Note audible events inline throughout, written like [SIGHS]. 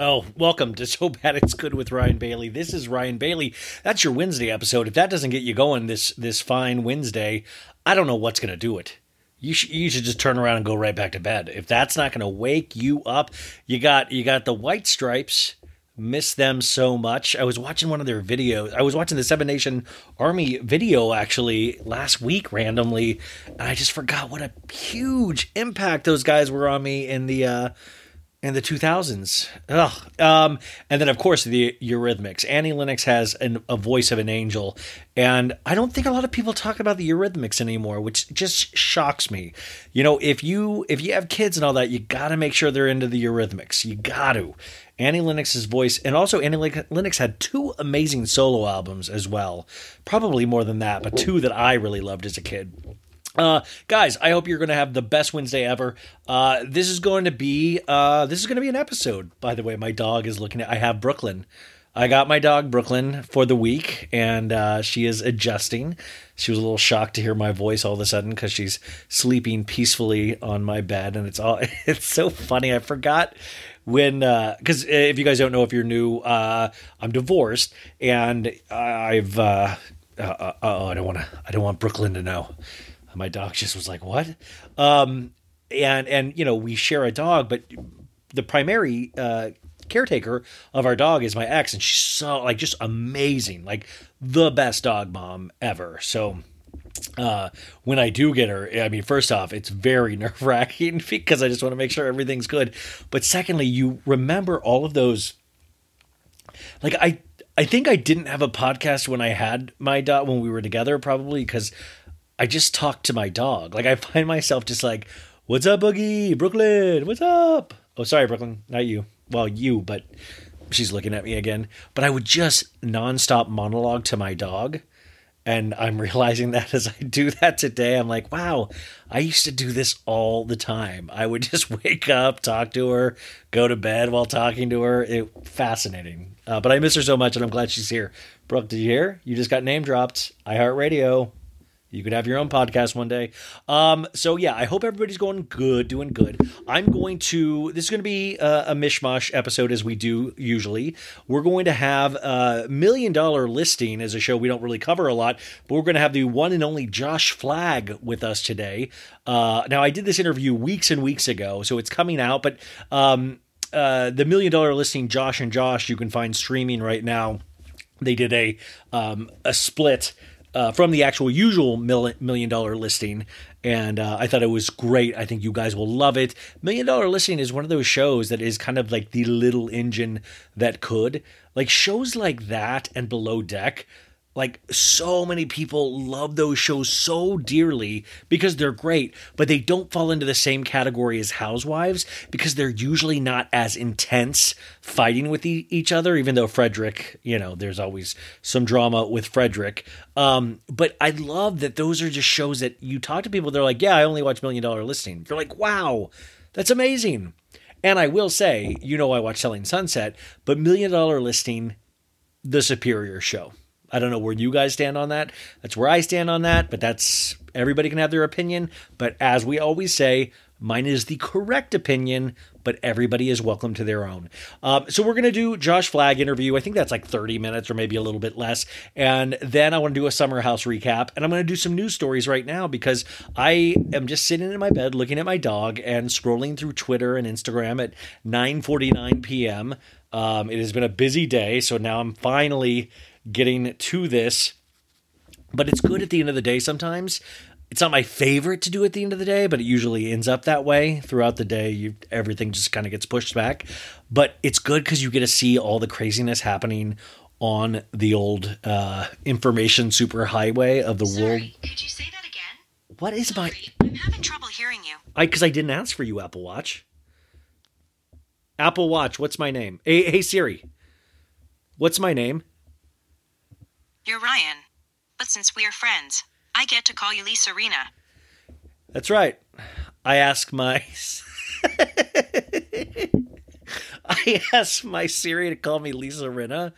Oh, welcome to [LAUGHS] So Bad It's Good with Ryan Bailey. This is Ryan Bailey. That's your Wednesday episode. If that doesn't get you going this this fine Wednesday, I don't know what's going to do it. you should you should just turn around and go right back to bed. If that's not going to wake you up, you got you got the white stripes. Miss them so much. I was watching one of their videos. I was watching the Seven Nation Army video actually last week randomly, and I just forgot what a huge impact those guys were on me in the uh, in the 2000s. Ugh. Um, and then, of course, the Eurythmics. Annie Lennox has an, a voice of an angel. And I don't think a lot of people talk about the Eurythmics anymore, which just shocks me. You know, if you if you have kids and all that, you got to make sure they're into the Eurythmics. You got to. Annie Lennox's voice, and also Annie Lennox had two amazing solo albums as well. Probably more than that, but two that I really loved as a kid. Uh, guys, I hope you're going to have the best Wednesday ever. Uh, this is going to be uh, this is going to be an episode. By the way, my dog is looking at. I have Brooklyn. I got my dog Brooklyn for the week, and uh, she is adjusting. She was a little shocked to hear my voice all of a sudden because she's sleeping peacefully on my bed, and it's all [LAUGHS] it's so funny. I forgot when because if you guys don't know, if you're new, uh, I'm divorced, and I've uh, uh, uh, oh, I don't want to. I don't want Brooklyn to know my dog just was like what um and and you know we share a dog but the primary uh caretaker of our dog is my ex and she's so like just amazing like the best dog mom ever so uh, when I do get her, I mean, first off, it's very [LAUGHS] nerve wracking because I just want to make sure everything's good. But secondly, you remember all of those. Like I, I think I didn't have a podcast when I had my dog when we were together, probably because I just talk to my dog. Like I find myself just like, "What's up, Boogie? Brooklyn? What's up?" Oh, sorry, Brooklyn, not you. Well, you, but she's looking at me again. But I would just nonstop monologue to my dog. And I'm [LAUGHS] realizing that as I do that today, I'm like, wow, I used to do this all the time. I would [LAUGHS] just wake up, talk to her, go to bed while talking to her. It fascinating. Uh, but I miss her so much, and I'm glad she's here. Brooke, did you hear? You just got name dropped. iHeartRadio. You could have your own podcast one day. Um, so yeah, I hope everybody's going good, doing good. I'm going to. This is going to be a, a mishmash episode as we do usually. We're going to have a million dollar listing as a show we don't really cover a lot, but we're going to have the one and only Josh Flagg with us today. Uh, now I did this interview weeks and weeks ago, so it's coming out, but um, uh, the million dollar listing, Josh and Josh, you can find streaming right now. They did a um, a split uh, from the actual usual million dollar listing. And uh, I thought it was great. I think you guys will love it. Million Dollar Listing is one of those shows that is kind of like the little engine that could. Like shows like that and Below Deck like so many people love those shows so dearly because they're great, but they don't fall into the same category as Housewives because they're usually not as intense fighting with e- each other. Even though Fredrik, you know, there's always some drama with Fredrik. Um, but I love that those are just shows that you talk to people. They're like, "Yeah, I only watch Million Dollar Listing." You're like, "Wow, that's amazing." And I will say, you know, I watch Selling Sunset, but Million Dollar Listing, the superior show. I don't know where you guys stand on that. That's where I stand on that, but that's everybody can have their opinion. But as we always say, mine is the correct opinion, but everybody is welcome to their own. Um, so we're going to do Josh Flagg interview. I think that's like 30 minutes or maybe a little bit less. And then I want to do a summer house recap. And I'm going to do some news stories right now because I am just sitting in my bed looking at my dog and scrolling through Twitter and Instagram at 9:49 p.m. Um, it has been a busy day, so now I'm finally getting to this. But it's good at the end of the day sometimes. It's not my favorite to do at the end of the day, but it usually ends up that way. Throughout the day, you everything just kind of gets pushed back. But it's good because you get to see all the craziness happening on the old uh, information superhighway of the world. Could you say that again? What is my? I'm having trouble hearing you. I because I didn't ask for you, Apple Watch. Apple Watch, what's my name? Hey, hey Siri, what's my name? You're Ryan, but since we're friends, I get to call you Lisa Rinna. That's right. I ask my [LAUGHS] I asked my Siri to call me Lisa Rinna.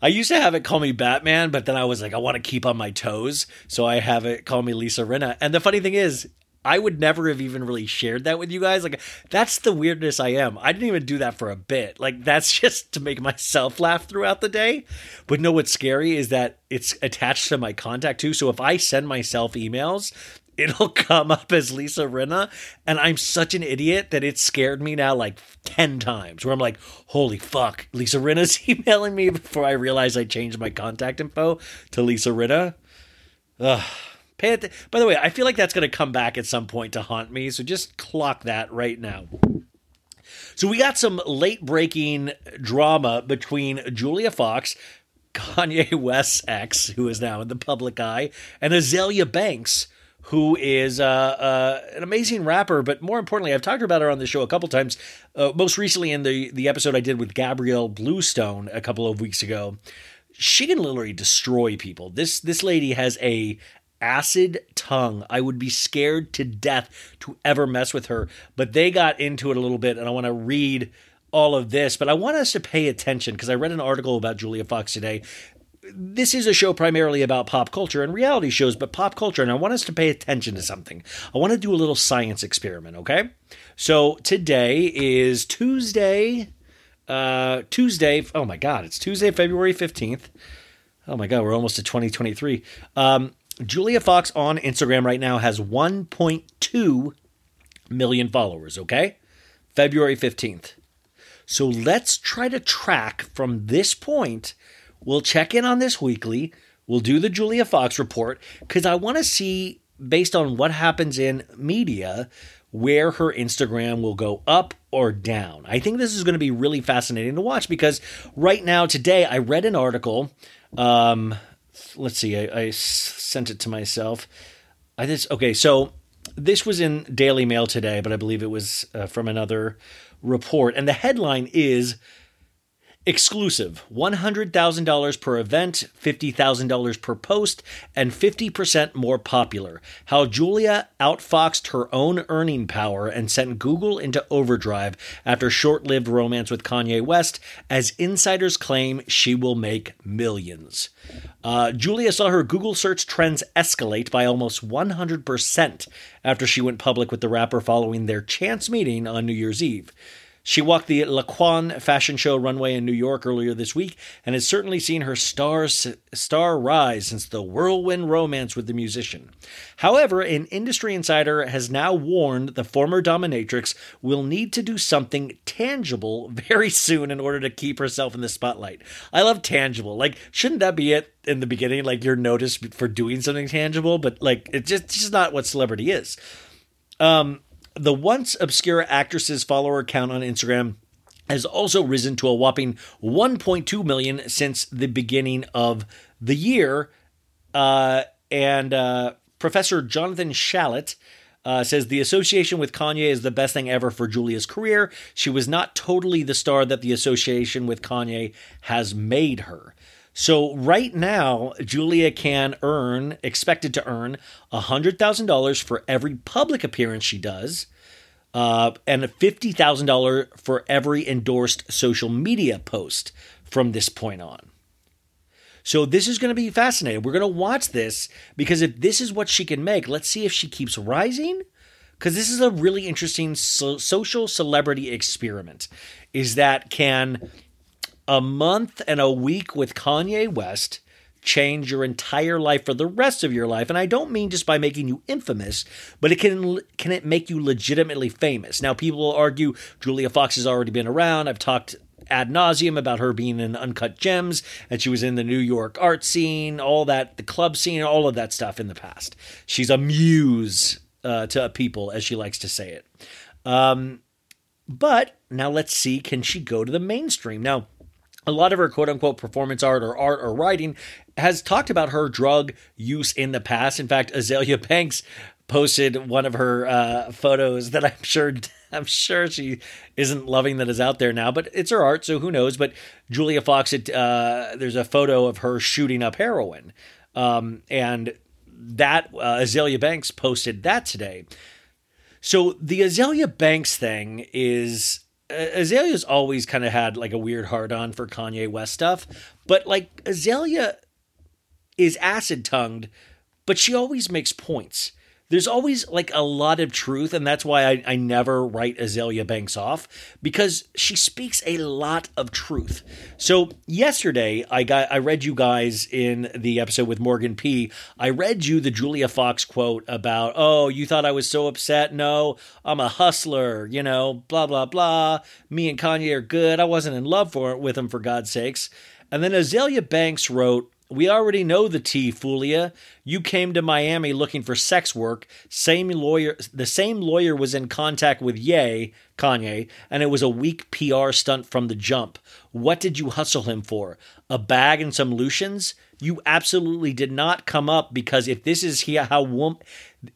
I used to have it call me Batman, but then I was like, I want to keep on my toes, so I have it call me Lisa Rinna. And the funny thing is, I would never have even really shared that with you guys. Like, that's the weirdness I am. I didn't even do that for a bit. Like, that's [LAUGHS] just to make myself laugh throughout the day. But no, what's scary is that it's attached to my contact too. So if I send myself emails, [LAUGHS] it'll come up as Lisa Rinna. And I'm such an idiot that it scared me now like 10 times where I'm like, holy fuck, Lisa Rinna's [LAUGHS] emailing me before I realize I changed my contact info to Lisa Rinna. Ugh. Pay it. By the way, I feel like that's going to come back at some point to haunt me. So just clock that right now. So we got some late breaking drama between Julia Fox, Kanye West's ex, who is now in the public eye, and Azealia Banks, who is uh, uh, an amazing rapper. But more importantly, I've talked about her on the show a couple times. Uh, most recently in the the episode I did with Gabrielle Bluestone a couple of weeks ago. She can literally destroy people. This this lady has a acid tongue. I would be scared to death to ever mess with her. But they got into it a little bit, and I want to read all of this. But I want us to pay attention because I read an article about Julia Fox today. This is a show primarily about pop culture and reality shows, but pop culture. And I want us to pay attention to something. I want to do a little science experiment, okay? So today is Tuesday. Uh, Tuesday. Oh my God, it's Tuesday, February 15th. Oh my God, we're almost to 2023. Um, Julia Fox on Instagram right now has 1.2 million followers, okay? February 15th. So let's try to track from this point. We'll check in on this weekly. We'll do the Julia Fox report because I want to see, based on what happens in media, where her Instagram will go up or down. I think this is going to be really fascinating to watch because right now, today, I read an article. Um, let's see, I sent it to myself. I just okay, so this was in Daily Mail today, but I believe it was uh, from another report, and the headline is exclusive $100,000 per event, $50,000 per post, and 50% more popular. How Julia outfoxed her own earning power and sent Google into overdrive after short lived romance with Kanye West, as insiders claim she will make millions. Uh, Julia saw her Google search trends escalate by almost 100% after she went public with the rapper following their chance meeting on New Year's Eve. She walked the LaQuan fashion show runway in New York earlier this week and has certainly seen her stars, star rise since the whirlwind romance with the musician. However, an industry insider has now warned the former dominatrix will need to do something tangible [LAUGHS] very soon in order to keep herself in the spotlight. I love tangible. Like, shouldn't that be it in the beginning? Like, you're noticed for doing something tangible, but like, it's just, it's just not what celebrity is um, the once obscure actress's follower count on Instagram has also risen to a whopping 1.2 million since the beginning of the year. Uh, and uh, Professor Jonathan Shalit uh, says the association with Kanye is the best thing ever for Julia's career. She was not totally the star that the association with Kanye has made her. So right now, Julia can earn, expected to earn, $100,000 for every public appearance she does, uh, and $50,000 for every endorsed social media post from this point on. So this is going to be fascinating. We're going to watch this because if this is what she can make, let's see if she keeps rising. Because this is a really interesting so- social celebrity experiment. Is that can a month and a week with Kanye West change your entire life for the rest of your life. And I don't mean just by making you infamous but it can can it make you legitimately famous? Now people will argue Julia Fox has already been around. I've talked ad nauseum about her being in Uncut Gems and she was in the New York art scene all that the club scene all of that stuff in the past. She's a muse uh, to people as she likes to say it. Um, but now let's see can she go to the mainstream? Now a lot of her quote unquote performance art or art or writing has talked about her drug use in the past. In fact, Azealia [LAUGHS] Banks posted one of her uh, photos that I'm sure [LAUGHS] I'm sure she isn't loving that is out there now, but it's her art, so who knows? But Julia Fox, it, uh, there's a photo of her shooting up heroin, um, and that uh, Azealia Banks posted that today. So the Azealia Banks thing is Azealia's always kind of had like a weird hard on for Kanye West stuff, but like Azealia is acid tongued, but she always makes points. There's always like a lot of truth, and that's why I, I never write Azealia Banks off because she speaks a lot of truth. So yesterday, I got I read you guys in the episode with Morgan P. I read you the Julia Fox quote about, "Oh, you thought I was so upset? No, I'm a hustler. You know, blah blah blah. Me and Kanye are good. I wasn't in love for with him for God's sakes." And then Azealia Banks wrote. We already know the T, Fulia. You came to Miami looking for sex work. Same lawyer, the same lawyer was in contact with Ye, Kanye, and it was a weak PR stunt from the jump. What did you hustle him for? A bag and some Lucians? You absolutely did not come up because if this is how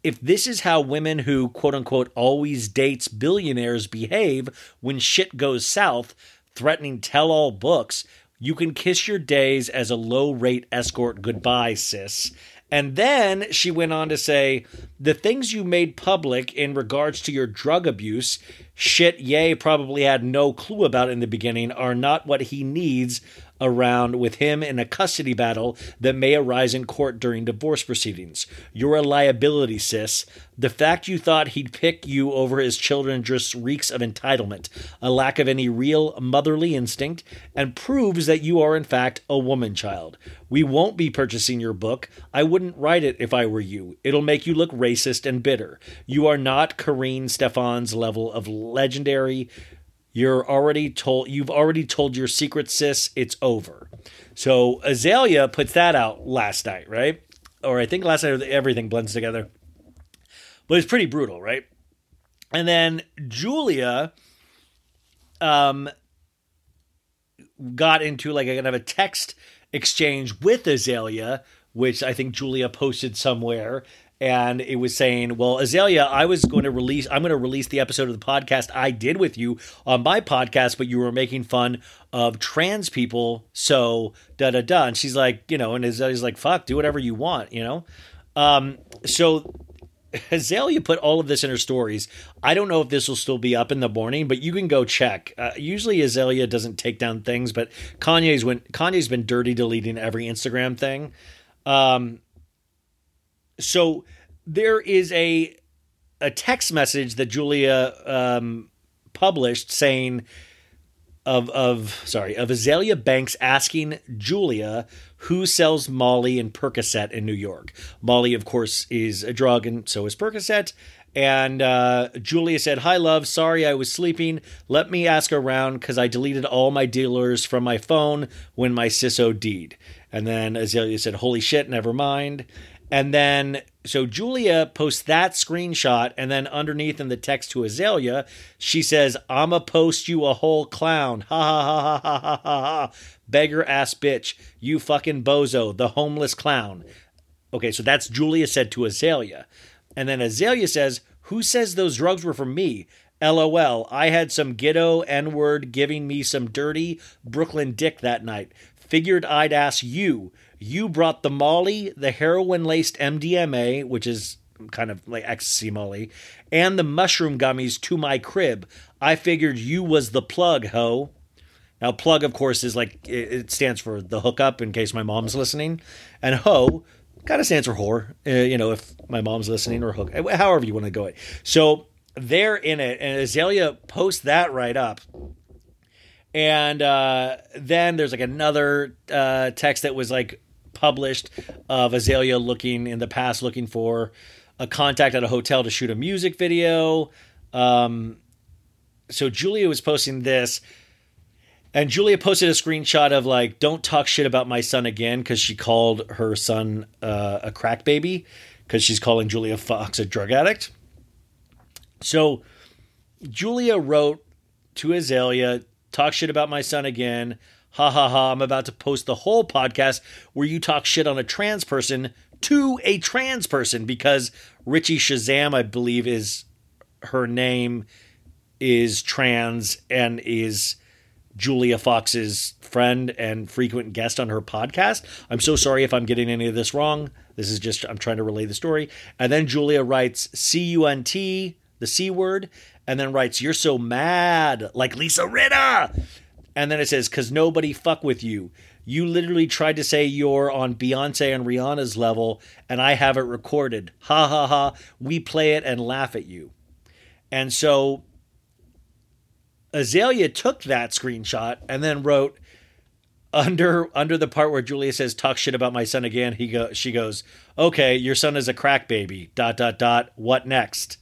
if this is how women who quote unquote always dates billionaires behave when shit goes south, threatening tell all books, you can kiss your days as a low rate escort goodbye, sis. And then she went on to say, the things you made public in regards to your drug abuse, shit Ye probably had no clue about in the beginning, are not what he needs around with him in a custody battle that may arise in court during divorce proceedings. You're a liability, sis. The fact you thought he'd pick you over his children just reeks of entitlement, a lack of any real motherly instinct, and proves that you are, in fact, a woman child. We won't be purchasing your book. I wouldn't write it if I were you. It'll make you look racist and bitter. You are not Karrine Steffans' level of legendary. You're already told you've already told your secret sis it's over. So Azealia puts that out last night, right? Or I think last night everything blends together. But it's pretty brutal, right? And then Julia um got into like kind of a text exchange with Azealia, which I think Julia posted somewhere. And it was saying, well, Azealia, I was going to release, I'm going to release the episode of the podcast I did with you on my podcast, but you were making fun of trans people. So da da da. And she's like, you know, and Azealia's like, fuck, do whatever you want, you know? Um, so [LAUGHS] Azealia put all of this in her stories. I don't know if this will still be up in the morning, but you can go check. Uh, usually Azealia doesn't take down things, but Kanye's when Kanye's been dirty deleting every Instagram thing. Um, so there is a a text message that Julia um, published saying of of sorry of Azealia Banks asking Julia who sells Molly and Percocet in New York. Molly, of course, is a drug, and so is Percocet. And uh, Julia said, "Hi, love. Sorry, I was sleeping. Let me ask around because I deleted all my dealers from my phone when my sis OD'd." And then Azealia said, "Holy shit, never mind." And then, so Julia posts that screenshot, and then underneath in the text to Azealia, she says, I'ma post you a whole clown. Ha ha ha ha ha ha ha. Beggar ass bitch. You fucking bozo, the homeless clown. Okay, so that's Julia said to Azealia. And then Azealia says, Who says those drugs were for me? LOL, I had some ghetto N word giving me some dirty Brooklyn dick that night. Figured I'd ask you. You brought the Molly, the heroin laced MDMA, which is kind of like ecstasy Molly, and the mushroom gummies to my crib. I figured you was the plug, ho. Now, plug, of course, is like it stands for the hookup in case my mom's listening, and ho kind of stands for whore. Uh, you know, if my mom's listening or hook, however you want to go it. So they're in it, and Azealia posts that right up. And uh, then there's like another uh, text that was like published of Azealia looking in the past, looking for a contact at a hotel to shoot a music video. Um, so Julia was posting this, and Julia posted a screenshot of like, "Don't talk shit about my son again," because she called her son uh, a crack baby, because she's calling Julia Fox a drug addict. So Julia wrote to Azealia, "Talk shit about my son again." Ha ha ha! I'm about to post the whole podcast where you talk shit on a trans person to a trans person because Richie Shazam, I believe, is her name, is trans and is Julia Fox's friend and frequent guest on her podcast. I'm so sorry if I'm getting any of this wrong. This is just, I'm trying to relay the story. And then Julia writes C U N T, the C word, and then writes, You're so mad, like Lisa Rinna. And then it says, Cause nobody fuck with you. You literally tried to say you're on Beyonce and Rihanna's level, and I have it recorded. Ha ha ha. We play it and laugh at you. And so Azealia took that screenshot and then wrote under under the part where Julia says talk shit about my son again. He go she goes, okay, your son is a crack baby. Dot dot dot. What next?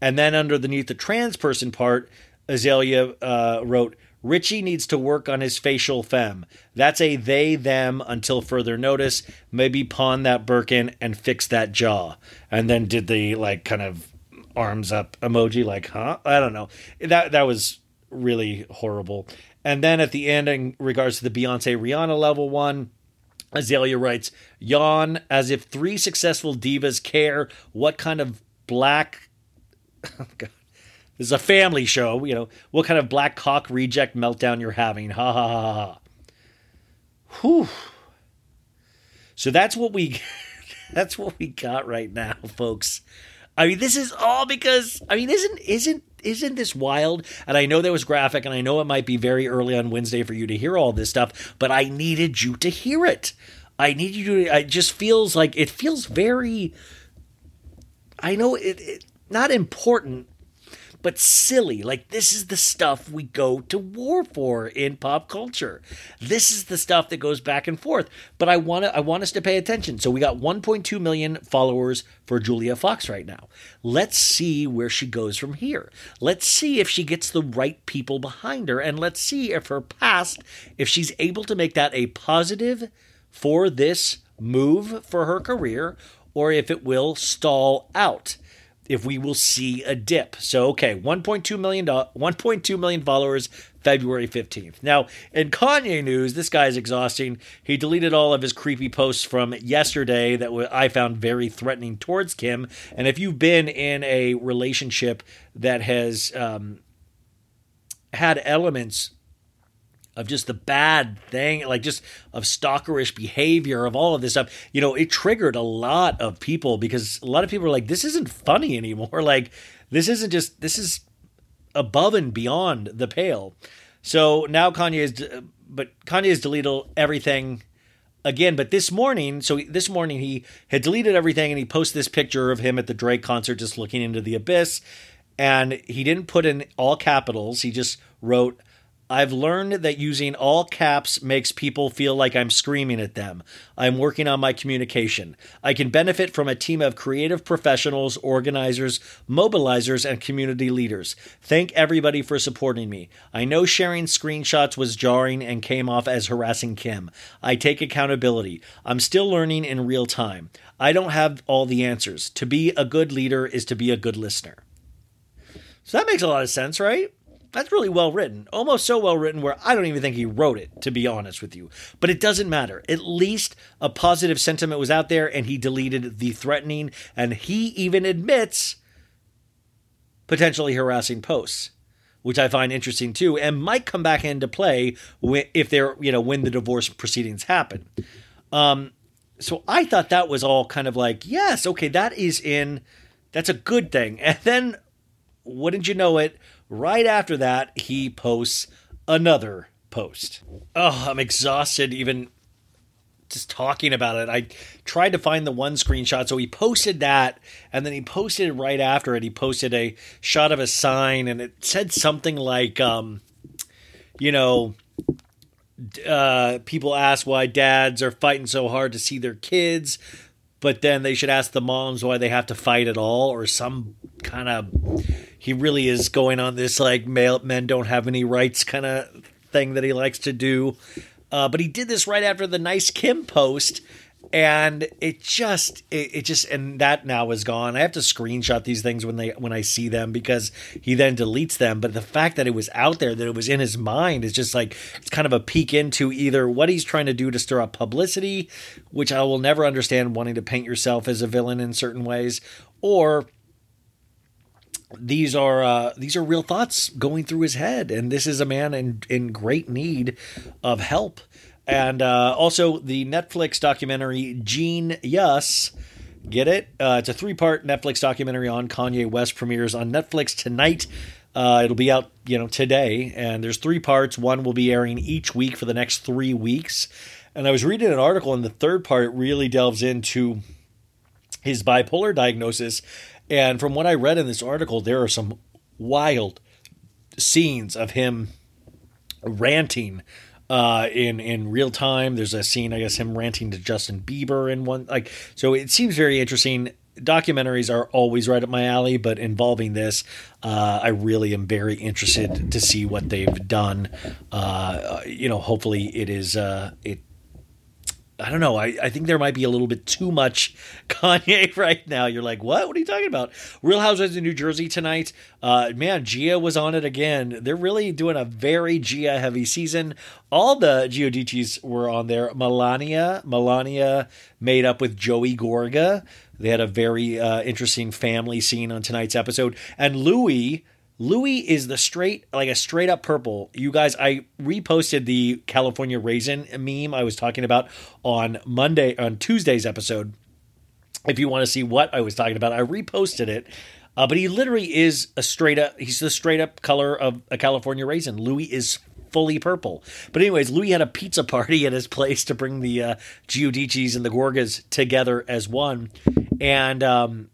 And then underneath the trans person part, Azealia uh, wrote. Richie needs to work on his facial femme. That's a they them until further notice. Maybe pawn that Birkin and fix that jaw. And then did the like kind of arms up emoji like huh i don't know that that was really horrible and then at the end in regards to the beyonce rihanna level one azealia writes yawn as if three successful divas care what kind of black [LAUGHS] oh God. This is a family show you know what kind of black cock reject meltdown you're having ha ha ha ha Whew. so that's what we [LAUGHS] that's what we got right now folks I mean, this is all because I mean, isn't isn't isn't this wild? And I know that was graphic, and I know it might be very early on Wednesday for you to hear all this stuff, but I needed you to hear it. I need you to. It just feels like it feels very. I know it, it not important, but silly. Like this is the stuff we go to war for in pop culture. This is the stuff that goes back and forth. But I want to I want us to pay attention. So we got 1.2 million followers for Julia Fox right now. Let's see where she goes from here. Let's see if she gets the right people behind her and let's see if her past if she's able to make that a positive for this move for her career or if it will stall out if we will see a dip. So okay, 1.2 million do- 1.2 million followers February 15th. Now, in Kanye news, this guy's exhausting. He deleted all of his creepy posts from yesterday that I found very threatening towards Kim. And if you've been in a relationship that has um, had elements of just the bad thing, like just of stalkerish behavior, of all of this stuff, you know, it triggered a lot of people because a lot of people are like, this isn't funny anymore. [LAUGHS] Like, this isn't just, this is above and beyond the pale. So now Kanye is, uh, but Kanye has deleted everything again. But this morning, so this morning he had deleted everything and he posted this picture of him at the Drake concert just looking into the abyss. And he didn't put in all capitals, he just wrote, I've learned that using all caps makes people feel like I'm screaming at them. I'm working on my communication. I can benefit from a team of creative professionals, organizers, mobilizers, and community leaders. Thank everybody for supporting me. I know sharing screenshots was jarring and came off as harassing Kim. I take accountability. I'm still learning in real time. I don't have all the answers. To be a good leader is to be a good listener. So that makes a lot of sense, right? That's really well written. Almost so well written where I don't even think he wrote it, to be honest with you. But it doesn't matter. At least a positive sentiment was out there and he deleted the threatening, and he even admits potentially harassing posts. Which I find interesting too, and might come back into play if they're, you know, when the divorce proceedings happen. Um, so I thought that was all kind of like, yes, okay, that is in, that's a good thing. And then, wouldn't you know it, right after that, he posts another post. Oh, I'm exhausted even just talking about it. I tried to find the one screenshot. So he posted that, and then he posted right after it, he posted a shot of a sign, and it said something like, um, you know, uh, people ask why dads are fighting so hard to see their kids, but then they should ask the moms why they have to fight at all, or some kind of. He really is going on this like male men don't have any rights kind of thing that he likes to do. Uh, but he did this right after the nice Kim post, and it just it, it just and that now is gone. I have to screenshot these things when they when I see them because he then deletes them. But the fact that it was out there, that it was in his mind, is just like it's kind of a peek into either what he's trying to do to stir up publicity, which I will never understand, wanting to paint yourself as a villain in certain ways, or these are uh, these are real thoughts going through his head, and this is a man in in great need of help. And uh, also the Netflix documentary jeen-yuhs, get it? Uh, it's a three part Netflix documentary on Kanye West premieres on Netflix tonight. Uh, it'll be out, you know, today, and there's three parts. One will be airing each week for the next three weeks. And I was reading an article, and the third part really delves into his bipolar diagnosis. And from what I read in this article, there are some wild scenes of him ranting uh, in in real time. There's a scene, I guess, him ranting to Justin Bieber in one. Like, so it seems very interesting. Documentaries are always right up my alley, but involving this, uh, I really am very interested to see what they've done. Uh, you know, hopefully it is uh, it I don't know. I, I think there might be a little bit too much [LAUGHS] Kanye right now. You're like, what? What are you talking about? Real Housewives of New Jersey tonight. Uh, man, Gia was on it again. They're really doing a very Gia heavy season. All the Giudices were on there. Melania, Melania made up with Joey Gorga. They had a very uh, interesting family scene on tonight's episode. And Louis Louis is the straight, like a straight up purple. You guys, I reposted the California raisin meme I was talking about on Monday, on Tuesday's episode. If you want to see what I was talking about, I reposted it. Uh, but he literally is a straight up, he's the straight up color of a California raisin. Louis is fully purple. But anyways, Louis had a pizza party at his place to bring the uh, Giudices and the Gorgas together as one. And um,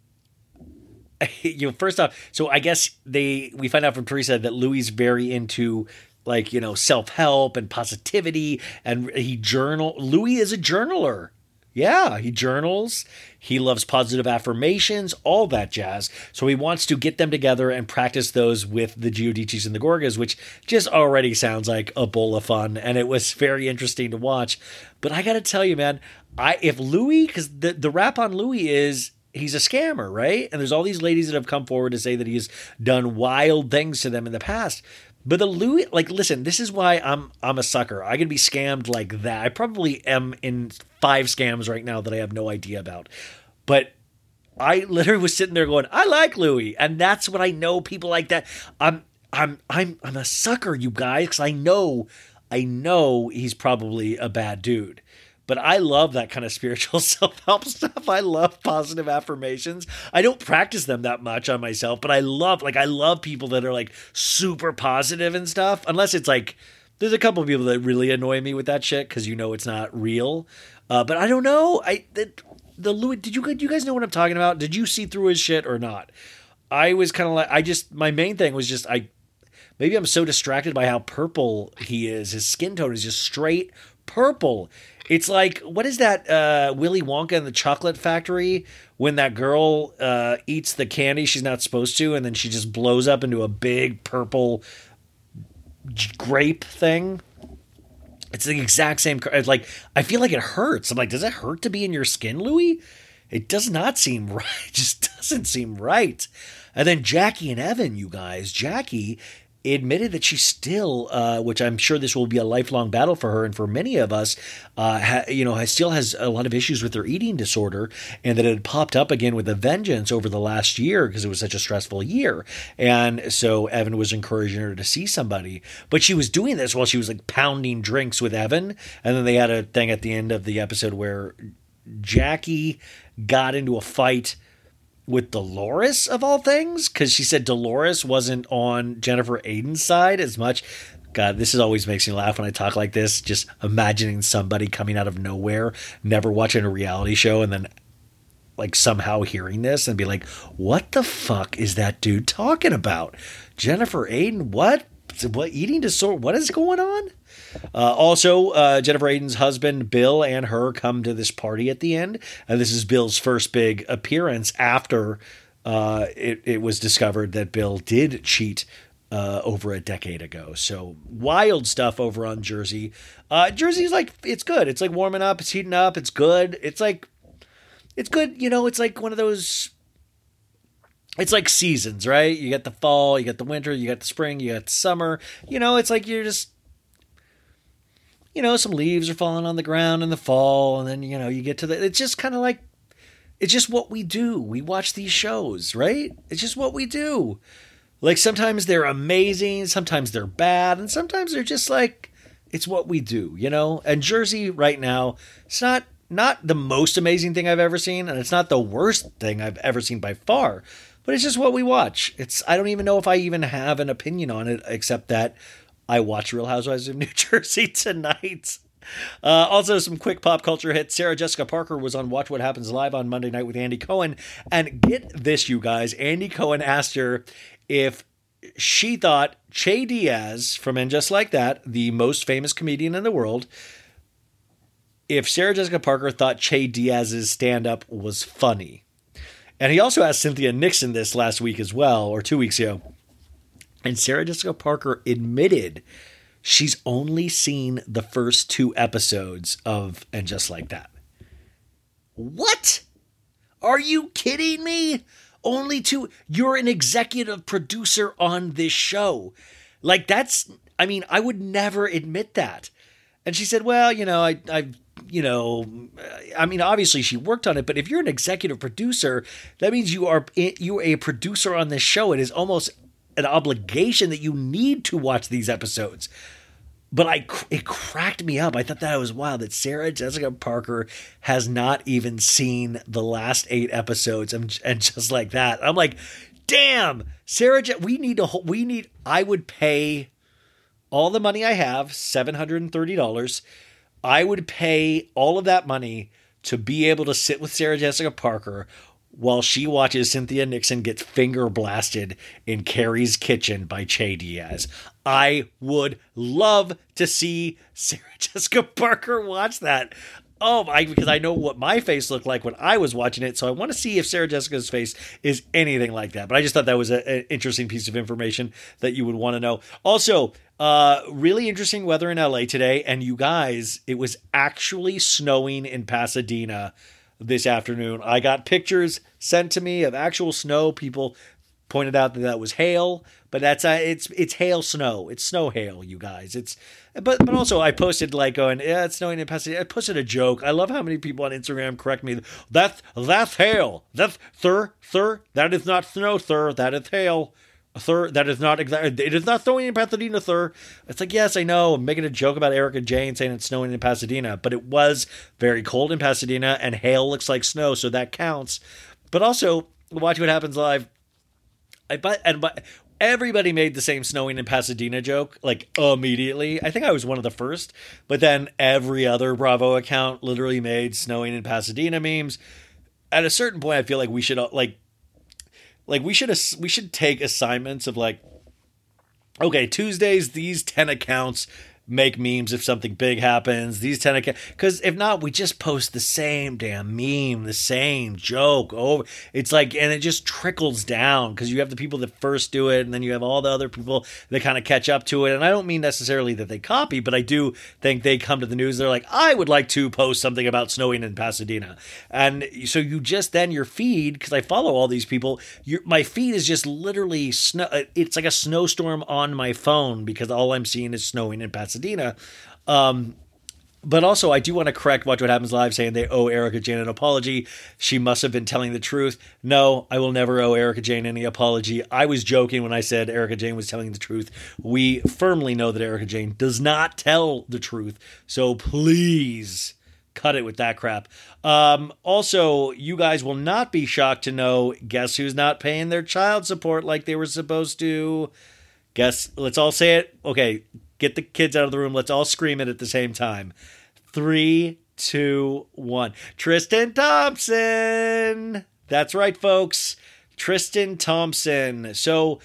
[LAUGHS] you know, first off, so I guess they we find out from Teresa that Louis very into like you know self help and positivity, and he journal. Louis is a journaler. Yeah, he journals. He loves positive affirmations, all that jazz. So he wants to get them together and practice those with the Giudices and the Gorgas, which just already sounds like a bowl of fun. And it was very interesting to watch. But I got to tell you, man, I if Louis, because the the rap on Louis is he's a scammer, right? And there's all these ladies that have come forward to say that he's done wild things to them in the past. But the Louis, like, listen, this is why I'm I'm a sucker. I can be scammed like that. I probably am in five scams right now that I have no idea about. But I literally was sitting there going, I like Louis, and that's what I know people like that. I'm I'm I'm I'm a sucker, you guys, because I know I know he's probably a bad dude. But I love that kind of [LAUGHS] spiritual self help stuff. I love positive affirmations. I don't practice them that much on myself, but I love, like, I love people that are like super positive and stuff. Unless it's like, there's a couple of people that really annoy me with that shit because you know it's not real. Uh, but I don't know. I the, the Louis. Did you do you guys know what I'm talking about? Did you see through his shit or not? I was kind of like I just my main thing was just I maybe I'm so distracted by how purple he is. His skin tone is just straight purple. It's like what is that uh, Willy Wonka in the Chocolate Factory when that girl uh, eats the candy she's not supposed to, and then she just blows up into a big purple grape thing. It's the exact same. Like I feel like it hurts. I'm like, does it hurt to be in your skin, Louis? It does not seem [LAUGHS] right. It just doesn't seem right. And then Jackie and Evan, you guys, Jackie admitted that she still, uh, which I'm sure this will be a lifelong battle for her and for many of us, uh, ha, you know, has, still has a lot of issues with her eating disorder, and that it had popped up again with a vengeance over the last year because it was such a stressful year. And so Evan was encouraging her to see somebody, but she was doing this while she was like pounding drinks with Evan, and then they had a thing at the end of the episode where Jackie got into a fight with Dolores of all things because she said Dolores wasn't on Jennifer Aydin's side as much. God, this is always makes me laugh when I talk like this. Just imagining somebody coming out of nowhere, never watching a reality show, and then like somehow hearing this and be like, "What the fuck is that dude talking about?" Jennifer Aydin, what? What eating disorder? What is going on? Uh, also, uh, Jennifer Aydin's husband Bill and her come to this party at the end, and this is Bill's first big appearance after uh, it, it was discovered that Bill did cheat uh, over a decade ago. So wild stuff over on Jersey. Uh, Jersey's like it's good. It's like warming up. It's heating up. It's good. It's like it's good. You know, it's like one of those it's like seasons, right? You got the fall, you got the winter, you got the spring, you got the summer. You know, it's like you're just you know, some leaves are falling on the ground in the fall, and then you know, you get to the it's just kind of like it's just what we do. We watch these shows, right? It's just what we do. Like sometimes they're amazing, sometimes they're bad, and sometimes they're just like it's what we do, you know? And Jersey right now, it's not not the most amazing thing I've ever seen, and it's not the worst thing I've ever seen by far. but it's just what we watch. It's I don't even know if I even have an opinion on it except that I watch Real Housewives of New [LAUGHS] Jersey tonight. Uh, also, some quick pop culture hits. Sarah Jessica Parker was on Watch What Happens Live on Monday night with Andy Cohen. And get this, you guys. Andy Cohen asked her if she thought Che Diaz from And Just Like That, the most famous comedian in the world, if Sarah Jessica Parker thought Che Diaz's stand up was funny. And he also asked Cynthia Nixon this last week as well, or two weeks ago. And Sarah Jessica Parker admitted she's only seen the first two episodes of And Just Like That. What? Are you kidding me? Only two. You're an executive producer on this show. Like, that's, I mean, I would never admit that. And she said, well, you know, I, I've, you know, I mean, obviously she worked on it, but if you're an executive producer, that means you are you're a producer on this show. It is almost an obligation that you need to watch these episodes. But I, it cracked me up. I thought that was wild that Sarah Jessica Parker has not even seen the last eight episodes, and, and just like that, I'm like, damn, Sarah. Je- we need to. We need. I would pay all the money I have, seven hundred and thirty dollars. I would pay all of that money to be able to sit with Sarah Jessica Parker while she watches Cynthia Nixon get finger blasted in Carrie's kitchen by Che Diaz. I would love to see Sarah [LAUGHS] Jessica Parker watch that. Oh my, because I know what my face looked like when I was watching it. So I want to see if Sarah Jessica's face is anything like that. But I just thought that was an interesting piece of information that you would want to know. Also, uh, really interesting weather in LA today. And you guys, it was actually snowing in Pasadena this afternoon. I got pictures sent to me of actual snow. People pointed out that that was hail, but that's uh, it's it's hail snow. It's snow hail, you guys. It's but but also I posted like going yeah it's snowing in Pasadena. I posted a joke. I love how many people on Instagram correct me. That that's hail. That's thir thir. That is not snow thir. That is hail. Thir, that is not exactly. It is not snowing in Pasadena, Thir. It's like yes, I know. I'm making a joke about Erika Jayne saying it's snowing in Pasadena, but it was very cold in Pasadena, and hail looks like snow, so that counts. But also, watch what happens live. I but and but everybody made the same snowing in Pasadena joke like immediately. I think I was one of the first, but then every other Bravo account literally made snowing in Pasadena memes. At a certain point, I feel like we should like like we should ass- we should take assignments of like okay tuesdays these 10 accounts make memes if something big happens. These 10 accounts because if not we just post the same damn meme the same joke over it's like and it just trickles down because you have the people that first do it and then you have all the other people that kind of catch up to it and i don't mean necessarily that they copy but i do think they come to the news they're like i would like to post something about snowing in pasadena. And so you just then your feed because i follow all these people your my feed is just literally snow uh, it's like a snowstorm on my phone because all i'm seeing is snowing in pasadena um but also, I do want to correct Watch What Happens Live saying they owe Erika Jayne an apology. She must have been telling the truth. No, I will never owe Erika Jayne any apology. I was joking when I said Erika Jayne was telling the truth. We firmly know that Erika Jayne does not tell the truth. So please cut it with that crap. Um, also, you guys will not be shocked to know guess who's not paying their child support like they were supposed to? Guess, let's all say it. Okay, get the kids out of the room. Let's all scream it at the same time. Three, two, one. Tristan Thompson. That's right, folks. Tristan Thompson. So,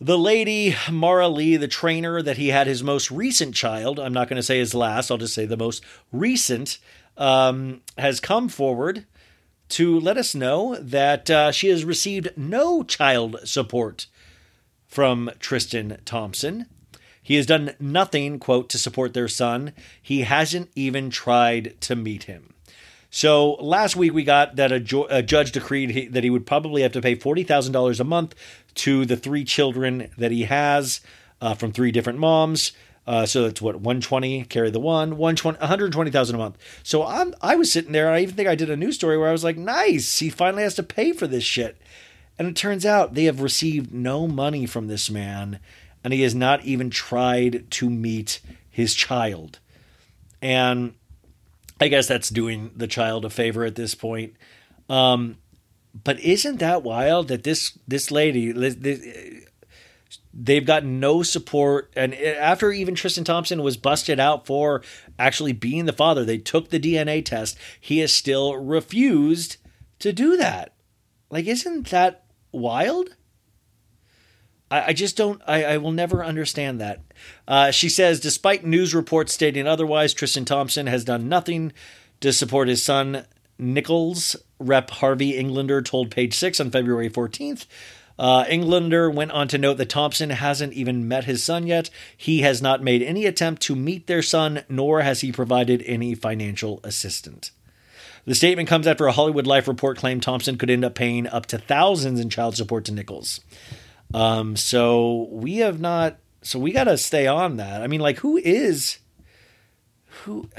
the lady, Maralee, the trainer that he had his most recent child, I'm not going to say his last, I'll just say the most recent, um, has come forward to let us know that uh, she has received no child support from Tristan Thompson. He has done nothing, quote, to support their son. He hasn't even tried to meet him. So last week we got that a, a judge decreed he, that he would probably have to pay forty thousand dollars a month to the three children that he has uh, from three different moms. Uh, so that's what 120 carry the one 120 120,000 a month. So I'm I was sitting there. and I even think I did a news story where I was like, nice. He finally has to pay for this shit. And it turns out they have received no money from this man, and he has not even tried to meet his child. And I guess that's doing the child a favor at this point. Um, but isn't that wild that this this lady this- they've got no support and after even Tristan Thompson was busted out for actually being the father they took the DNA test he has still refused to do that like isn't that wild I, just don't I, I will never understand that uh, she says despite news reports stating otherwise Tristan Thompson has done nothing to support his son Nichols rep Harvey Englander told page 6 on February 14th uh, Englander went on to note that Thompson hasn't even met his son yet. He has not made any attempt to meet their son, nor has he provided any financial assistance. The statement comes after a Hollywood Life report claimed Thompson could end up paying up to thousands in child support to Nichols. Um, so we have not. So we got to stay on that. I mean, like, who is who? [SIGHS]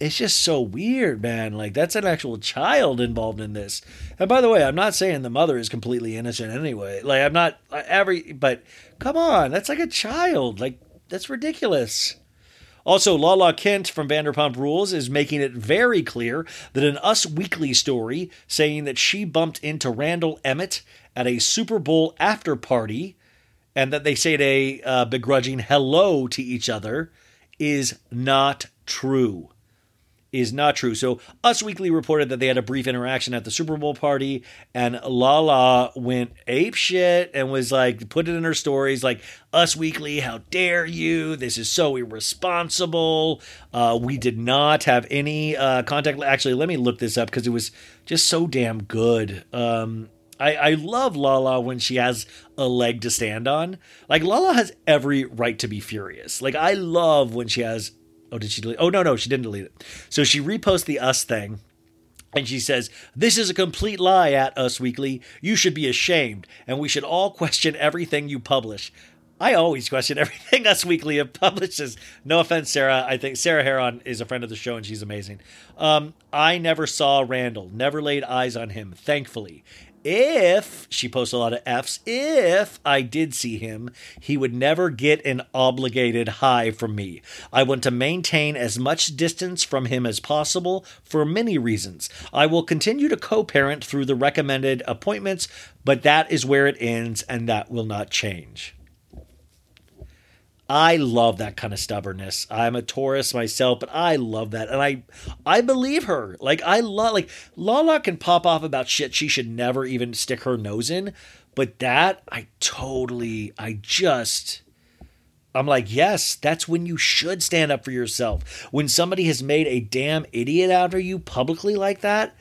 It's just so weird, man. Like, that's an actual child involved in this. And by the way, I'm not saying the mother is completely innocent anyway. Like, I'm not every, but come on, that's like a child. Like, that's ridiculous. Also, Lala Kent from Vanderpump Rules is making it very clear that an Us Weekly story saying that she bumped into Randall Emmett at a Super Bowl after party and that they said a uh, begrudging hello to each other is not true. Is not true. So, Us Weekly reported that they had a brief interaction at the Super Bowl party, and Lala went ape shit and was like, put it in her stories, like, Us Weekly, how dare you? This is so irresponsible. Uh, we did not have any uh, contact. Actually, let me look this up because it was just so damn good. Um, I, I love Lala when she has a leg to stand on. Like Lala has every right to be furious. Like I love when she has. Oh, did she delete? Oh no, no, she didn't delete it. So she reposts the Us thing. And she says, This is a complete lie at Us Weekly. You should be ashamed, and we should all question everything you publish. I always question [LAUGHS] everything Us Weekly publishes. No offense, Sarah. I think Sarah Hearon is a friend of the show and she's amazing. Um, I never saw Randall, never laid eyes on him, thankfully. If, she posts a lot of F's, if I did see him, he would never get an obligated high from me. I want to maintain as much distance from him as possible for many reasons. I will continue to co parent through the recommended appointments, but that is where it ends and that will not change. I love that kind of stubbornness. I'm a Taurus myself, but I love that, and I, I believe her. Like I love, like Lala can pop off about shit she should never even stick her nose in, but that I totally, I just, I'm like, yes, that's when you should stand up for yourself. When somebody has made a damn idiot out of you publicly like that,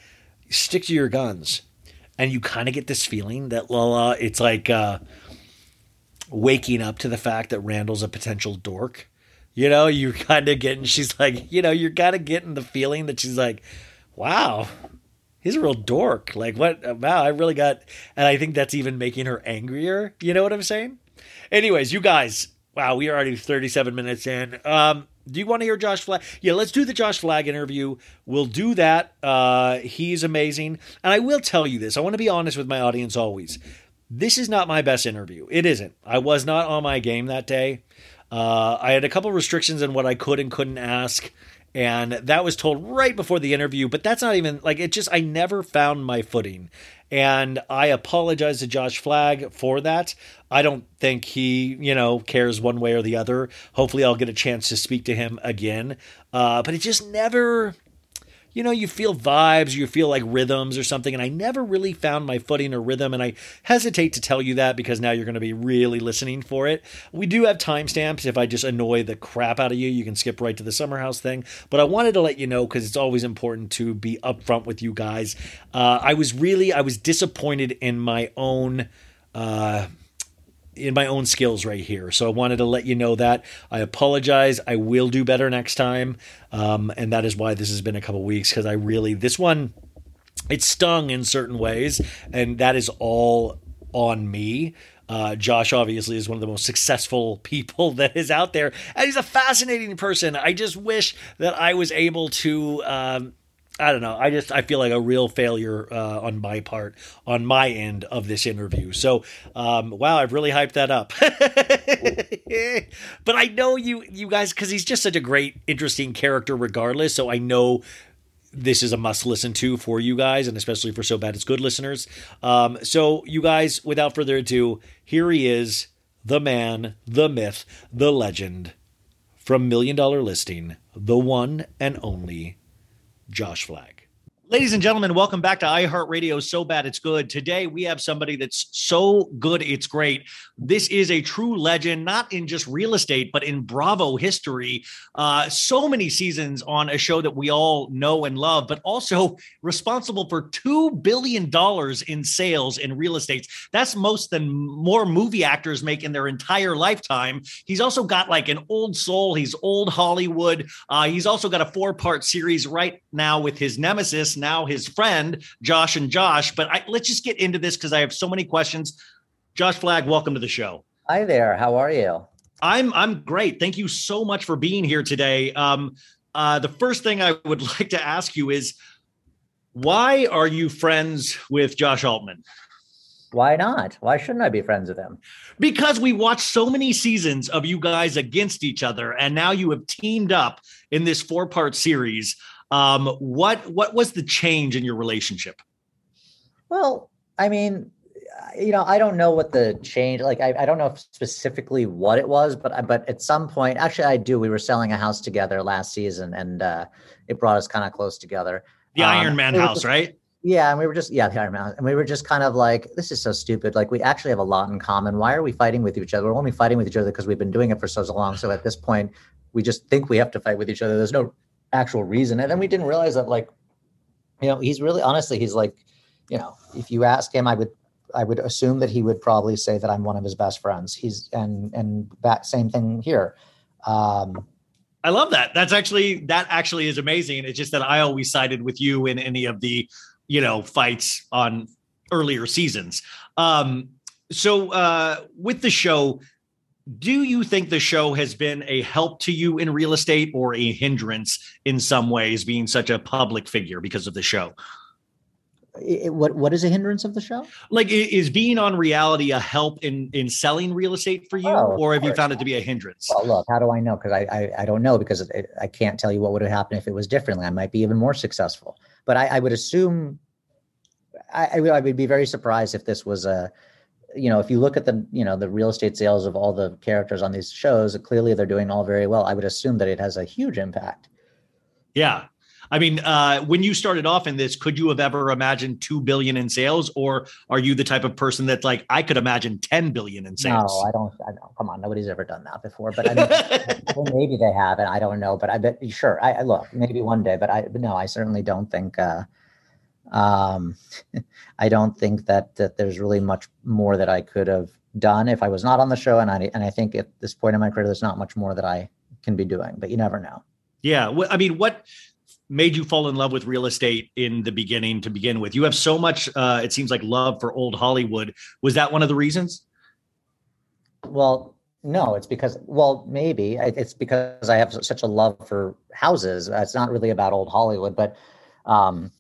stick to your guns, and you kind of get this feeling that Lala, it's like. uh waking up to the fact that Randall's a potential dork. You know, you're kind of getting, she's like, you know, you're kind of getting the feeling that she's like, wow, he's a real dork. Like, what? Wow, I really got, and I think that's even making her angrier. You know what I'm saying? Anyways, you guys, wow, we are already 37 minutes in. Um, do you want to hear Josh Flagg? Yeah, let's do the Josh Flagg interview. We'll do that. Uh, he's amazing. And I will tell you this I want to be honest with my audience always. This is not my best interview. It isn't. I was not on my game that day. Uh, I had a couple restrictions on what I could and couldn't ask, and that was told right before the interview. But that's not even like it. Just I never found my footing, and I apologize to Josh Flagg for that. I don't think he, you know, cares one way or the other. Hopefully, I'll get a chance to speak to him again. Uh, but it just never you know, you feel vibes, you feel like rhythms or something. And I never really found my footing or rhythm. And I hesitate to tell you that because now you're going to be really listening for it. We do have timestamps. If I just annoy the crap out of you, you can skip right to the summer house thing. But I wanted to let you know because it's always important to be upfront with you guys. Uh, I was really, I was disappointed in my own. Uh, in my own skills right here. So I wanted to let you know that. I apologize. I will do better next time. Um, and that is why this has been a couple weeks because I really, this one, it stung in certain ways. And that is all on me. Uh, Josh obviously is one of the most successful [LAUGHS] people that is out there, and he's a fascinating person. I just wish that I was able to. Um, I don't know. I just I feel like a real failure uh, on my part on my end of this interview. So, um, wow, I've really hyped that up. [LAUGHS] but I know you you guys because he's just such a great, interesting character, regardless. So I know this is a must listen to for you guys, and especially for So Bad It's Good listeners. Um, so, you guys, without further ado, here he is, the man, the myth, the legend from Million Dollar Listing, the one and only Josh Flagg. Ladies and gentlemen, welcome back to iHeartRadio. So bad it's good. Today we have somebody that's so good it's great. This is a true legend, not in just real estate, but in Bravo history. Uh, so many seasons on a show that we all know and love, but also responsible for two billion dollars in sales in real estate. That's most than more movie actors make in their entire lifetime. He's also got like an old soul. He's old Hollywood. Uh, he's also got a four-part series right now with his nemesis now his friend Josh and Josh. But I, let's just get into this because I have so many questions. Josh Flagg, welcome to the show. Hi there. How are you? I'm I'm great. Thank you so much for being here today. Um, uh, the first thing I would [LAUGHS] like to ask you is, why are you friends with Josh Altman? Why not? Why shouldn't I be friends with him? Because we watched so many seasons of you guys against each other, and now you have teamed up in this four part series. Um, what what was the change in your relationship? Well, I mean, you know, I don't know what the change like. I, I don't know specifically what it was, but but at some point, actually, I do. We were selling a house together last season, and uh, it brought us kind of close together. The Um, Iron Man house, just- right? Yeah, and we were just yeah, the Iron Man, and we were just kind of like, this is so stupid. Like, we actually have a lot in common. Why are we fighting with each other? We're only fighting with each other because we've been doing it for so long. So at this point, we just think we have to fight with each other. There's no actual reason, and then we didn't realize that, like, you know, he's really honestly, he's like, you know, if you ask him, I would, I would assume that he would probably say that I'm one of his best friends. He's and and that same thing here. Um, I love that. That's actually that actually is amazing. It's just that I always sided with you in any of the, you know, fights on earlier seasons. Um, so uh, with the show, do you think the show has been a help to you in real estate or a hindrance in some ways, being such a public figure because of the show? i- i- what what is a hindrance of the show? Like, is being on reality a help in in selling real estate for you, Oh, or have you found it to be a hindrance? Well, look, how do I know? Because I, I I don't know because it, I can't tell you what would have happened if it was differently. I might be even more successful, but I, I would assume I I would be very surprised if this was a, you know, if you look at the you know the real estate sales of all the characters on these shows, clearly they're doing all very well. I would assume that it has a huge impact. Yeah. I mean, uh, when you started off in this, could you have ever imagined two billion in sales, or are you the type of person that's like, I could imagine ten billion in sales? No, I don't. I don't. Come on, nobody's ever done that before. But I mean, [LAUGHS] well, maybe they have, and I don't know. But I bet sure. I, I look maybe one day, but I but no, I certainly don't think. Uh, um, [LAUGHS] I don't think that that there's really much more that I could have done if I was not on the show, and I and I think at this point in my career, there's not much more that I can be doing. But you never know. yeah. Wh- I mean, what made you fall in love with real estate in the beginning to begin with? You have so much, uh, it seems like love for old Hollywood. Was that one of the reasons? Well, no, it's because well, maybe it's because I have such a love for houses. It's not really about old Hollywood, but um,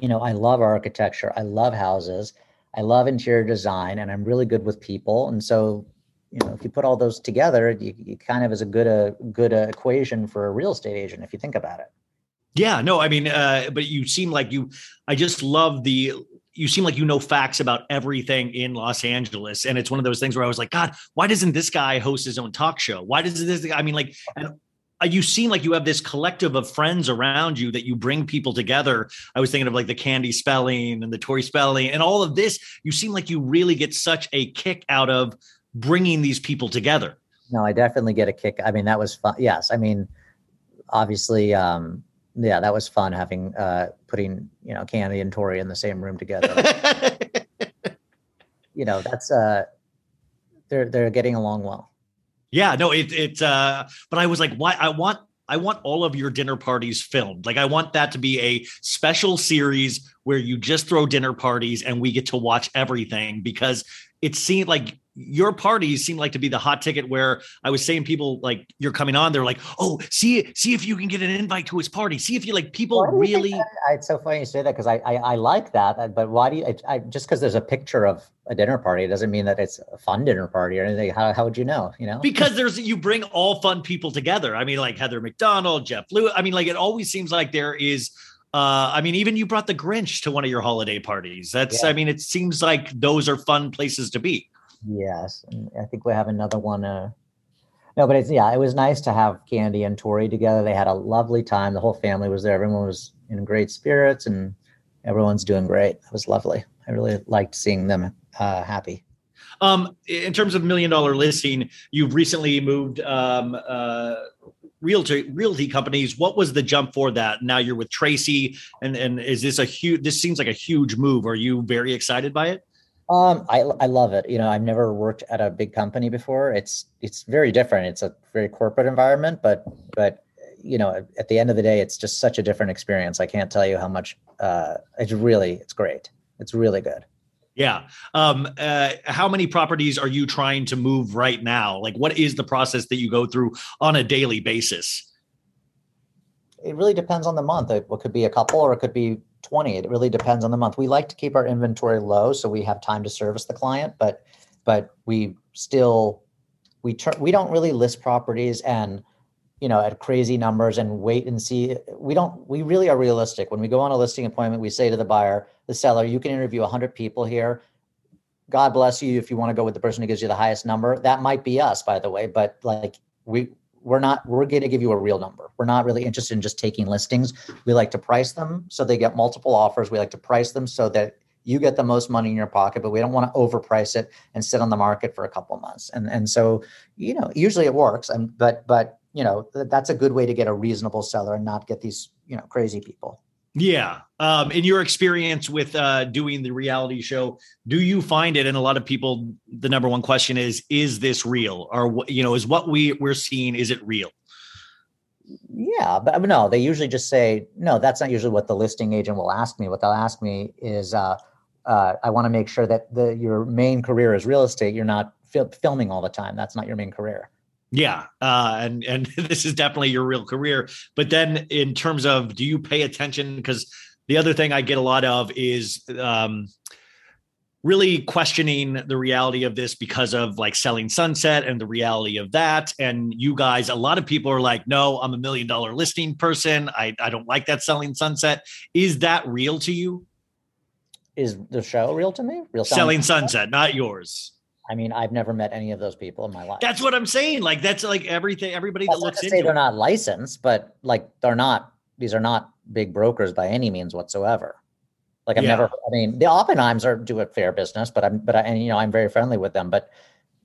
you know, I love architecture. I love houses. I love interior design, and I'm really good with people. And so, you know, if you put all those together, you, you kind of is a good a good uh, equation for a real estate agent if you think about it. Yeah, no, I mean, uh, but you seem like you, I just love the, you seem like you know facts about everything in Los Angeles. And it's one of those things where I was like, God, why doesn't this guy host his own talk show? Why does this, I mean, like, and uh, you seem like you have this collective of friends around you that you bring people together. I was thinking of like the Candy Spelling and the Tori Spelling and all of this. You seem like you really get such a kick out of bringing these people together. No, I definitely get a kick. I mean, that was fun. Yes, I mean, obviously, um, yeah, that was fun having uh, putting you know Candy and Tori in the same room together. [LAUGHS] you know, that's uh, they're they're getting along well. Yeah, no, it it uh but I was like, why I want I want all of your dinner parties filmed. Like I want that to be a special series where you just throw dinner parties and we get to watch everything because it seemed like your parties seem like to be the hot ticket where I was saying people like you're coming on, they're like, oh, see, see if you can get an invite to his party. See if you like people Why do you think really that? I- It's so funny you say that because I, I I like that, uh, but why do you? I, I just because there's a picture of a dinner party doesn't mean that it's a fun dinner party or anything. How how would you know? You know, because there's you bring all fun people together. I mean, like Heather McDonald, Jeff Lewis. I mean, like it always seems like there is Uh, I mean, even you brought the Grinch to one of your holiday parties. That's, Yeah. I mean, it seems like those are fun places to be. Yes, and I think we have another one. Uh, no, but it's yeah, it was nice to have Candy and Tori together. They had a lovely time. The whole family was there. Everyone was in great spirits, and everyone's doing great. It was lovely. I really liked seeing them uh, happy. Um, in terms of million dollar listing, you've recently moved um, uh, realty realty companies. What was the jump for that? Now you're with Tracy, and and is this a huge? This seems like a huge move. Are you very excited by it? Um, I I love it. You know, I've never worked at a big company before. It's it's very different. It's a very corporate environment, but but you know, at the end of the day, it's just such a different experience. I can't tell you how much. Uh, it's really it's great. It's really good. Yeah. Um, uh, how many properties are you trying to move right now? Like, what is the process that you go through on a daily basis? It really depends on the month. It, could be a couple or it could be 20. It really depends on the month. We like to keep our inventory low so we have time to service the client, but but we still we turn we don't really list properties and you know at crazy numbers and wait and see. We don't we really are realistic. When we go on a listing appointment, we say to the buyer, the seller, you can interview 100 people here. God bless you if you want to go with the person who gives you the highest number. That might be us, by the way, but like we we're not we're going to give you a real number. We're not really interested in just taking listings. We like to price them so they get multiple offers. We like to price them so that you get the most money in your pocket but we don't want to overprice it and sit on the market for a couple months. And and so you know usually it works and but but you know th- that's a good way to get a reasonable seller and not get these you know crazy people Yeah. Um, in your experience with uh, doing the reality show, do you find it? And a lot of people, the number one question is: Is this real? Or you know, is what we we're seeing? Is it real? Yeah, but no, they usually just say no. That's not usually what the listing agent will ask me. What they'll ask me is, uh, uh, I want to make sure that the your main career is real estate. You're not fil- filming all the time. That's not your main career. Yeah, uh, and and [LAUGHS] this is definitely your real career. But then, in terms of, do you pay attention? Because the other thing I get a lot of is um, really questioning the reality of this because of like selling sunset and the reality of that. And you guys, a lot of people are like, "No, I'm a million dollar listing person. I I don't like that selling sunset." Is that real to you? Is the show real to me? Real Selling sunset, not yours. I mean, I've never met any of those people in my life. That's what I'm saying. Like that's like everything. Everybody That's that not looks to into say they're not licensed, but like they're not. These are not big brokers by any means whatsoever. Like I've Yeah. never. I mean, the Oppenheims are do a fair business, but I'm. But I, and you know, I'm very friendly with them. But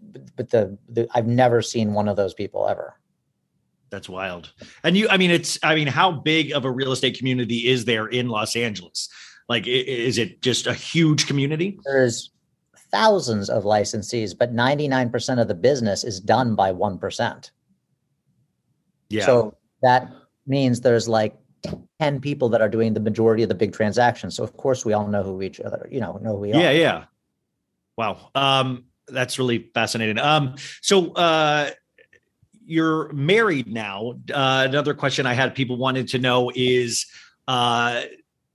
but, but the, the I've never seen one of those people ever. That's wild. And you, I mean, it's, I mean, how big of a real estate community is there in Los Angeles? Like, is it just a huge community? There's thousands of licensees, but 99% of the business is done by 1%. Yeah. So that means there's like 10 people that are doing the majority of the big transactions. So of course we all know who each other, you know, know who we yeah, are. yeah. Yeah. Wow. Um, that's really fascinating. Um, so, uh, you're married now. Uh, another question I had people wanted to know is, uh,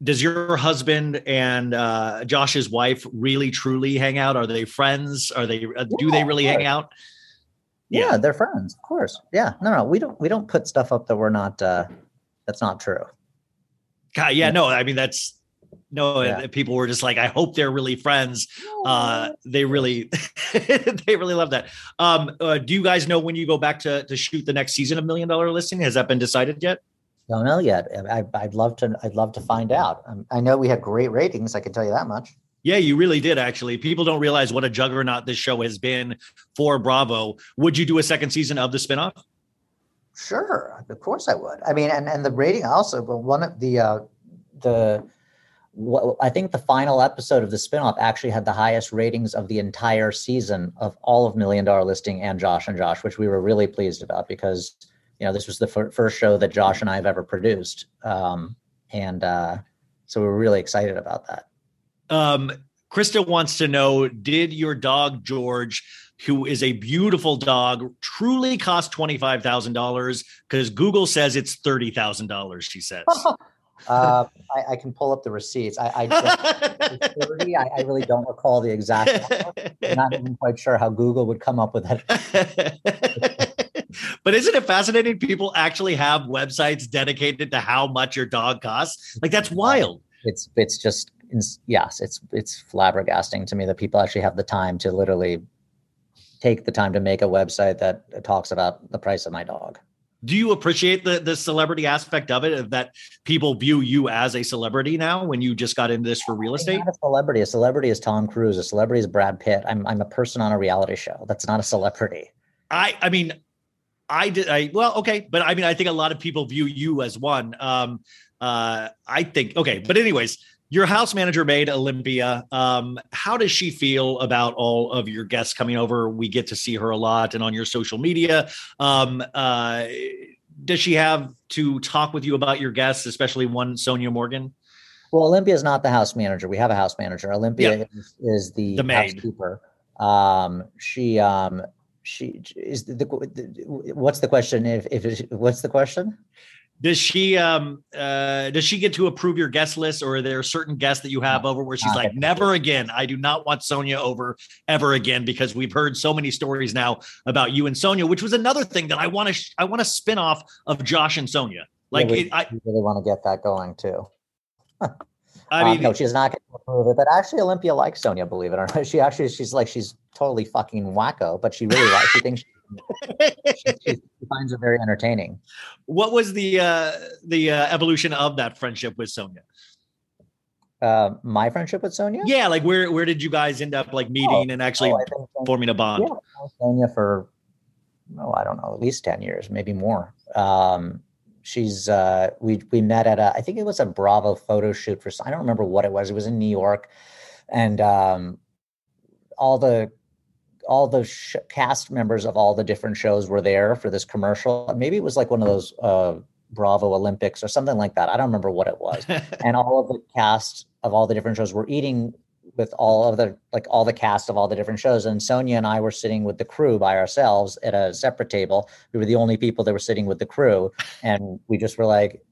does your husband and uh, Josh's wife really truly hang out? Are they friends? Are they? Uh, do they really hang out? Yeah, they're friends, of course. Yeah. No, no, we don't we don't put stuff up that we're not uh that's not true. God, yeah, no, I mean that's no. Yeah. People were just like, I hope they're really friends. Uh, they really, [LAUGHS] they really love that. Um, uh, do you guys know when you go back to to shoot the next season of Million Dollar Listing? Has that been decided yet? Don't know yet. I, I'd love to. I'd love to find out. Um, I know we had great ratings. I can tell you that much. Yeah, you really did. Actually, people don't realize what a juggernaut this show has been for Bravo. Would you do a second season of the spinoff? Sure, of course I would. I mean, and and the rating also. But one of the uh, the what, I think the final episode of the spinoff actually had the highest ratings of the entire season of all of Million Dollar Listing and Josh and Josh, which we were really pleased about because you know this was the fir- first show that Josh and I have ever produced, um, and uh, so we were really excited about that. Um, Krista wants to know: Did your dog George, who is a beautiful dog, truly cost twenty five thousand dollars? Because Google says it's thirty thousand dollars. She says. [LAUGHS] Uh, I, I can pull up the receipts. I, I, it's 30, I, I really don't recall the exact. number. I'm not even quite sure how Google would come up with that. [LAUGHS] But isn't it fascinating? People actually have websites dedicated to how much your dog costs. Like that's wild. It's it's just it's, yes, it's it's flabbergasting to me that people actually have the time to literally take the time to make a website that talks about the price of my dog. Do you appreciate the the celebrity aspect of it? Of that people view you as a celebrity now when you just got into this for real estate? I'm not a celebrity. A celebrity is Tom Cruise. A celebrity is Brad Pitt. I'm I'm a person on a reality show. That's not a celebrity. I I mean, I did I well okay, but I mean I think a lot of people view you as one. Um uh I think okay, but anyways, your house manager maid Olympia. Um, how does she feel about all of your guests coming over? We get to see her a lot and on your social media. Um, uh, does she have to talk with you about your guests, especially one Sonja Morgan? Well, Olympia is not the house manager. We have a house manager. Olympia is, is the, The housekeeper. Um, she um, she is the, the what's the question? If if what's the question? Does she um uh does she get to approve your guest list or are there certain guests that you have over where she's not like, never again. I do not want Sonja over ever again because we've heard so many stories now about you and Sonja, which was another thing that I want to sh- I want to spin off of Josh and Sonja. Like yeah, we, it, I really want to get that going too. [LAUGHS] I Um, no, she's not going to approve it. But actually, Olympia likes Sonja. Believe it or not, [LAUGHS] she actually she's like she's totally fucking wacko, but she really likes. She thinks she, [LAUGHS] she finds her very entertaining. what was the uh the uh, evolution of that friendship with Sonja? Uh, my friendship with Sonja. Yeah, like where where did you guys end up like meeting and actually Oh, forming a bond? Yeah, Sonja for no, I don't know, at least ten years, maybe more. Um, she's uh, we we met at a I think it was a Bravo photo shoot for I don't remember what it was. It was in New York, and um, all the all the sh- cast members of all the different shows were there for this commercial. Maybe it was like one of those uh, Bravo Olympics or something like that. I don't remember what it was [LAUGHS] and all of the cast of all the different shows were eating with all of the like all the cast of all the different shows and sonja and i were sitting with the crew by ourselves at a separate table. We were the only people that were sitting with the crew and we just were like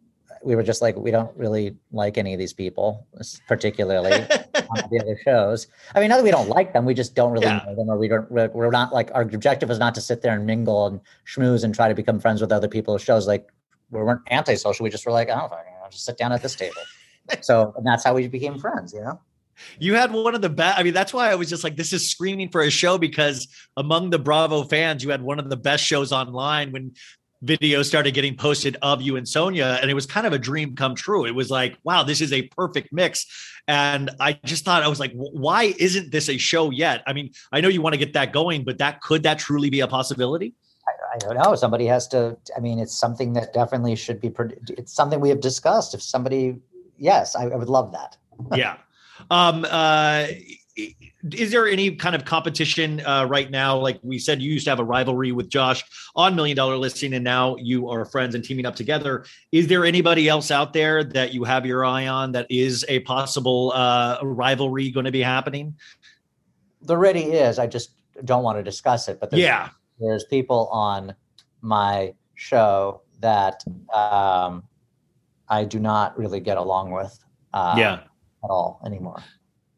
we were just like we don't really like any of these people particularly [LAUGHS] on the other shows. I mean not that we don't like them we just don't really Yeah. know them or we don't we're not like our objective is not to sit there and mingle and schmooze and try to become friends with other people's shows like we weren't antisocial we just were like oh, i don't fucking know just sit down at this table. [LAUGHS] So and that's how we became friends you know You had one of the best. I mean, that's why I was just like, this is screaming for a show because among the Bravo fans, you had one of the best shows online when videos started getting posted of you and Sonja. And it was kind of a dream come true. It was like, wow, this is a perfect mix. And I just thought, I was like, why isn't this a show yet? I mean, I know you want to get that going, but that could that truly be a possibility? I don't know. Somebody has to. I mean, it's something that definitely should be. It's something we have discussed. If somebody, yes, I, I would love that. yeah. Um, uh, is there any kind of competition uh, right now? Like we said, you used to have a rivalry with Josh on Million Dollar Listing, and now you are friends and teaming up together. Is there anybody else out there that you have your eye on that is a possible uh, rivalry going to be happening? There already is. I just don't want to discuss it. But there's, Yeah. there's people on my show that um, I do not really get along with. Uh, Yeah. At all anymore.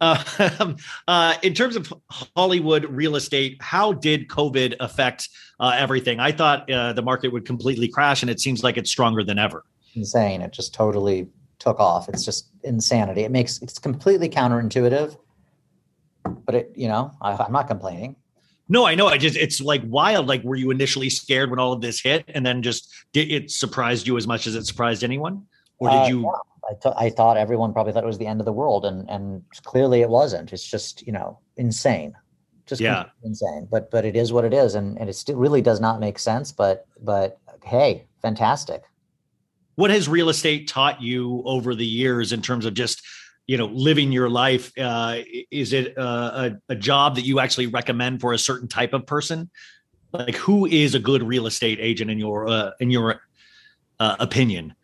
Uh, [LAUGHS] uh, in terms of Hollywood real estate, how did COVID affect uh, everything? I thought uh, the market would completely crash, and it seems like it's stronger than ever. insane. It just totally took off. It's just insanity. It makes it's completely counterintuitive, but it you know I, I'm not complaining. No, I know. I just it's like wild. Like, were you initially scared when all of this hit, and then just did it surprised you as much as it surprised anyone, or did Uh, you? yeah. I thought I thought everyone probably thought it was the end of the world, and and clearly it wasn't. It's just you know insane, just Yeah. insane. But but it is what it is, and and it still really does not make sense. But but hey, fantastic. What has real estate taught you over the years in terms of just you know living your life? Uh, is it uh, a, a job that you actually recommend for a certain type of person? Like, who is a good real estate agent in your uh, in your uh, opinion?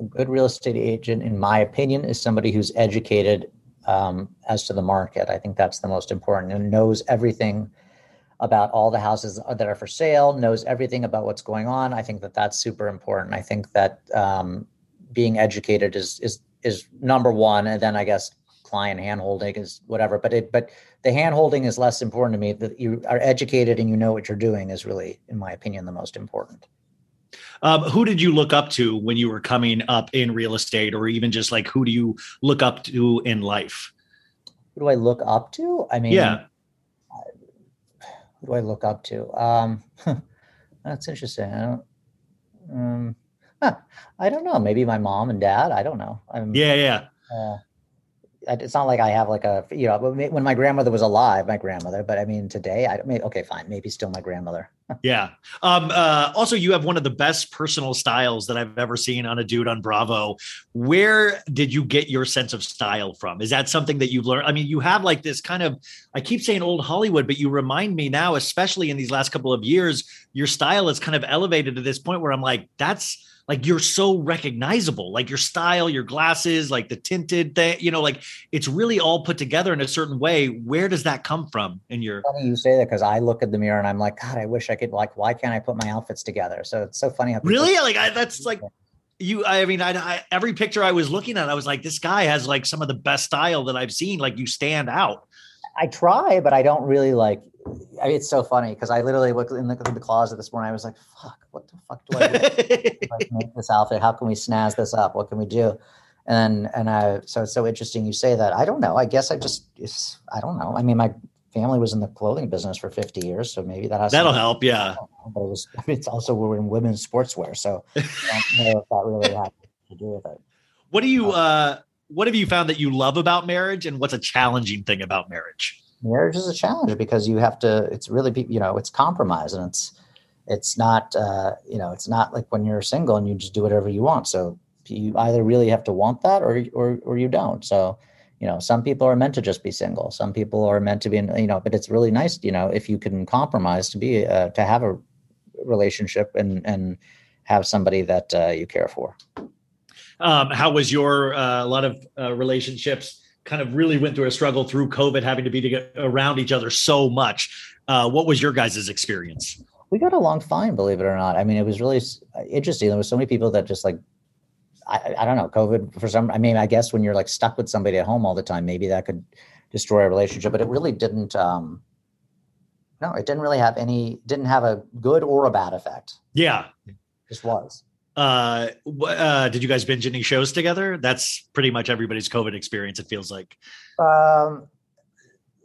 A good real estate agent, in my opinion, is somebody who's educated um, as to the market. I think that's the most important and knows everything about all the houses that are for sale, knows everything about what's going on. I think that that's super important. I think that um, being educated is is is number one, and then I guess client handholding is whatever. But it but the handholding is less important to me. That you are educated and you know what you're doing is really, in my opinion, the most important. Um, who did you look up to when you were coming up in real estate, or even just like who do you look up to in life? Who do I look up to? I mean, Yeah. who do I look up to? Um, that's interesting. I don't. Um, huh, I don't know. Maybe my mom and dad. I don't know. I'm, Yeah, yeah. uh, it's not like I have like a you know when my grandmother was alive, my grandmother. But I mean today, I mean okay, fine, maybe still my grandmother. [LAUGHS] Yeah. Um, uh, also, you have one of the best personal styles that I've ever seen on a dude on Bravo. Where did you get your sense of style from? Is that something that you've learned? I mean, you have like this kind of, I keep saying old Hollywood, but you remind me now, especially in these last couple of years, your style is kind of elevated to this point where I'm like, that's like you're so recognizable, like your style, your glasses, like the tinted thing, you know, like it's really all put together in a certain way. Where does that come from in your Funny you say that because I look at the mirror and I'm like, God, I wish I could like. Why can't I put my outfits together? So it's so funny how Really? Like I, that's like you. I mean, I, I every picture I was looking at, I was like, this guy has like some of the best style that I've seen. Like you stand out. I try, but I don't really like. I it's so funny because I literally looked in the, in the closet this morning. I was like, "Fuck, what the fuck do I do? [LAUGHS] like make this outfit? How can we snazz this up? What can we do?" And and I so it's so interesting you say that. I don't know. I guess I just it's, I don't know. I mean, my family was in the clothing business for 50 years, so maybe that has That'll help. Yeah. But it was it's also we're in women's sportswear, so [LAUGHS] I don't know if that really had to do with it. What do you? uh What have you found that you love about marriage, and what's a challenging thing about marriage? Marriage is a challenge because you have to it's really you know it's compromise and it's it's not uh you know it's not like when you're single and you just do whatever you want. So you either really have to want that or or or you don't. So you know some people are meant to just be single. Some people are meant to be in you know but it's really nice you know if you can compromise to be uh, to have a relationship and and have somebody that uh, you care for. Um, how was your uh, a lot of uh, relationships kind of really went through a struggle through COVID, having to be to get around each other so much. Uh, what was your guys' experience? we got along fine, believe it or not. I mean, it was really interesting. There was so many people that just like, I, I don't know, COVID for some. I mean, I guess when you're like stuck with somebody at home all the time, maybe that could destroy a relationship. But it really didn't. um No, it didn't really have any. Didn't have a good or a bad effect. Yeah. It just was. Uh, uh, did you guys binge any shows together? That's pretty much everybody's COVID experience. It feels like. Um,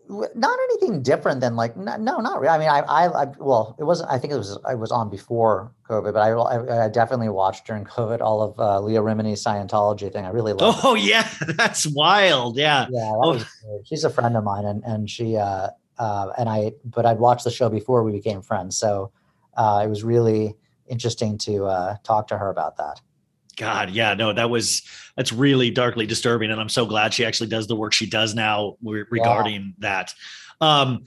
not anything different than like no, no not really. I mean, I, I, I, well, it wasn't. I think it was. I was on before COVID, but I, I, I definitely watched during COVID all of uh, Leah Remini's Scientology thing. I really loved. it. Oh yeah, [LAUGHS] that's wild. Yeah. Yeah, Oh. she's a friend of mine, and and she uh, uh, and I, but I'd watched the show before we became friends, so uh, it was really interesting to uh, talk to her about that. God, yeah, no, that was that's really darkly disturbing, and I'm so glad she actually does the work she does now re- regarding that. Um,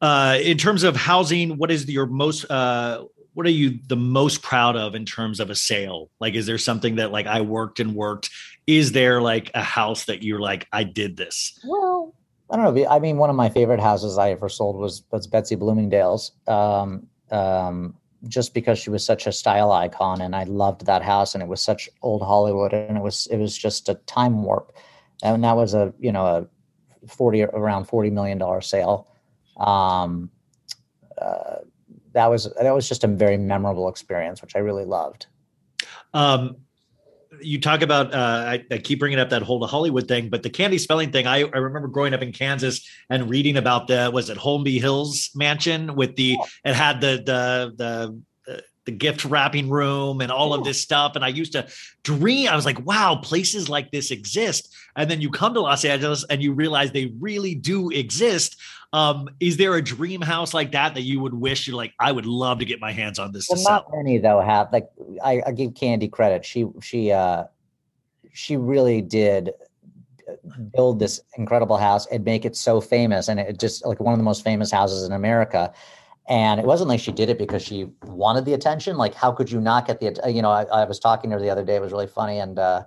uh, in terms of housing, what is your most uh, what are you the most proud of in terms of a sale? Like, is there something that like I worked and worked? Is there like a house that you're like I did this? Well, I don't know. I mean, one of my favorite houses I ever sold was was Betsy Bloomingdale's. Um, um, just because she was such a style icon, and I loved that house, and it was such old Hollywood, and it was it was just a time warp, and that was a you know a forty around forty million dollar sale. Um, uh, that was that was just a very memorable experience, which I really loved. Um, you talk about uh, I, I keep bringing up that whole Hollywood thing, but the candy spelling thing. I, I remember growing up in Kansas and reading about the was it Holmby Hills mansion with the it had the the the the, gift wrapping room and all of this stuff. And I used to dream. I was like, wow, places like this exist. And then you come to Los Angeles and you realize they really do exist. Um, is there a dream house like that that you would wish you're like, I would love to get my hands on this Well, not many though have like I, I give Candy credit. She she uh she really did uh, build this incredible house and make it so famous and it just like one of the most famous houses in America. And it wasn't like she did it because she wanted the attention. Like, how could you not get the, you know, I, I was talking to her the other day. It was really funny. And uh,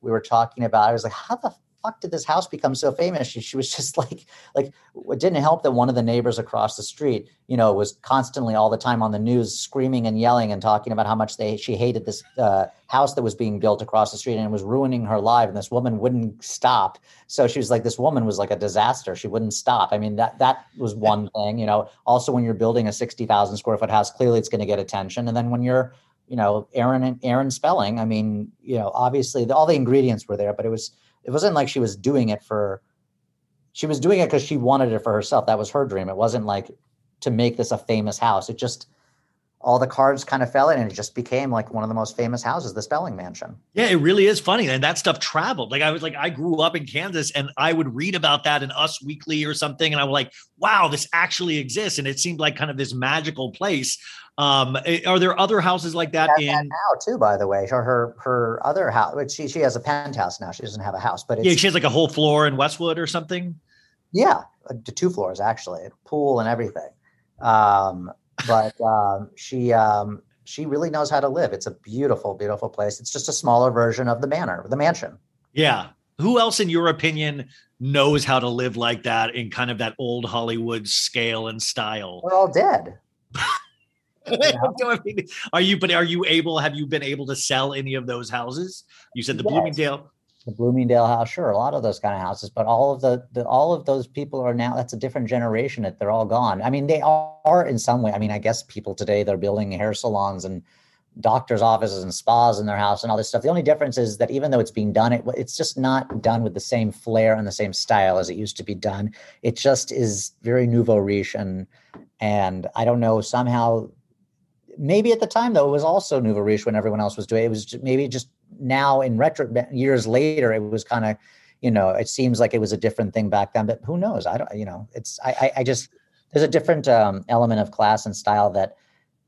we were talking about, I was like, how the fuck did this house become so famous? She, she was [LAUGHS] just like, like it didn't help that one of the neighbors across the street, you know, was constantly all the time on the news screaming and yelling and talking about how much they she hated this uh, house that was being built across the street and it was ruining her life. And this woman wouldn't stop. So she was like, this woman was like a disaster. She wouldn't stop. I mean, that that was one thing. You know, also when you're building a sixty thousand square foot house, clearly it's going to get attention. And then when you're you know, Aaron and Aaron Spelling. I mean, you know, obviously the, all the ingredients were there, but it was it wasn't like she was doing it for she was doing it because she wanted it for herself. That was her dream. It wasn't like to make this a famous house. It just all the cards kind of fell in and it just became like one of the most famous houses, the Spelling Mansion. Yeah, it really is funny. And that stuff traveled. Like I was like, I grew up in Kansas and I would read about that in Us Weekly or something. And I was like, wow, this actually exists. And it seemed like kind of this magical place. Um, eh, are there other houses like that Has that in now too, by the way. Her her, her other house, which she she has a penthouse now. She doesn't have a house, but it's yeah, she has like a whole floor in Westwood or something. Yeah, uh, to two floors actually, pool and everything. Um, but [LAUGHS] um, she um, she really knows how to live. It's a beautiful, beautiful place. It's just a smaller version of the manor, the mansion. Yeah. Who else, in your opinion, knows how to live like that in kind of that old Hollywood scale and style? We're all dead. [LAUGHS] [LAUGHS] So, I mean, are you? But are you able? Have you been able to sell any of those houses? You said the Yes. Bloomingdale. The Bloomingdale house, sure, a lot of those kind of houses, but all of the, the all of those people are now. That's a different generation. That they're all gone. I mean, they are in some way. I mean, I guess people today they're building hair salons and doctors' offices and spas in their house and all this stuff. The only difference is that even though it's being done, it it's just not done with the same flair and the same style as it used to be done. It just is very nouveau riche and and I don't know somehow. Maybe at the time though, it was also nouveau riche when everyone else was doing it. It was ju- maybe just now in retro years later, it was kind of, you know, it seems like it was a different thing back then. But who knows? I don't. You know, it's I I, I just there's a different um, element of class and style that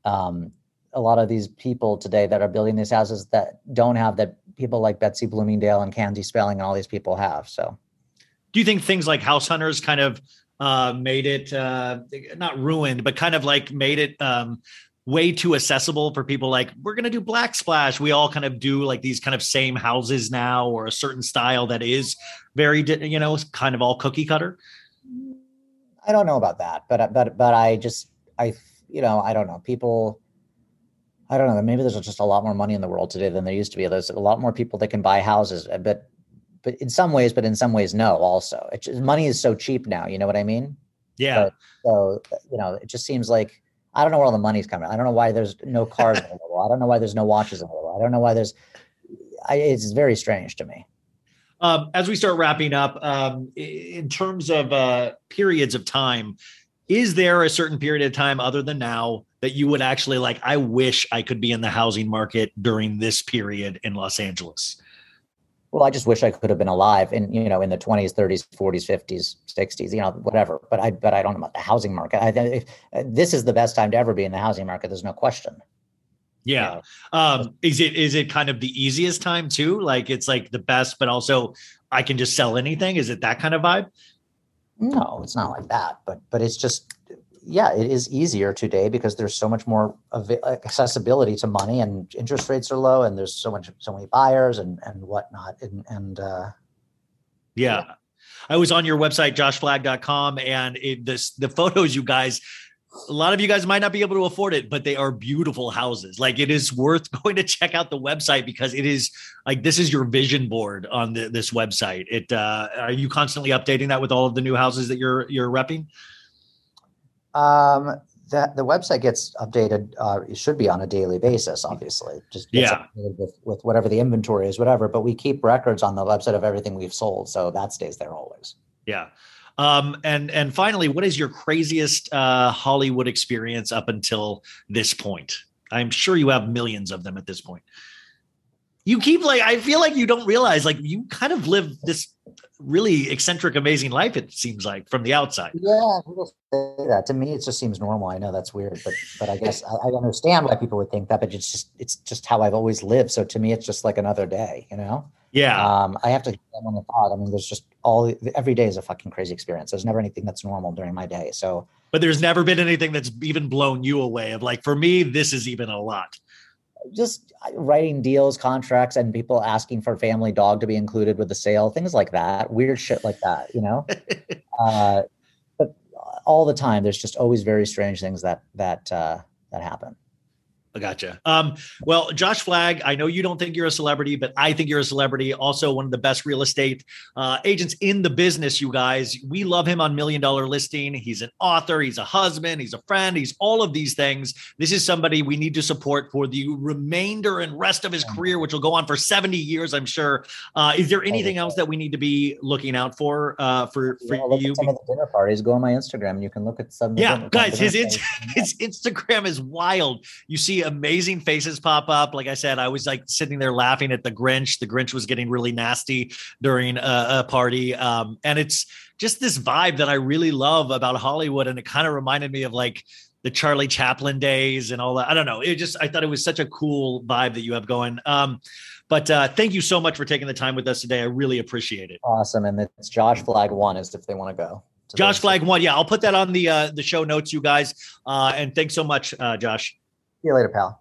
um, a lot of these people today that are building these houses that don't have that people like Betsy Bloomingdale and Candy Spelling and all these people have. So Do you think things like House Hunters kind of uh, made it uh, not ruined, but kind of like made it um, way too accessible for people? Like we're gonna do Black Splash. We all kind of do like these kind of same houses now, or a certain style that is very, you know, kind of all cookie cutter. I don't know about that, but but but I just I you know I don't know people. I don't know. Maybe there's just a lot more money in the world today than there used to be. There's a lot more people that can buy houses, uh, but but in some ways, but in some ways, no. Also, it just, money is so cheap now. You know what I mean? Yeah. But- So you know, it just seems like I don't know where all the money's coming. I don't know why there's no cars [LAUGHS] available. I don't know why there's no watches available. I don't know why there's. I, it's very strange to me. Um, as we start wrapping up, um, in terms of uh, periods of time, is there a certain period of time other than now that you would actually like? I wish I could be in the housing market during this period in Los Angeles. Well, I just wish I could have been alive in you know in the 20s, 30s, 40s, 50s, 60s, you know, whatever. But I but I don't know about the housing market. I think uh, this is the best time to ever be in the housing market. There's no question. Yeah. Um, is it is it kind of the easiest time too? Like it's like the best, but also I can just sell anything. Is it that kind of vibe? No, it's not like that. But but it's just yeah, it is easier today because there's so much more accessibility to money and interest rates are low and there's so much so many buyers and and whatnot and and uh, Yeah. I was on your website, joshflagg.com, and it, this, the photos you guys, a lot of you guys might not be able to afford it, but they are beautiful houses. Like it is worth [LAUGHS] going to check out the website because it is like this is your vision board on the, this website. It uh, are you constantly updating that with all of the new houses that you're you're repping? Um, that the website gets updated. Uh, it should be on a daily basis, obviously. Just Yeah. with, with whatever the inventory is, whatever. But we keep records on the website of everything we've sold, so that stays there always. Yeah. Um, and and finally, what is your craziest uh, Hollywood experience up until this point? I'm sure you have millions of them at this point. You keep like I feel like you don't realize like you kind of live this really eccentric, amazing life. It seems like from the outside. Yeah, people say that to me. It just seems normal. I know that's weird, but but I guess I, I understand why people would think that. But it's just it's just how I've always lived. So to me, it's just like another day. You know. Yeah. Um, I have to them a thought. I mean, there's just all every day is a fucking crazy experience. There's never anything that's normal during my day. So but there's never been anything that's even blown you away of like for me, this is even a lot. Just writing deals, contracts, and people asking for family dog to be included with the sale, things like that, weird shit like that, you know. [LAUGHS] uh, but all the time, there's just always very strange things that that uh, that happen. I gotcha. Um, well, Josh Flagg, I know you don't think you're a celebrity, but I think you're a celebrity. Also, one of the best real estate uh, agents in the business. You guys, we love him on Million Dollar Listing. He's an author. He's a husband. He's a friend. He's all of these things. This is somebody we need to support for the remainder and rest of his career, which will go on for 70 years, I'm sure. Uh, is there anything else that we need to be looking out for uh, for for Yeah, you? some of the dinner parties. Go on my Instagram, and you can look at some. Yeah, guys, his dinner ins- parties. [LAUGHS] his Instagram is wild. You see amazing faces pop up. Like I said, I was like sitting there laughing at the Grinch. The Grinch was getting really nasty during a, a party, um, and it's just this vibe that I really love about Hollywood, and it kind of reminded me of like the Charlie Chaplin days and all that. I don't know. It just I thought it was such a cool vibe that you have going. Um, but uh, thank you so much for taking the time with us today. I really appreciate it. awesome, and it's Josh Flagg one is if they want to go. Josh Flagg one, yeah, I'll put that on the uh, the show notes, you guys. Uh, and thanks so much, uh, Josh. See you later, pal.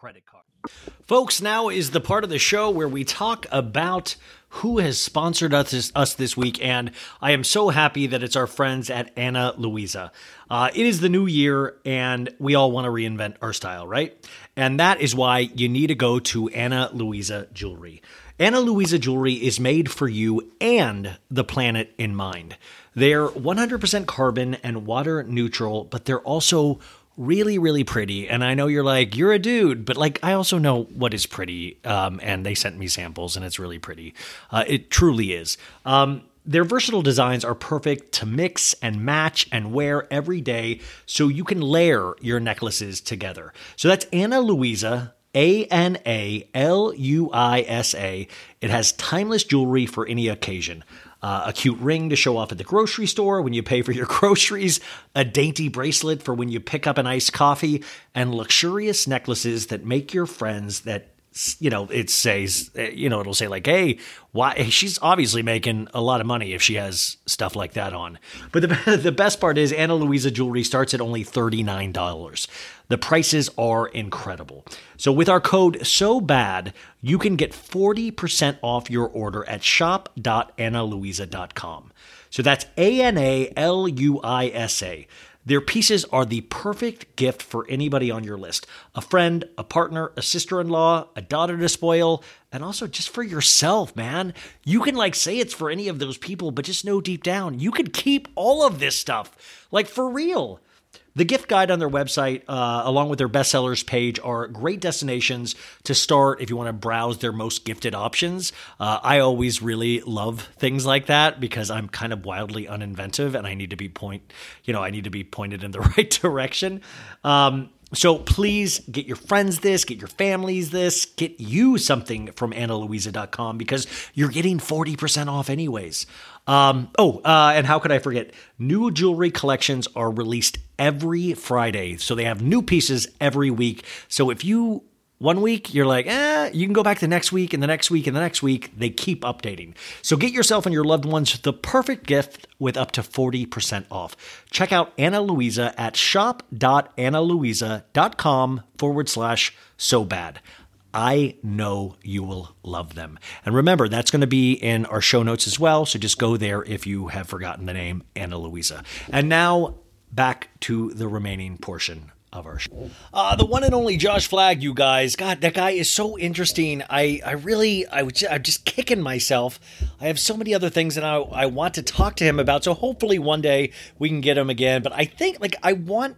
credit card. Folks, now is the part of the show where we talk about who has sponsored us this, us this week, and I am so happy that it's our friends at Ana Luisa. Uh, it is the new year, and we all want to reinvent our style, right? And that is why you need to go to Ana Luisa Jewelry. Ana Luisa Jewelry is made for you and the planet in mind. They're 100% carbon and water neutral, but they're also really really pretty and i know you're like you're a dude but like i also know what is pretty um, and they sent me samples and it's really pretty uh, it truly is um, their versatile designs are perfect to mix and match and wear every day so you can layer your necklaces together so that's ana luisa a N A L U I S A. It has timeless jewelry for any occasion. Uh, a cute ring to show off at the grocery store when you pay for your [LAUGHS] groceries, a dainty bracelet for when you pick up an iced coffee, and luxurious necklaces that make your friends that you know it says you know it'll say like hey why [LAUGHS] she's obviously making a lot of money if she has stuff like that on. But the, [LAUGHS] the best part is ana luisa jewelry starts at only $39 the prices are incredible so with our code so bad you can get 40% off your order at shop.analuisa.com so that's a-n-a-l-u-i-s-a their pieces are the perfect gift for anybody on your list a friend, a partner, a sister in law, a daughter to spoil, and also just for yourself, man. You can like say it's for any of those people, but just know deep down you could keep all of this stuff. Like for real. The gift guide on their website, uh, along with their bestsellers page, are great destinations to start if you want to browse their most gifted options. Uh, I always really love things like that because I'm kind of wildly uninventive and I need to be point, you know, I need to be pointed in the [LAUGHS] right direction. Um, So please get your friends this, get your families this, get you something from AnaLuisa.com because you're getting 40% off anyways. Um, oh, uh, and how could I forget? New jewelry collections are released every Friday. So they have new pieces every week. So if you one week you're like, eh, you can go back the next week and the next week and the next week. They keep updating. So get yourself and your loved ones the perfect gift with up to 40% off. Check out Ana Luisa at shop.analuisa.com forward slash so bad. I know you will love them. And remember, that's going to be in our show notes as well. So just go there if you have forgotten the name Ana Luisa. And now back to the remaining portion of our show. Uh, the one and only Josh Flagg, you guys. God, that guy is so interesting. I, I really, I was, I'm just kicking myself. I have so many other things that I, I want to talk to him about. So hopefully one day we can get him again. But I think, like, I want.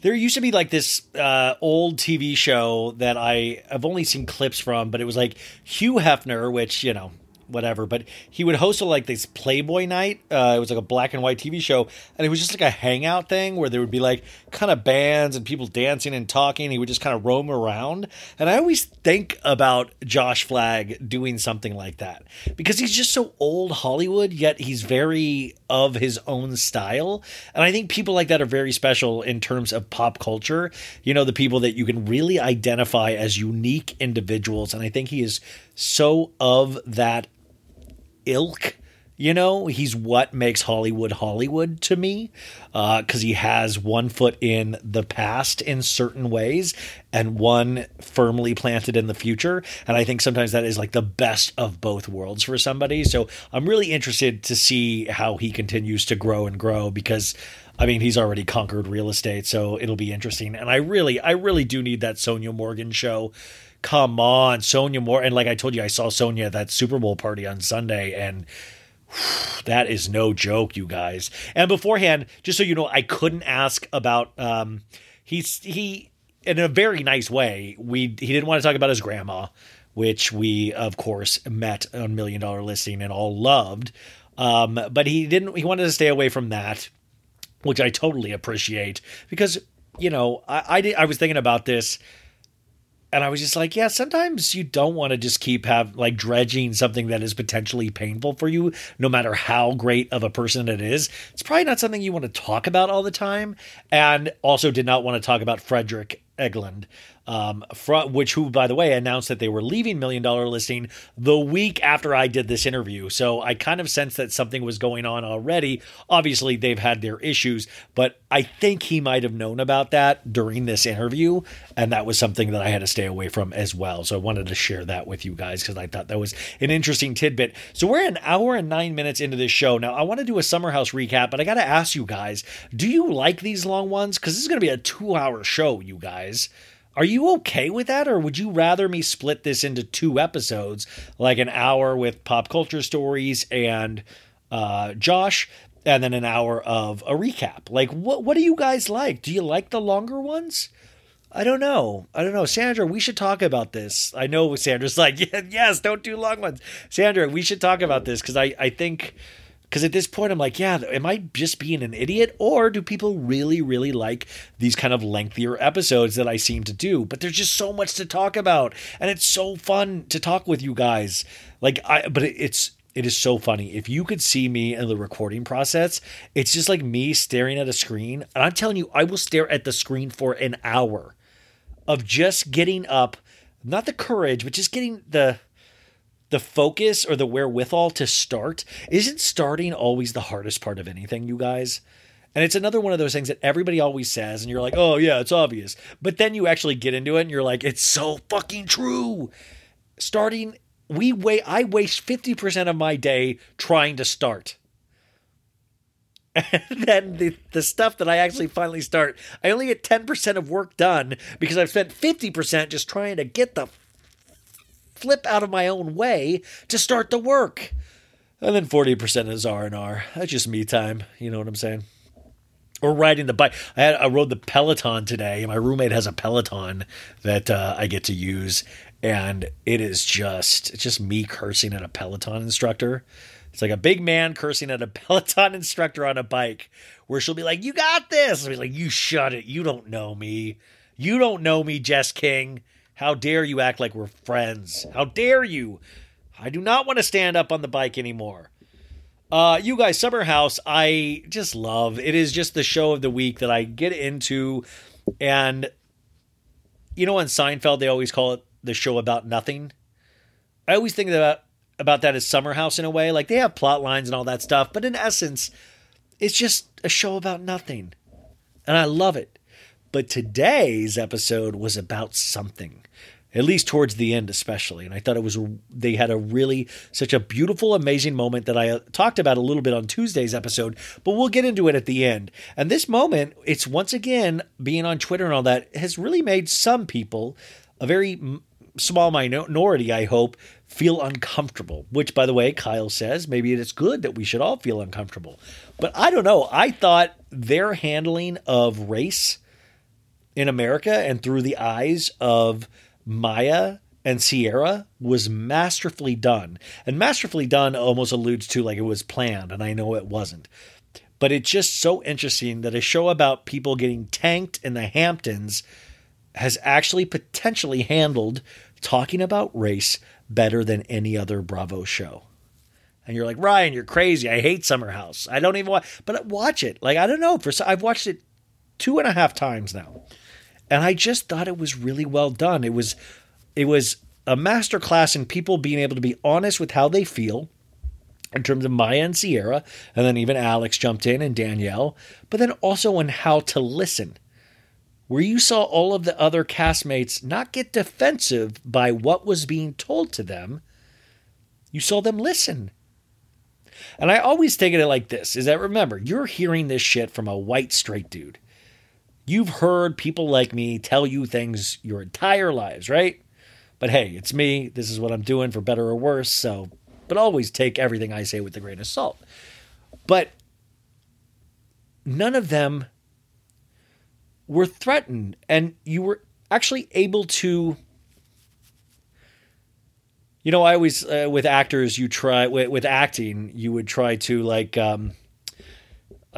There used to be like this uh, old TV show that I have only seen clips from, but it was like Hugh Hefner, which you know whatever. But he would host a, like this Playboy night. Uh, it was like a black and white TV show, and it was just like a hangout thing where there would be like kind of bands and people dancing and talking. He would just kind of roam around, and I always think about Josh Flagg doing something like that because he's just so old Hollywood, yet he's very of his own style. And I think people like that are very special in terms of pop culture. You know, the people that you can really identify as unique individuals. And I think he is so of that ilk. You know, he's what makes Hollywood Hollywood to me uh, because he has one foot in the past in certain ways and one firmly planted in the future. And I think sometimes that is like the best of both worlds for somebody. So I'm really interested to see how he continues to grow and grow because. I mean, he's already conquered real estate, so it'll be interesting. And I really, I really do need that Sonja Morgan show come on, Sonja Moore. And like I told you, I saw Sonja at that Super Bowl party on Sunday, and [SIGHS] that is no joke, you guys. And beforehand, just so you know, I couldn't ask about um he's he in a very nice way. We he didn't want to talk about his grandma, which we of course met on Million Dollar Listing and all loved. Um, but he didn't he wanted to stay away from that, which I totally appreciate because you know, I I, I was thinking about this and I was just like, yeah, sometimes you don't want to just keep have like dredging something that is potentially painful for you, no matter how great of a person it is. It's probably not something you want to talk about all the time. And also did not want to talk about Fredrik Eklund, um, fr- which who, by the way, announced that they were leaving Million Dollar Listing the week after I did this interview. So I kind of sensed that something was going on already. Obviously, they've had their issues, but I think he might have known about that during this interview, and that was something that I had to stay away from as well. So I wanted to share that with you guys because I thought that was an interesting tidbit. So we're an hour and nine minutes into this show now. I want to do a summer house recap, but I got to ask you guys: Do you like these long ones? Because this is going to be a two-hour show, you guys. Are you okay with that, or would you rather me split this into two episodes, like an hour with pop culture stories and uh, Josh, and then an hour of a recap? Like, what what do you guys like? Do you like the longer ones? I don't know. I don't know. Sandra, we should talk about this. I know Sandra's [LAUGHS] like, yes, don't do long ones. Sandra, we should talk about this because I, I think because at this point I'm like, yeah, am I just being an idiot? Or do people really, really like these kind of lengthier episodes that I seem to do? But there's just so much to talk about. And it's so fun to talk with you guys. Like I but it's it is so funny. If you could see me in the recording process, it's just like me staring at a screen. And I'm telling you, I will stare at the screen for an hour of just getting up, not the courage, but just getting the the focus or the wherewithal to start. Isn't starting always the hardest part of anything, you guys? And it's another one of those things that everybody always says, and you're like, oh, yeah, it's obvious. But then you actually get into it and you're like, it's so fucking true. Starting, we wait, I waste 50% of my day trying to start. [LAUGHS] And then the, the stuff that I actually finally start, I only get 10% of work done because I've spent 50% just trying to get the flip out of my own way to start the work. And then 40% is R&R. That's just me time, you know what I'm saying? Or riding the bike. I had I rode the Peloton today. My roommate has a Peloton that uh, I get to use and it is just it's just me cursing at a Peloton instructor. It's like a big man cursing at a [LAUGHS] Peloton instructor on a bike where she'll be like, "You got this." I'll be like, "You shut it. You don't know me." You don't know me, Jess King. How dare you act like we're friends? How dare you? I do not want to stand up on the bike anymore. Uh, you guys, Summer House, I just love. It is just the show of the week that I get into. And you know, on Seinfeld, they always call it the show about nothing. I always think about about that as Summer House in a way. Like they have plot lines and all that stuff, but in essence, it's just a show about nothing. And I love it. But today's episode was about something. At least towards the end, especially. And I thought it was, they had a really, such a beautiful, amazing moment that I uh, talked about a little bit on Tuesday's episode, but we'll get into it at the end. And this moment, it's once again being on Twitter and all that, has really made some people, a very small minority, I hope, feel uncomfortable. Which, by the way, Kyle says maybe it's good that we should all feel uncomfortable. But I don't know. I thought their handling of race in America and through the eyes of Maya and Ciara was masterfully done. And masterfully done almost alludes to like it was planned, and I know it wasn't. But it's just so interesting that a show about people getting tanked in the Hamptons has actually potentially handled talking about race better than any other Bravo show. And you're like, Ryan, you're crazy. I hate Summer House. I don't even watch, but watch it. Like, I don't know. For I've watched it two and a half times now and I just thought it was really well done. It was it was a masterclass in people being able to be honest with how they feel in terms of Maya and Ciara, and then even Alex jumped in and Danielle, but then also on how to listen. Where you saw all of the other castmates not get defensive by what was being told to them, you saw them listen. And I always take it like this is that remember, you're hearing this shit from a white straight dude. You've heard people like me tell you things your entire lives, right? But hey, it's me. This is what I'm doing for better or worse. So, but always take everything I say with a grain of salt. But none of them were threatened. And you were actually able to. You know, I always, uh, with actors, you try, with, with acting, you would try to like, um,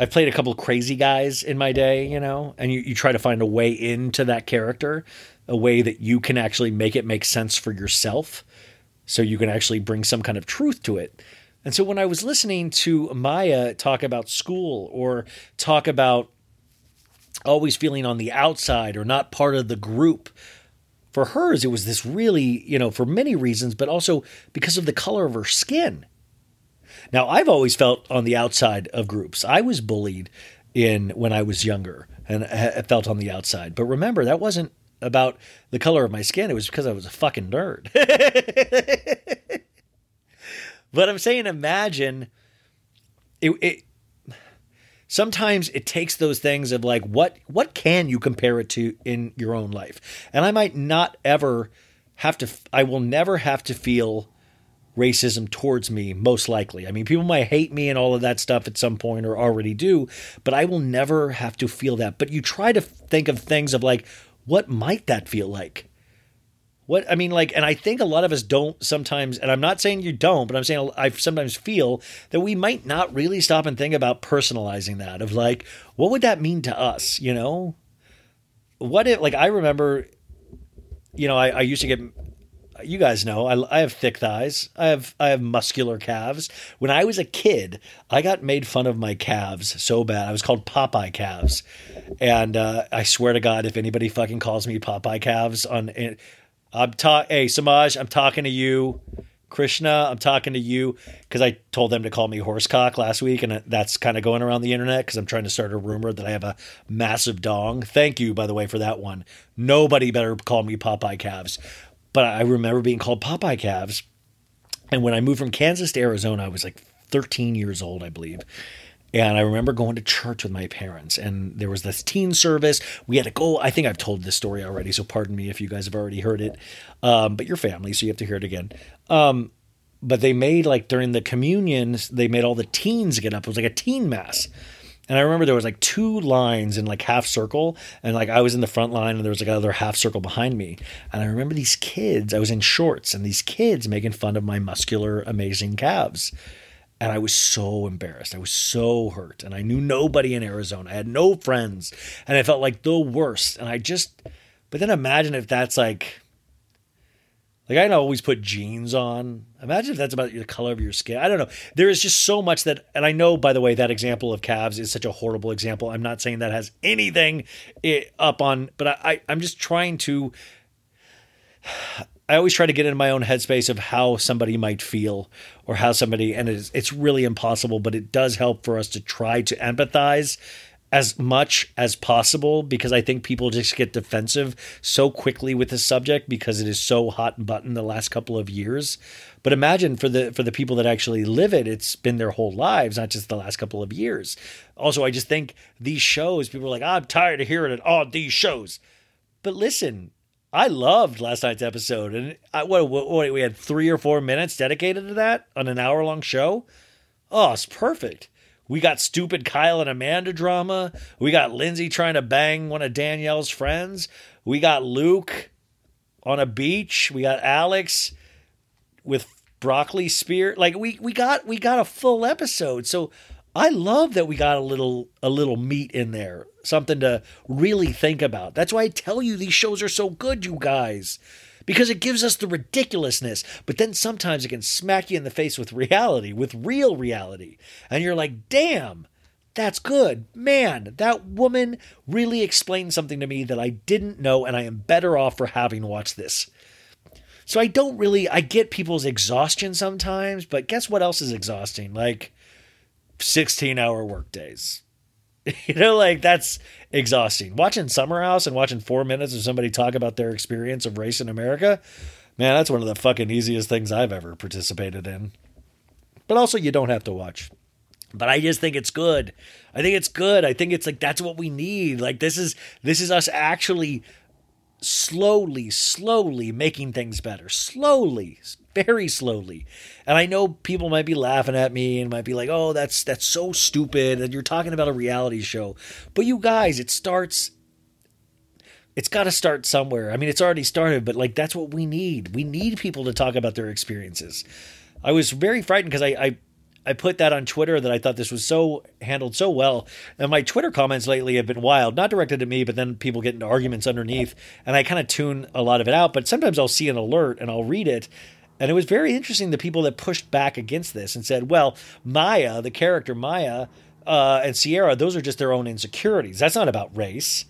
I've played a couple crazy guys in my day, you know, and you, you try to find a way into that character, a way that you can actually make it make sense for yourself. So you can actually bring some kind of truth to it. And so when I was listening to Maya talk about school or talk about always feeling on the outside or not part of the group, for hers, it was this really, you know, for many reasons, but also because of the color of her skin. Now, I've always felt on the outside of groups. I was bullied in when I was younger and I felt on the outside. But remember, that wasn't about the color of my skin. It was because I was a fucking nerd. [LAUGHS] but I'm saying, imagine it, it. Sometimes it takes those things of like what what can you compare it to in your own life, and I might not ever have to. I will never have to feel racism towards me, most likely. I mean, people might hate me and all of that stuff at some point or already do, but I will never have to feel that. But you try to think of things of like, what might that feel like? What I mean, like, and I think a lot of us don't sometimes, and I'm not saying you don't, but I'm saying I sometimes feel that we might not really stop and think about personalizing that of like, what would that mean to us? You know, what if, like, I remember, you know, I, I used to get you guys know I, I have thick thighs. I have I have muscular calves. When I was a kid, I got made fun of my calves so bad. I was called Popeye calves, and uh, I swear to God, if anybody fucking calls me Popeye calves on, I'm talk. Hey, Samaj, I'm talking to you. Krishna, I'm talking to you because I told them to call me horsecock last week, and that's kind of going around the internet because I'm trying to start a rumor that I have a massive dong. Thank you, by the way, for that one. Nobody better call me Popeye calves. But I remember being called Popeye calves. And when I moved from Kansas to Arizona, I was like 13 years old, I believe. And I remember going to church with my parents, and there was this teen service. We had to go. I think I've told this story already, so pardon me if you guys have already heard it. Um, but your family, so you have to hear it again. Um, but they made like during the communions, they made all the teens get up. It was like a teen mass. And I remember there was like two lines in like half circle, and like I was in the front line, and there was like another half circle behind me. And I remember these kids. I was in shorts, and these kids making fun of my muscular, amazing calves. And I was so embarrassed. I was so hurt. And I knew nobody in Arizona. I had no friends. And I felt like the worst. And I just, But then imagine if that's like, like I always put jeans on. Imagine if that's about the color of your skin. I don't know. There is just so much that, and I know by the way that example of calves is such a horrible example. I'm not saying that has anything eh, up on, but I, I I'm just trying to. I always try to get in my own headspace of how somebody might feel or how somebody, and it's, it's really impossible, but it does help for us to try to empathize as much as possible because I think people just get defensive so quickly with the subject because it is so hot and button the last couple of years. But imagine for the for the people that actually live it, it's been their whole lives, not just the last couple of years. Also, I just think these shows, people are like, I'm tired of hearing it on these shows. But listen, I loved last night's episode, and I, what, what we had three or four minutes dedicated to that on an hour long show. Oh, it's perfect. We got stupid Kyle and Amanda drama. We got Lindsay trying to bang one of Danielle's friends. We got Luke on a beach. We got Alex with broccoli spear. Like we we got we got a full episode. So I love that we got a little a little meat in there, something to really think about. That's why I tell you these shows are so good, you guys, because it gives us the ridiculousness, but then sometimes it can smack you in the face with reality, with real reality, and you're like, "Damn, that's good, man! That woman really explained something to me that I didn't know, and I am better off for having watched this." So I don't really I get people's exhaustion sometimes, but guess what else is exhausting? Like 16 hour work days. [LAUGHS] You know, like that's exhausting. Watching Summer House and watching four minutes of somebody talk about their experience of race in America, man, that's one of the fucking easiest things I've ever participated in. But also, you don't have to watch. But I just think it's good. I think it's good. I think it's like that's what we need. Like this is this is us actually slowly, slowly making things better. Slowly, very slowly. And I know people might be laughing at me and might be like, "Oh, that's that's so stupid." And you're talking about a reality show. But you guys, it starts it's got to start somewhere. I mean, it's already started, but like that's what we need. We need people to talk about their experiences. I was very frightened because I, I I put that on Twitter that I thought this was so handled so well. And my Twitter comments lately have been wild, not directed at me, but then people get into arguments underneath. And I kind of tune a lot of it out. But sometimes I'll see an alert and I'll read it. And it was very interesting the people that pushed back against this and said, well, Maya, the character Maya, uh, and Ciara, those are just their own insecurities. That's not about race.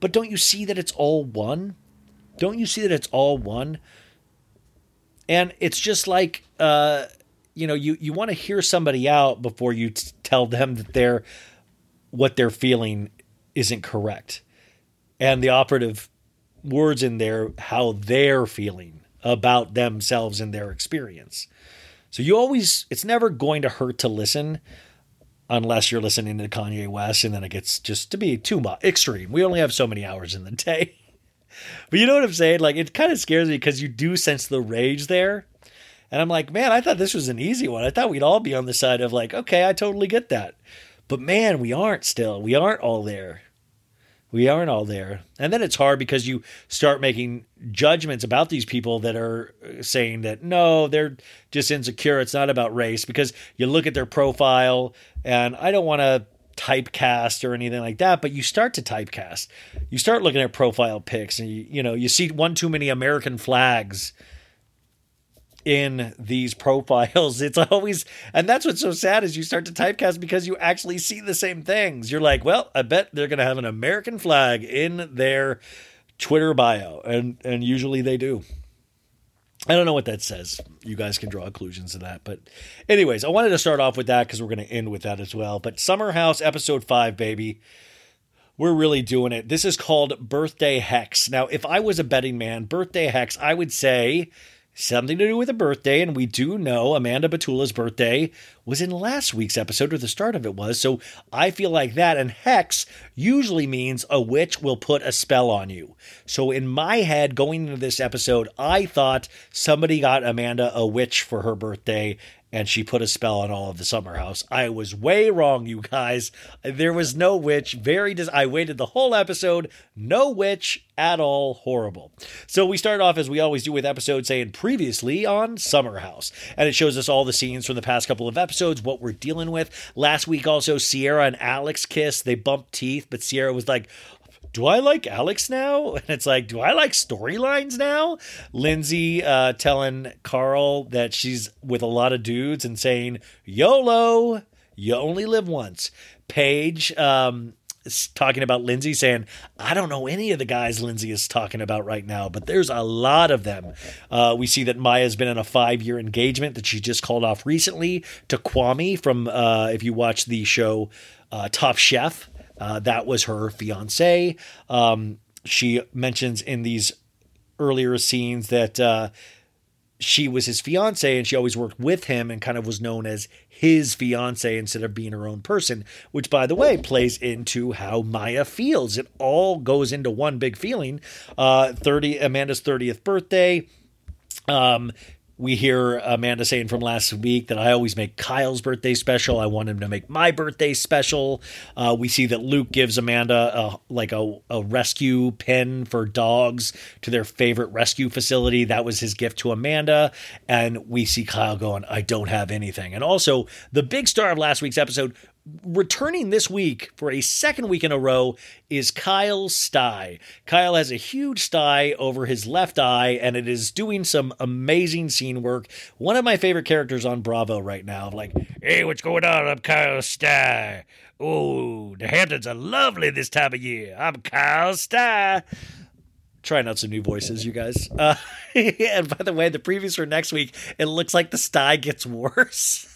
But don't you see that it's all one? Don't you see that it's all one? And it's just like, uh, you know, you, you want to hear somebody out before you t- tell them that they're what they're feeling isn't correct. And the operative words in there, how they're feeling about themselves and their experience. So you always, it's never going to hurt to listen unless you're listening to Kanye West and then it gets just to be too much extreme. We only have so many hours in the day. [LAUGHS] But you know what I'm saying? Like it kind of scares me because you do sense the rage there. And I'm like, man, I thought this was an easy one. I thought we'd all be on the side of like, okay, I totally get that. But man, we aren't still. We aren't all there. We aren't all there. And then it's hard because you start making judgments about these people that are uh, saying that no, they're just insecure. It's not about race because you look at their profile, and I don't want to typecast or anything like that, but you start to typecast. You start looking at profile pics and you, you know, you see one too many American flags in these profiles. [LAUGHS] It's always, and that's what's so sad is you start to typecast because you actually see the same things. You're like, well, I bet they're going to have an American flag in their Twitter bio, and and usually they do. I don't know what that says. You guys can draw conclusions to that. But, anyways, I wanted to start off with that because we're going to end with that as well. But Summer House episode five, baby. We're really doing it. This is called Birthday Hex. Now, if I was a betting man, Birthday Hex, I would say something to do with a birthday. And we do know Amanda Batula's birthday was in last week's episode, or the start of it was. So I feel like that. And hex usually means a witch will put a spell on you. So in my head, going into this episode, I thought somebody got Amanda a witch for her birthday. And she put a spell on all of the summer house. I was way wrong, you guys. There was no witch. Very dis- I waited the whole episode. No witch at all. Horrible. So we start off as we always do with episodes saying previously on Summer House, and it shows us all the scenes from the past couple of episodes, what we're dealing with. Last week also Ciara and Alex kiss. They bumped teeth, but Ciara was like, do I like Alex now? [LAUGHS] And it's like, do I like storylines now? Lindsay uh, telling Carl that she's with a lot of dudes and saying, YOLO, you only live once. Paige um, talking about Lindsay saying, I don't know any of the guys Lindsay is talking about right now, but there's a lot of them. Uh, we see that Maya's been in a five year engagement that she just called off recently to Kwame from, uh, if you watch the show uh, Top Chef. Uh, that was her fiance. Um, she mentions in these earlier scenes that uh, she was his fiance and she always worked with him and kind of was known as his fiance instead of being her own person, which, by the way, plays into how Maya feels. It all goes into one big feeling. Uh, 30, Amanda's 30th birthday. Um, we hear Amanda saying from last week that I always make Kyle's birthday special. I want him to make my birthday special. Uh, we see that Luke gives Amanda a, like a, a rescue pen for dogs to their favorite rescue facility. That was his gift to Amanda. And we see Kyle going, I don't have anything. And also, the big star of last week's episode, returning this week for a second week in a row is Kyle Sty. Kyle has a huge sty over his left eye, and it is doing some amazing scene work. One of my favorite characters on Bravo right now. Like, hey, what's going on? I'm Kyle Sty. Oh, the Hamptons are lovely this time of year. I'm Kyle Sty trying out some new voices, you guys. Uh, [LAUGHS] and by the way, the previews for next week, it looks like the sty gets worse.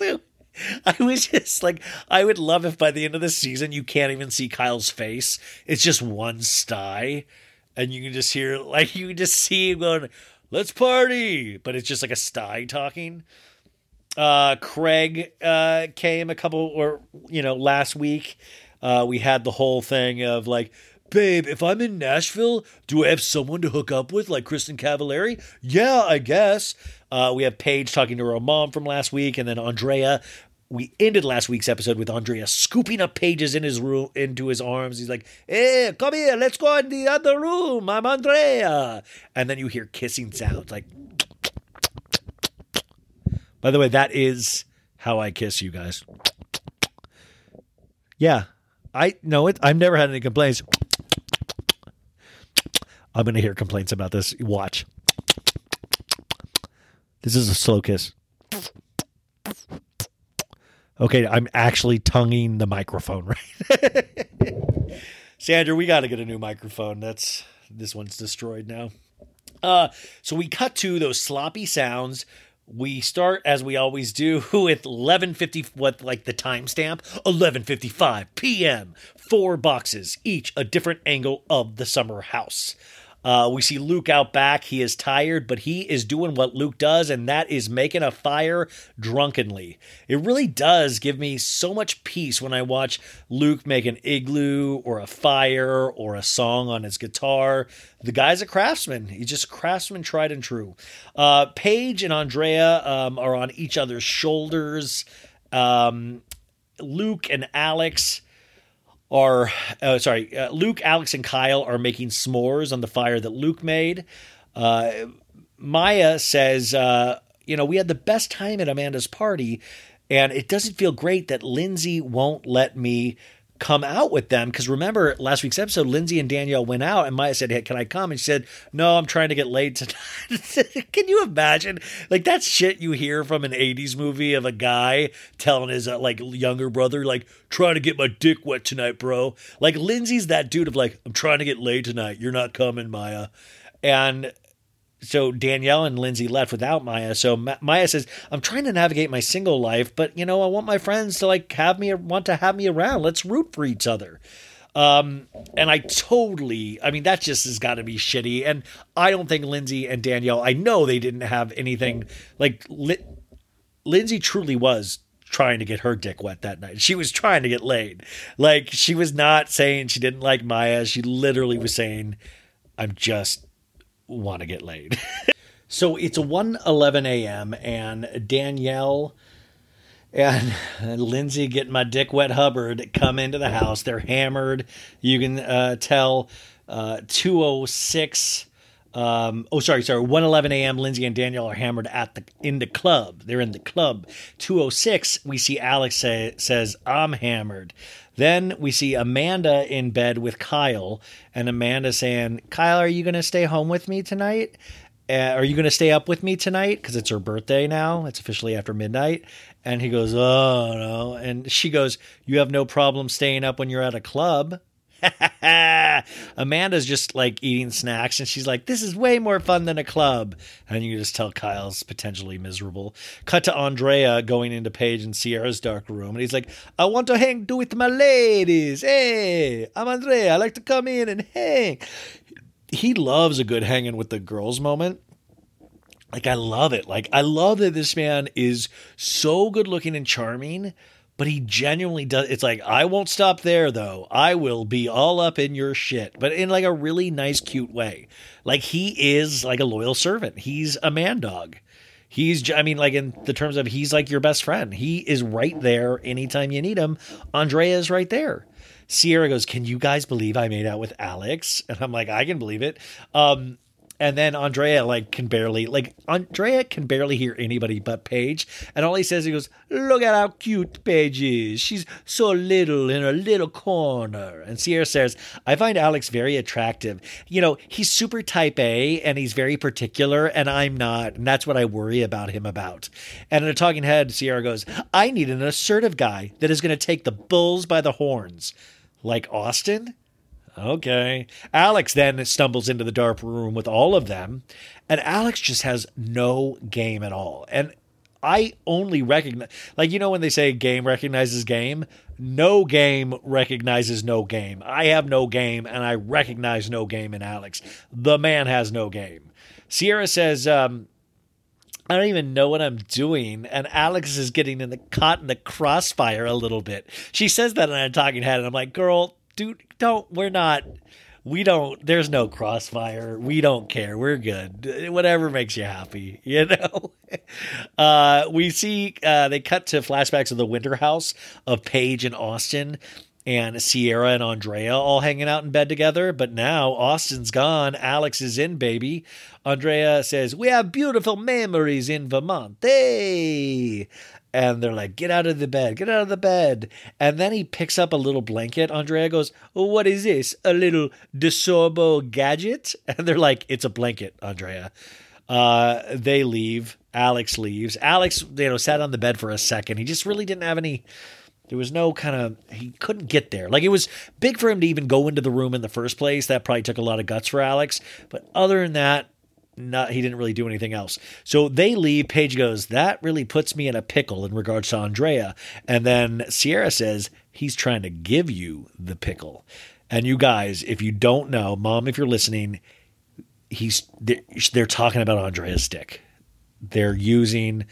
[LAUGHS] [LAUGHS] I was just like, I would love if by the end of the season you can't even see Kyle's face. It's just one sty, and you can just hear like you can just see him going, "Let's party," but it's just like a sty talking. Uh, Craig uh, came a couple or you know last week. Uh, we had the whole thing of like, babe, if I'm in Nashville, do I have someone to hook up with like Kristin Cavallari? Yeah, I guess. Uh, we have Paige talking to her mom from last week, and then Andrea. We ended last week's episode with Andrea scooping up Pages in his room into his arms. He's like, "Hey, come here, let's go in the other room. I'm Andrea." And then you hear kissing sounds like. By the way, that is how I kiss you guys. Yeah, I know it. I've never had any complaints. I'm to hear complaints about this. Watch. This is a slow kiss. Okay, I'm actually tonguing the microphone [LAUGHS] right. Sandra, we got to get a new microphone. That's this one's destroyed now. Uh, so we cut to those sloppy sounds. We start as we always do [LAUGHS] with 11:50 what like the timestamp 11:55 p.m. Four boxes, each a different angle of the summer house. Uh, we see Luke out back. He is tired, but he is doing what Luke does, and that is making a fire drunkenly. It really does give me so much peace when I watch Luke make an igloo or a fire or a song on his guitar. The guy's a craftsman. He's just craftsman, tried and true. Uh, Paige and Andrea um, are on each other's shoulders. Um, Luke and Alex are uh, sorry, uh, Luke, Alex, and Kyle are making s'mores on the fire that Luke made. Uh, Maya says, uh, you know, we had the best time at Amanda's party, and it doesn't feel great that Lindsay won't let me come out with them. Because remember, last week's episode, Lindsay and Danielle went out, and Maya said, hey, Can I come? And she said, No, I'm trying to get laid tonight. [LAUGHS] Can you imagine? Like, that's shit you hear from an 80s movie of a guy telling his uh, like younger brother, like, trying to get my dick wet tonight, bro. Like, Lindsay's that dude of like, I'm trying to get laid tonight. You're not coming, Maya. And so Danielle and Lindsay left without Maya. So Ma- Maya says, "I'm trying to navigate my single life, but you know, I want my friends to like have me want to have me around. Let's root for each other." Um, and I totally, I mean, that just has got to be shitty. And I don't think Lindsay and Danielle, I know they didn't have anything like Li- Lindsay truly was trying to get her dick wet that night. She was trying to get laid. Like she was not saying she didn't like Maya. She literally was saying, "I'm just want to get laid." [LAUGHS] so it's 1:11 a.m. and Danielle and [LAUGHS] Lindsay getting my dick wet Hubbard come into the house. They're hammered. You can uh, tell uh, 206 Um, oh, sorry, sorry. 1:11 a.m. Lindsay and Danielle are hammered at the in the club. They're in the club. 2:06. We see Alex say, says, "I'm hammered." Then we see Amanda in bed with Kyle, and Amanda saying, "Kyle, are you going to stay home with me tonight? Uh, are you going to stay up with me tonight? Because it's her birthday now. It's officially after midnight." And he goes, "Oh no," and she goes, "You have no problem staying up when you're at a club." [LAUGHS] Amanda's just like eating snacks and she's like, This is way more fun than a club. And you just tell Kyle's potentially miserable. Cut to Andrea going into Paige and Ciara's dark room. And he's like, I want to hang do with my ladies. Hey, I'm Andrea. I like to come in and hang. He loves a good hanging with the girls moment. Like, I love it. Like, I love that this man is so good looking and charming but he genuinely does it's like i won't stop there though. I will be all up in your shit but in like a really nice cute way. Like he is like a loyal servant. He's a man dog. He's i mean like in the terms of he's like your best friend. He is right there anytime you need him. Andrea is right there. Ciara goes can you guys believe i made out with alex? And i'm like i can believe it. Um and then Andrea like can barely like Andrea can barely hear anybody but Paige, and all he says he goes, "Look at how cute Paige is. She's so little in her little corner." And Ciara says, "I find Alex very attractive. You know, he's super type A and he's very particular, and I'm not, and that's what I worry about him about." And in a talking head, Ciara goes, "I need an assertive guy that is going to take the bulls by the horns, like Austin." Okay. Alex then stumbles into the dark room with all of them, and Alex just has no game at all. And I only recognize, like, you know, when they say game recognizes game, no game recognizes no game. I have no game, and I recognize no game in Alex. The man has no game. Ciara says, um, I don't even know what I'm doing. And Alex is getting in the caught in the crossfire a little bit. She says that in a talking head, and I'm like, girl, dude, don't, we're not, we don't, there's no crossfire. We don't care. We're good. Whatever makes you happy, [LAUGHS] you know? uh, we see, uh, they cut to flashbacks of the winter house of Paige and Austin and Ciara and Andrea all hanging out in bed together. But now Austin's gone. Alex is in, baby. Andrea says, We have beautiful memories in Vermont. Hey! And they're like, Get out of the bed, get out of the bed. And then he picks up a little blanket. Andrea goes, What is this? A little DeSorbo gadget? [LAUGHS] And they're like, It's a blanket, Andrea. Uh, they leave. Alex leaves. Alex, you know, sat on the bed for a second. He just really didn't have any there was no kind of he couldn't get there. Like it was big for him to even go into the room in the first place. That probably took a lot of guts for Alex. But other than that, not he didn't really do anything else. So they leave. Paige goes, "That really puts me in a pickle in regards to Andrea." And then Ciara says, "He's trying to give you the pickle." And you guys, if you don't know, mom, if you're listening, he's they're, talking about Andrea's stick. They're using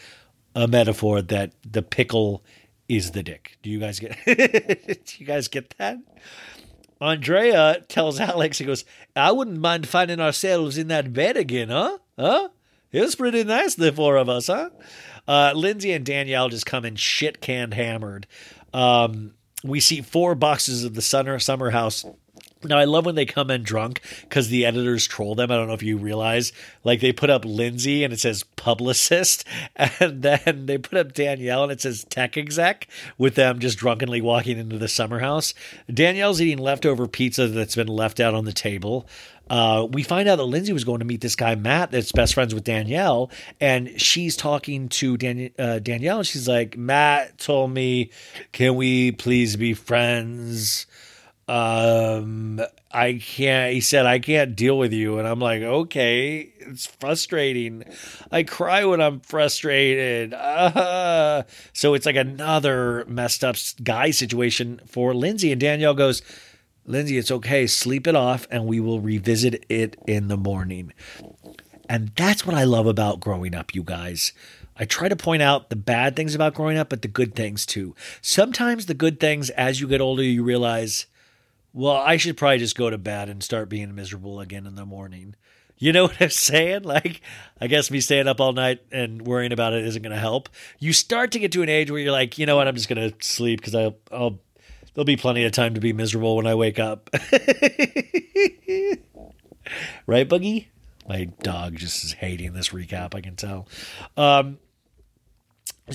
a metaphor that the pickle is the dick. Do you guys get? [LAUGHS] do you guys get that? Andrea tells Alex, he goes, "I wouldn't mind finding ourselves in that bed again, huh? Huh? It was pretty nice, the four of us, huh?" Uh, Lindsay and Danielle just come in shit canned hammered. Um, we see four boxes of the summer summer house now I love when they come in drunk because the editors troll them. I don't know if you realize, like they put up Lindsay and it says publicist, [LAUGHS] and then they put up Danielle and it says tech exec with them just drunkenly walking into the summer house. Danielle's eating leftover pizza that's been left out on the table. Uh, we find out that Lindsay was going to meet this guy Matt, that's best friends with Danielle, and she's talking to Dan- uh, Danielle, and she's like, "Matt told me, can we please be friends?" Um i can't he said i can't deal with you. And i'm like okay it's frustrating. I cry when i'm frustrated. Uh, [LAUGHS] so it's like another messed up guy situation for lindsay. And danielle goes lindsay it's okay. Sleep it off and we will revisit it in the morning. And that's what i love about growing up you guys. I try to point out the bad things about growing up, but the good things too. Sometimes the good things, as you get older, you realize well, I should probably just go to bed and start being miserable again in the morning. You know [LAUGHS] what I'm saying? Like, I guess me staying up all night and worrying about it isn't going to help. You start to get to an age where you're like, you know what? I'm just going to sleep because I'll, I'll, there'll be plenty of time to be miserable when I wake up. [LAUGHS] right, Boogie? My dog just is hating this recap. I can tell. Um,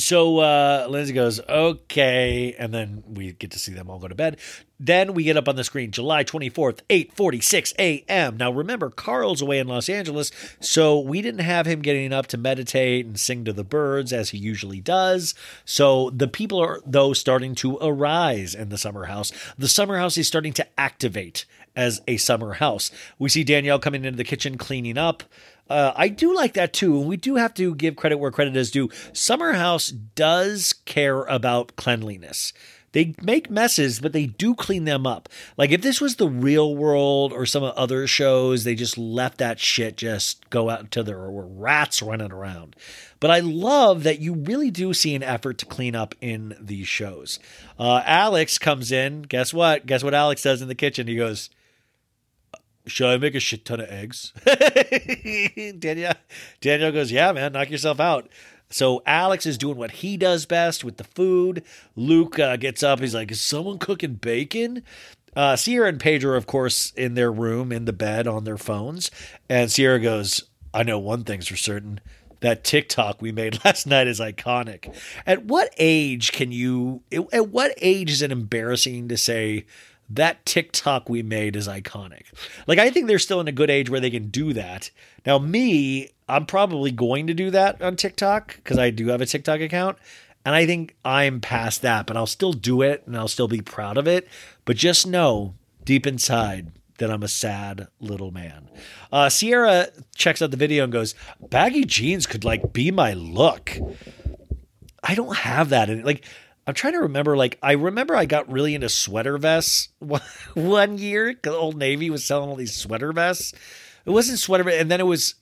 so uh, Lindsay goes, okay, and then we get to see them all go to bed. Then we get up on the screen, July 24th, 8:46 a.m. Now remember, Carl's away in Los Angeles, so we didn't have him getting up to meditate and sing to the birds as he usually does. So the people are though starting to arise in the summer house. The summer house is starting to activate as a summer house. We see Danielle coming into the kitchen cleaning up. Uh, I do like that too. And we do have to give credit where credit is due. Summer House does care about cleanliness. They make messes, but they do clean them up. Like if this was the real world or some other shows, they just left that shit just go out until there were rats running around. But I love that you really do see an effort to clean up in these shows. Uh, Alex comes in. Guess what? Guess what Alex does in the kitchen? He goes, should I make a shit ton of eggs? [LAUGHS] Danielle, Danielle goes, yeah, man, knock yourself out. So Alex is doing what he does best with the food. Luke uh, gets up. He's like, is someone cooking bacon? Uh, Ciara and Pedro, are of course, in their room, in the bed, on their phones. And Ciara goes, I know one thing's for certain. That TikTok we made [LAUGHS] last night is iconic. At what age can you, at what age is it embarrassing to say, that TikTok we made is iconic. Like I think they're still in a good age where they can do that. Now me, I'm probably going to do that on TikTok because I do have a TikTok account. And I think I'm past that, but I'll still do it and I'll still be proud of it. But just know deep inside that I'm a sad little man. Uh, Ciara checks out the video and goes, baggy jeans could like be my look. I don't have that. And like, I'm trying to remember. Like, I remember I got really into sweater vests [LAUGHS] one- year because Old Navy was selling all these sweater vests. It wasn't sweater, and then it was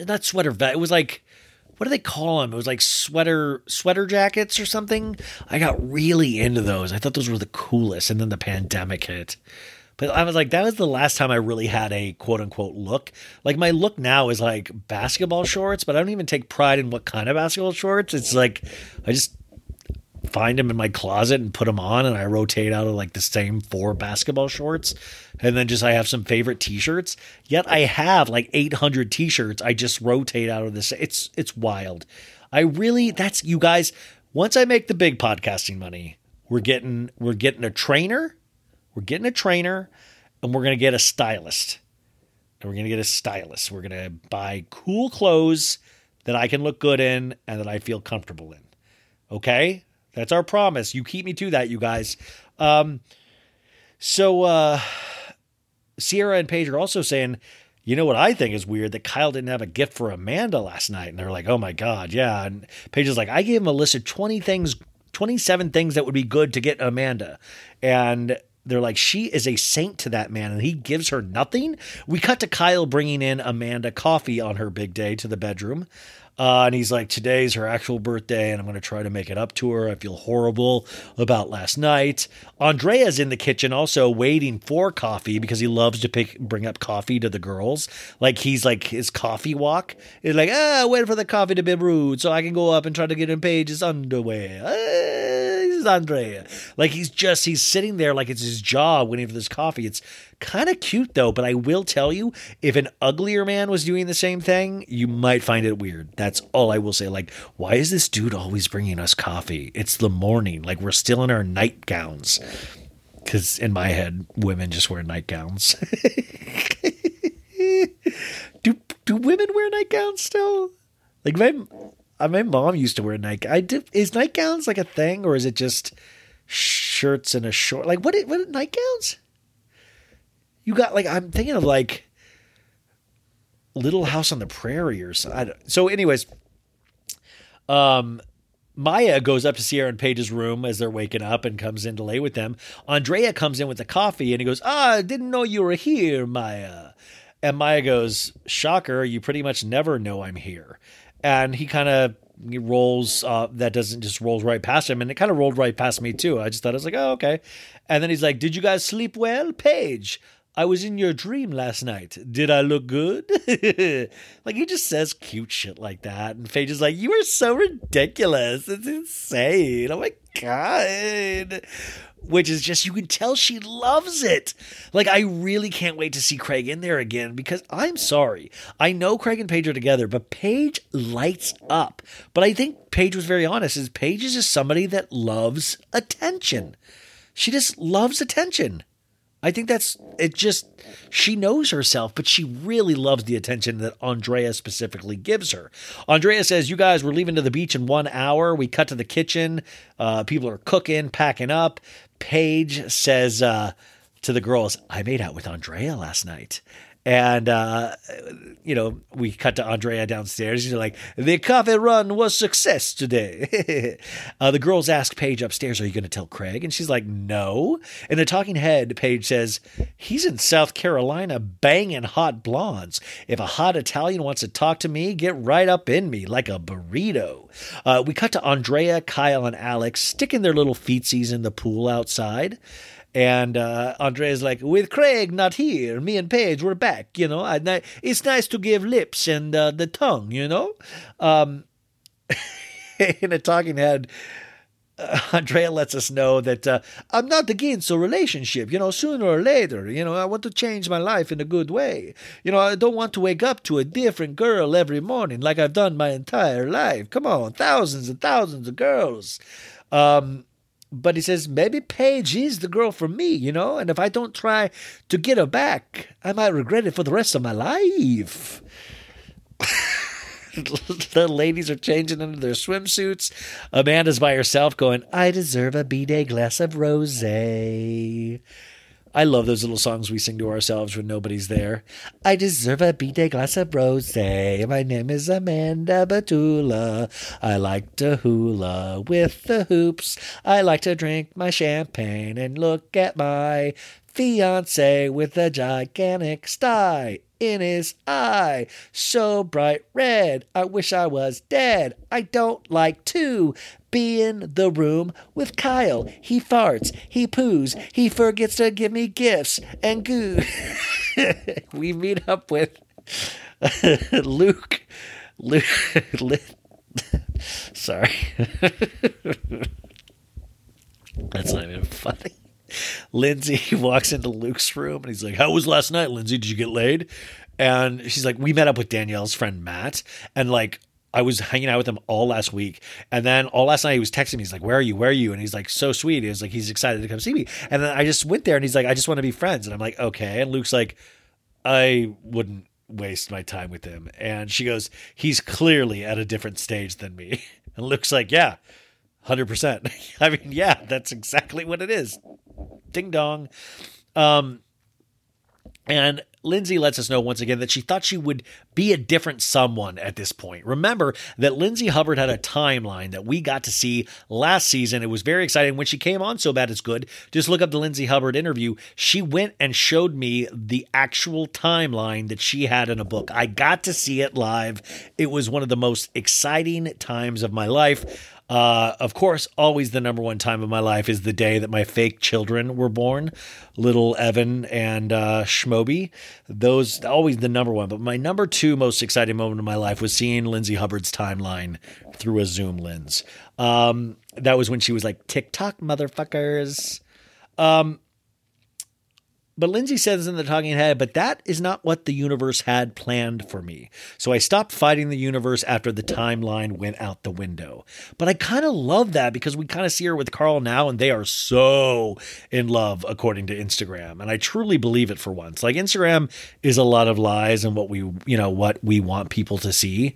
not sweater vest. It was like what do they call them? It was like sweater sweater jackets or something. I got really into those. I thought those were the coolest, and then the pandemic hit. But I was like, that was the last time I really had a quote unquote look. Like my look now is like basketball shorts, but I don't even take pride in what kind of basketball shorts. It's like I just find them in my closet and put them on and I rotate out of like the same four basketball shorts. And then just I have some favorite t-shirts. Yet I have like 800 t-shirts. I just rotate out of this. It's it's wild. I really that's you guys once I make the big podcasting money we're getting we're getting a trainer we're getting a trainer and we're going to get a stylist. And we're going to get a stylist. We're going to buy cool clothes that I can look good in and that I feel comfortable in. Okay that's our promise. You keep me to that, you guys. Um, so uh, Ciara and Paige are also saying, you know what I think is weird that Kyle didn't have a gift for Amanda last night, and they're like, oh my god, yeah. And Paige is like, I gave him a list of twenty things, twenty seven things that would be good to get Amanda, and they're like, she is a saint to that man, and he gives her nothing. We cut to Kyle bringing in Amanda coffee on her big day to the bedroom. Uh, and he's like, today's her actual birthday, and I'm going to try to make it up to her. I feel horrible about last night. Andrea's in the kitchen also waiting for coffee because he loves to pick bring up coffee to the girls. Like he's like his coffee walk. He's like, ah, wait for the coffee to be brewed so I can go up and try to get in Paige's underwear. Ah, this is Andrea. Like he's just he's sitting there like it's his job waiting for this coffee. It's kind of cute though, but I will tell you, if an uglier man was doing the same thing, you might find it weird. That's all I will say. Like, why is this dude always bringing us coffee? It's the morning. Like we're still in our nightgowns. Because in my head, women just wear nightgowns. [LAUGHS] do do women wear nightgowns still? Like my uh, my mom used to wear night. I did. Is nightgowns like a thing, or is it just shirts and a short? Like what? What nightgowns? You got like I'm thinking of like Little House on the Prairie or something. So, anyways, um, Maya goes up to Ciara and Paige's room as they're waking up and comes in to lay with them. Andrea comes in with the coffee and he goes, "Ah, I didn't know you were here, Maya." And Maya goes, "Shocker, you pretty much never know I'm here." And he kind of he rolls uh, that doesn't just rolls right past him and it kind of rolled right past me too i just thought i was like oh okay and then he's like did you guys sleep well paige i was in your dream last night did i look good [LAUGHS] like he just says cute shit like that and paige is like you are so ridiculous it's insane oh my god which is just you can tell she loves it. Like I really can't wait to see Craig in there again because I'm sorry. I know Craig and Paige are together, but Paige lights up. But I think Paige was very honest. Is Paige is just somebody that loves attention. She just loves attention. I think that's it. Just she knows herself, but she really loves the attention that Andrea specifically gives her. Andrea says, "You guys, we're leaving to the beach in one hour." We cut to the kitchen. Uh, people are cooking, packing up. Paige says uh, to the girls, "I made out with Andrea last night." And uh, you know, we cut to Andrea downstairs. She's like, "The coffee run was success today." [LAUGHS] uh, the girls ask Paige upstairs, "Are you going to tell Craig?" And she's like, "No." In the talking head, Paige says, "He's in South Carolina banging hot blondes. If a hot Italian wants to talk to me, get right up in me like a burrito." Uh, we cut to Andrea, Kyle, and Alex sticking their little feetsies in the pool outside. And uh, Andrea's like, with Craig not here, me and Paige, we're back. You know, I, it's nice to give lips and uh, the tongue. You know, um, [LAUGHS] in a talking head, uh, Andrea lets us know that uh, I'm not against a relationship. You know, sooner or later, you know, I want to change my life in a good way. You know, I don't want to wake up to a different girl every morning like I've done my entire life. Come on, thousands and thousands of girls. Um, but he says maybe Paige is the girl for me, you know, and if I don't try to get her back, I might regret it for the rest of my life. [LAUGHS] the ladies are changing into their swimsuits. Amanda's by herself going, I deserve a B-day glass of rosé. I love those little songs we sing to ourselves when nobody's there. I deserve a B-day glass of rosé. My name is Amanda Batula. I like to hula with the hoops. I like to drink my champagne and look at my fiance with a gigantic sty in his eye. So bright red, I wish I was dead. I don't like to be in the room with Kyle. He farts, he poos, he forgets to give me gifts and goo. [LAUGHS] we meet up with [LAUGHS] Luke. Luke. [LAUGHS] Sorry. That's not even funny. Lindsay [LAUGHS] walks into Luke's room and he's like, How was last night, Lindsay? Did you get laid? And she's like, We met up with Danielle's friend Matt. And like, I was hanging out with him all last week. And then all last night he was texting me. He's like, Where are you? Where are you? And he's like, So sweet. He was like, He's excited to come see me. And then I just went there and he's like, I just want to be friends. And I'm like, Okay. And Luke's like, I wouldn't waste my time with him. And she goes, He's clearly at a different stage than me. [LAUGHS] And Luke's like, Yeah, 100%. [LAUGHS] I mean, yeah, that's exactly what it is. Ding dong. Um, and Lindsay lets us know once again that she thought she would be a different someone at this point. Remember that Lindsay Hubbard had a timeline that we got to see last season. It was very exciting when she came on So Bad It's Good. Just look up the Lindsay Hubbard interview. She went and showed me the actual timeline that she had in a book. I got to see it live. It was one of the most exciting times of my life. Uh, of course, always the number one time of my life is the day that my fake children were born, little Evan and uh, Schmoby. Those always the number one. But my number two most exciting moment of my life was seeing Lindsay Hubbard's timeline through a Zoom lens. Um, that was when she was like TikTok motherfuckers. Um, but Lindsay says in the talking head, but that is not what the universe had planned for me. So I stopped fighting the universe after the timeline went out the window. But I kind of love that because we kind of see her with Carl now and they are so in love according to Instagram. And I truly believe it for once. Like Instagram is a lot of lies and what we, you know, what we want people to see.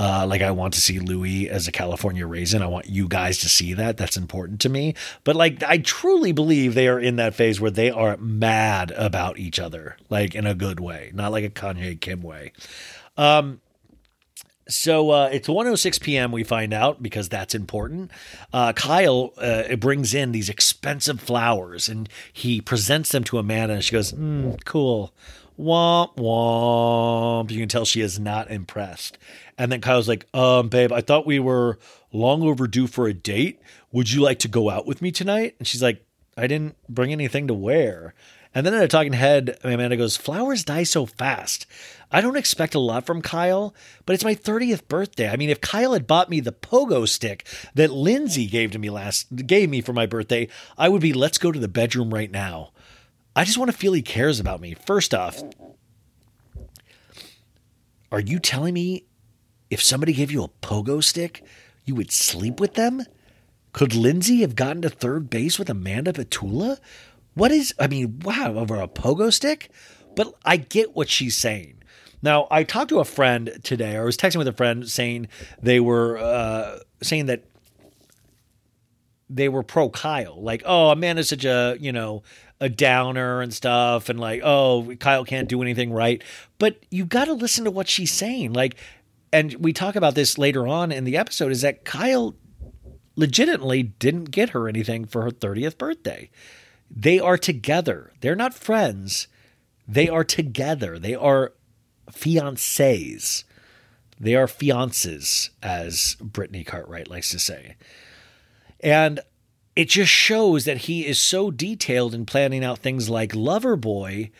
Uh, like I want to see Louis as a California raisin. I want you guys to see that. That's important to me. But like I truly believe they are in that phase where they are mad about each other, like in a good way, not like a Kanye Kim way. Um, so uh, it's 106 p.m. We find out because that's important. Uh, Kyle uh, brings in these expensive flowers and he presents them to Amanda. And she goes, mm, "Cool." Womp womp. You can tell she is not impressed. And then Kyle's like, um, babe, I thought we were long overdue for a date. Would you like to go out with me tonight? And she's like, I didn't bring anything to wear. And then in a talking head, Amanda goes, Flowers die so fast. I don't expect a lot from Kyle, but it's my 30th birthday. I mean, if Kyle had bought me the pogo stick that Lindsay gave to me last gave me for my birthday, I would be let's go to the bedroom right now. I just want to feel he cares about me. First off, are you telling me if somebody gave you a pogo stick, you would sleep with them? Could Lindsay have gotten to third base with Amanda Batula? What is, I mean, wow, over a pogo stick? But I get what she's saying. Now, I talked to a friend today, or I was texting with a friend saying they were uh, saying that they were pro Kyle. Like, oh, Amanda's such a, you know, a downer and stuff. And like, oh, Kyle can't do anything right. But you got to listen to what she's saying. Like, and we talk about this later on in the episode is that Kyle legitimately didn't get her anything for her 30th birthday. They are together. They're not friends. They are together. They are fiancés. They are fiances, as Brittany Cartwright likes to say. And it just shows that he is so detailed in planning out things like Loverboy,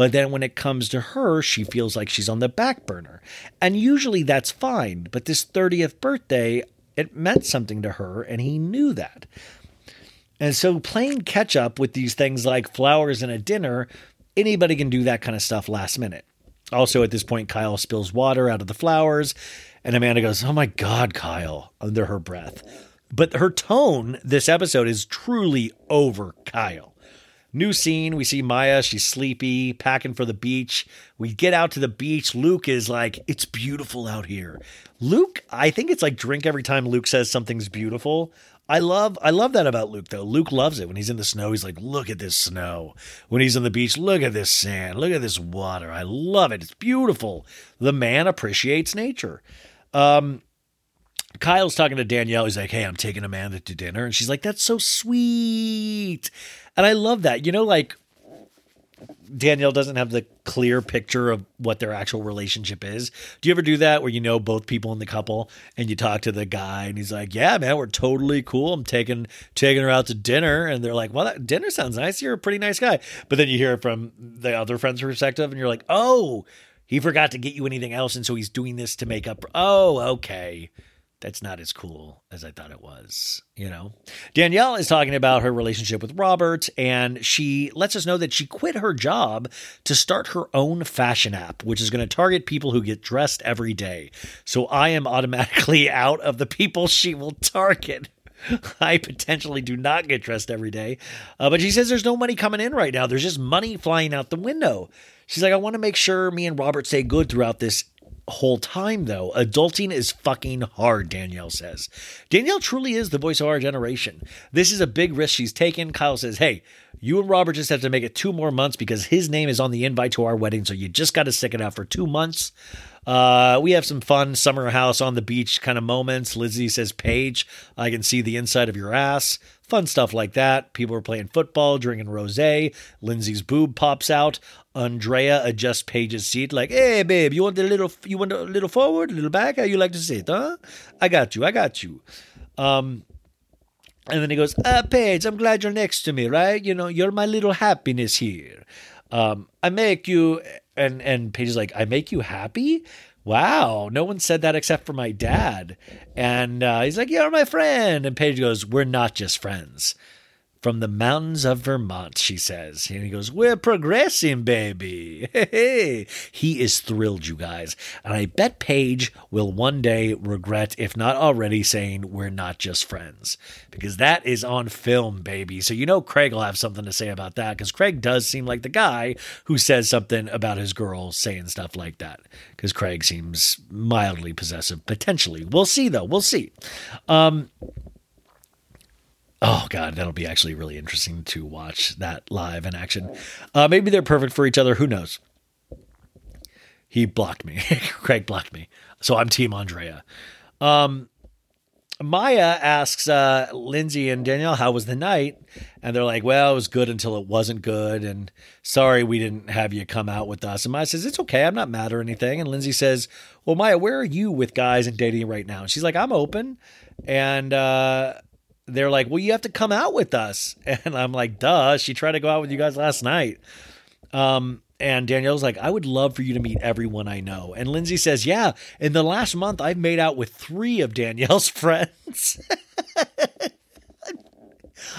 but then when it comes to her, she feels like she's on the back burner. And usually that's fine, but this 30th birthday, it meant something to her, and he knew that. And so playing catch up with these things like flowers and a dinner, anybody can do that kind of stuff last minute. Also, at this point, Kyle spills water out of the flowers, and Amanda goes, Oh my God, Kyle, under her breath. But her tone this episode is truly over Kyle. New scene. We see Maya. She's sleepy, packing for the beach. We get out to the beach. Luke is like, It's beautiful out here. Luke, I think it's like drink every time Luke says something's beautiful. I love I love that about Luke though. Luke loves it when he's in the snow. He's like, "Look at this snow." When he's on the beach, "Look at this sand. Look at this water. I love it. It's beautiful." The man appreciates nature. Um Kyle's talking to Danielle. He's like, "Hey, I'm taking Amanda to dinner." And she's like, "That's so sweet." And I love that. You know like Danielle doesn't have the clear picture of what their actual relationship is. Do you ever do that where you know both people in the couple and you talk to the guy and he's like, "Yeah, man, we're totally cool. I'm taking taking her out to dinner." And they're like, "Well, that dinner sounds nice. You're a pretty nice guy." But then you hear it from the other friend's perspective and you're like, "Oh, he forgot to get you anything else and so he's doing this to make up." Oh, okay that's not as cool as I thought it was, you know? Danielle is talking about her relationship with Robert, and she lets us know that she quit her job to start her own fashion app, which is going to target people who get dressed every day. So I am automatically [LAUGHS] out of the people she will target. [LAUGHS] I potentially do not get dressed every day. Uh, but she says there's no money coming in right now. There's just money flying out the window. She's like, I want to make sure me and Robert stay good throughout this whole time, though. Adulting is fucking hard, Danielle says. Danielle truly is the voice of our generation. This is a big risk she's taken. Kyle says, Hey, you and Robert just have to make it two more months because his name is on the invite to our wedding. So you just got to stick it out for two months. Uh, we have some fun summer house on the beach kind of moments. Lizzie says, Paige, I can see the inside of your ass. Fun stuff like that. People are playing football, drinking rosé. Lindsay's boob pops out. Andrea adjusts Paige's seat, like, "Hey, babe, you want a little, you want a little forward, a little back? How you like to sit, huh? I got you, I got you." Um, and then he goes, uh, Paige, I'm glad you're next to me, right? You know, you're my little happiness here. Um, I make you, and and Paige is like, I make you happy. Wow, no one said that except for my dad. And uh, he's like, You're my friend. And Paige goes, We're not just friends. From the mountains of Vermont, she says. And he goes, We're progressing, baby. [LAUGHS] Hey, hey. he is thrilled, you guys. And I bet Paige will one day regret, if not already, saying, We're not just friends. Because that is on film, baby. So you know Craig will have something to say about that. Because Craig does seem like the guy who says something about his girl saying stuff like that. Because Craig seems mildly possessive, potentially. We'll see, though. We'll see. Um, Oh god, that'll be actually really interesting to watch that live in action. Uh, maybe they're perfect for each other. Who knows? He blocked me. [LAUGHS] Craig blocked me, so I'm Team Andrea. Um, Maya asks uh, Lindsay and Danielle, "How was the night?" And they're like, "Well, it was good until it wasn't good." And sorry we didn't have you come out with us. And Maya says, "It's okay. I'm not mad or anything." And Lindsay says, "Well, Maya, where are you with guys and dating right now?" And she's like, "I'm open." And uh, they're like, well, you have to come out with us. [LAUGHS] And I'm like, duh, she tried to go out with you guys last night. Um, and Danielle's like, I would love for you to meet everyone I know. And Lindsay says, Yeah, in the last month, I've made out with three of Danielle's [LAUGHS] friends.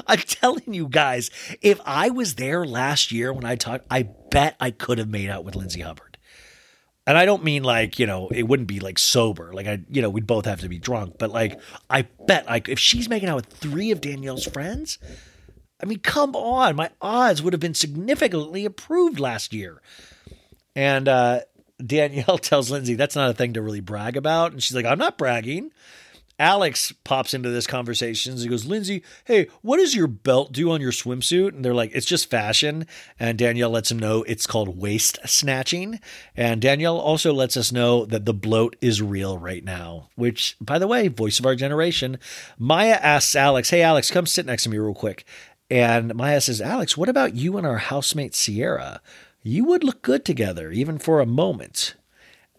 I'm telling you guys, if I was there last year when I talked, I bet I could have made out with Lindsay Hubbard. And I don't mean like, you know, it wouldn't be like sober. Like I, you know, we'd both have to be drunk, but like I bet like if she's making out with three of Danielle's friends, I mean, come on, my odds would have been significantly improved last year. And uh Danielle [LAUGHS] tells Lindsay that's not a thing to really brag about. And she's like, I'm not bragging. Alex pops into this conversation. He goes, Lindsay, hey, what does your belt do on your swimsuit? And they're like, it's just fashion. And Danielle lets him know it's called waist snatching. And Danielle also lets us know that the bloat is real right now, which, by the way, voice of our generation. Maya asks Alex, hey, Alex, come sit next to me real quick. And Maya says, Alex, what about you and our housemate Ciara? You would look good together, even for a moment.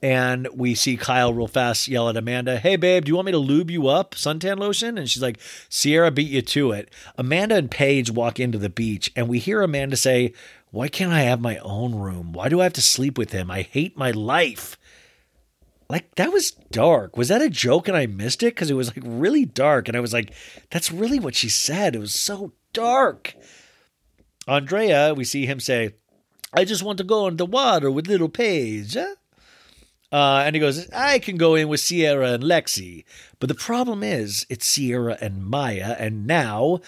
And we see Kyle real fast yell at Amanda, Hey, babe, do you want me to lube you up, suntan lotion? And she's like, Ciara beat you to it. Amanda and Paige walk into the beach, and we hear Amanda say, Why can't I have my own room? Why do I have to sleep with him? I hate my life. Like, that was dark. Was that a joke and I missed it? Because it was like really dark. And I was like, That's really what she said. It was so dark. Andrea, we see him say, I just want to go in the water with little Paige. Huh? Uh, and he goes, I can go in with Ciara and Lexi. But the problem is, it's Ciara and Maya. And now,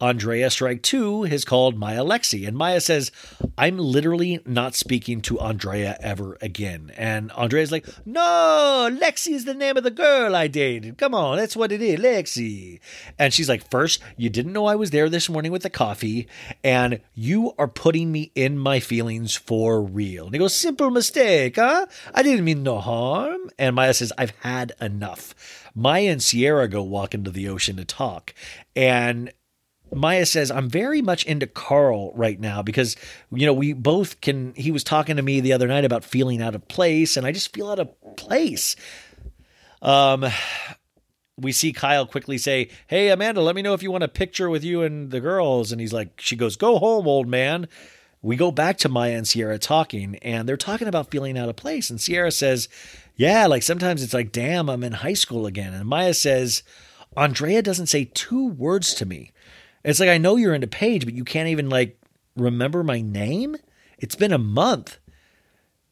Andrea Strike 2 has called Maya Lexi. And Maya says, I'm literally not speaking to Andrea ever again. And Andrea's like, No, Lexi is the name of the girl I dated. Come on, that's what it is, Lexi. And she's like, First, you didn't know I was there this morning with the coffee, and you are putting me in my feelings for real. And he goes, Simple mistake, huh? I didn't mean no harm. And Maya says, I've had enough. Maya and Ciara go walk into the ocean to talk. And Maya says, I'm very much into Carl right now because, you know, we both can. He was talking to me the other night about feeling out of place, and I just feel out of place. Um, we see Kyle quickly say, Hey, Amanda, let me know if you want a picture with you and the girls. And he's like, She goes, Go home, old man. We go back to Maya and Ciara talking, and they're talking about feeling out of place. And Ciara says, Yeah, like sometimes it's like, damn, I'm in high school again. And Maya says, Andrea doesn't say two words to me. It's like I know you're into Paige, but you can't even like remember my name. It's been a month.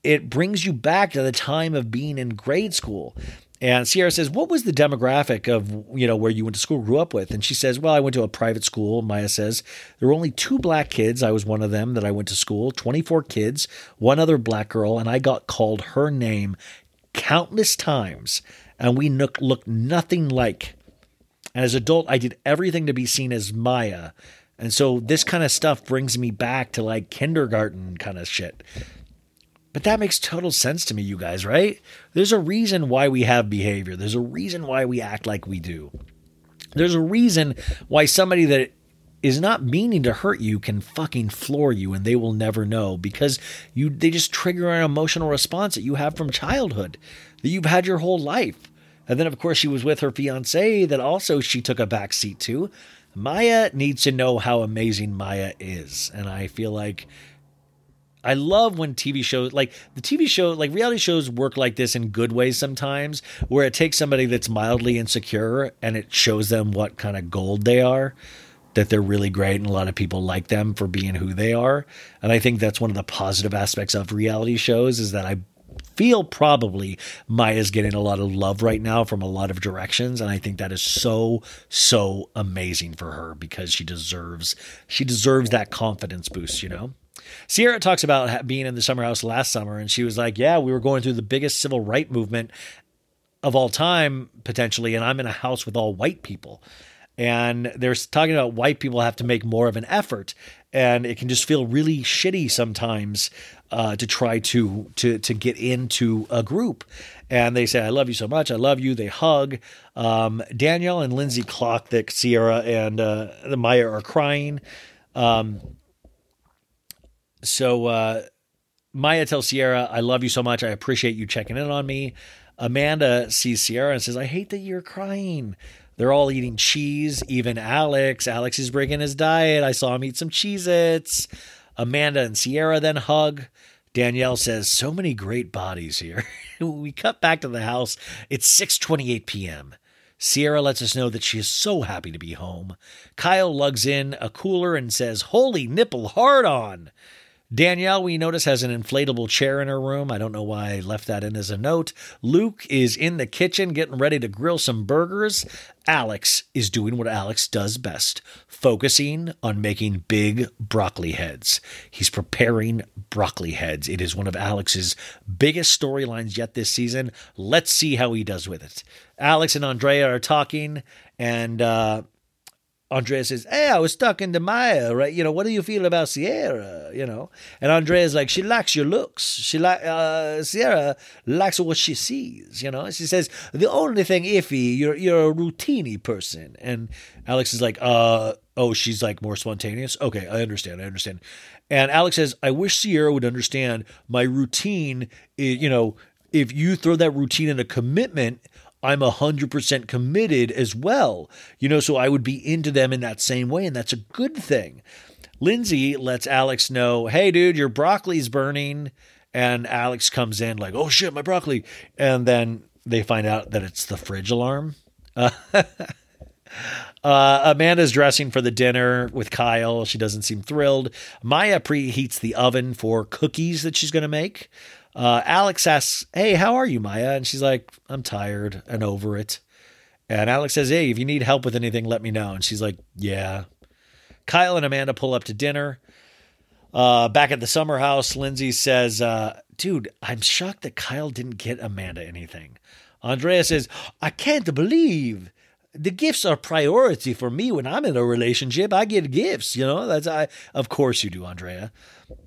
It brings you back to the time of being in grade school. And Ciara says, "What was the demographic of you know where you went to school, grew up with?" And she says, "Well, I went to a private school." Maya says, "There were only two black kids. I was one of them that I went to school. Twenty-four kids, one other black girl, and I got called her name countless times, and we look looked nothing like." And as adult, I did everything to be seen as Maya. And so this kind of stuff brings me back to like kindergarten kind of shit. But that makes total sense to me, you guys, right? There's a reason why we have behavior. There's a reason why we act like we do. There's a reason why somebody that is not meaning to hurt you can fucking floor you and they will never know because you they just trigger an emotional response that you have from childhood that you've had your whole life. And then, of course, she was with her fiance that also she took a back seat to. Maya needs to know how amazing Maya is. And I feel like I love when TV shows, like the TV show, like reality shows work like this in good ways sometimes, where it takes somebody that's mildly insecure and it shows them what kind of gold they are, that they're really great and a lot of people like them for being who they are. And I think that's one of the positive aspects of reality shows is that I feel probably Maya's getting a lot of love right now from a lot of directions and I think that is so so amazing for her because she deserves she deserves that confidence boost, you know. Ciara talks about being in the summer house last summer and she was like, "Yeah, we were going through the biggest civil right movement of all time potentially and I'm in a house with all white people." And they're talking about white people have to make more of an effort and it can just feel really shitty sometimes uh, to try to to to get into a group. And they say, "I love you so much. I love you." They hug. Um, Danielle and Lindsay clock that Ciara and uh, the Maya are crying. Um, so uh, Maya tells Ciara, "I love you so much. I appreciate you checking in on me." Amanda sees Ciara and says, "I hate that you're crying." They're all eating cheese, even Alex. Alex is breaking his diet. I saw him eat some Cheez Its. Amanda and Ciara then hug. Danielle says, "So many great bodies here." [LAUGHS] we cut back to the house. It's 6:28 p.m. Ciara lets us know that she is so happy to be home. Kyle lugs in a cooler and says, "Holy nipple hard on." Danielle, we notice, has an inflatable chair in her room. I don't know why I left that in as a note. Luke is in the kitchen getting ready to grill some burgers. Alex is doing what Alex does best, focusing on making big broccoli heads. He's preparing broccoli heads. It is one of Alex's biggest storylines yet this season. Let's see how he does with it. Alex and Andrea are talking, and uh, Andrea says, Hey, I was talking to Maya, right? You know, what do you feel about Ciara? You know, and Andrea's like, She likes your looks. She like, uh, Ciara likes what she sees, you know? She says, The only thing iffy, you're, you're a routiny person. And Alex is like, Uh, oh, she's like more spontaneous. Okay, I understand. I understand. And Alex says, I wish Ciara would understand my routine. You know, if you throw that routine in a commitment, I'm 100% committed as well. You know, so I would be into them in that same way, and that's a good thing. Lindsay lets Alex know, hey, dude, your broccoli's burning. And Alex comes in like, oh shit, my broccoli. And then they find out that it's the fridge alarm. [LAUGHS] Uh, Amanda's dressing for the dinner with Kyle. She doesn't seem thrilled. Maya preheats the oven for cookies that she's going to make. Uh, Alex asks, Hey, how are you, Maya? And she's like, I'm tired and over it. And Alex says, Hey, if you need help with anything, let me know. And she's like, Yeah. Kyle and Amanda pull up to dinner. Uh, back at the summer house, Lindsay says, uh, Dude, I'm shocked that Kyle didn't get Amanda anything. Andrea says, I can't believe the gifts are priority for me when I'm in a relationship. I get gifts, you know. That's I. Of course you do, Andrea.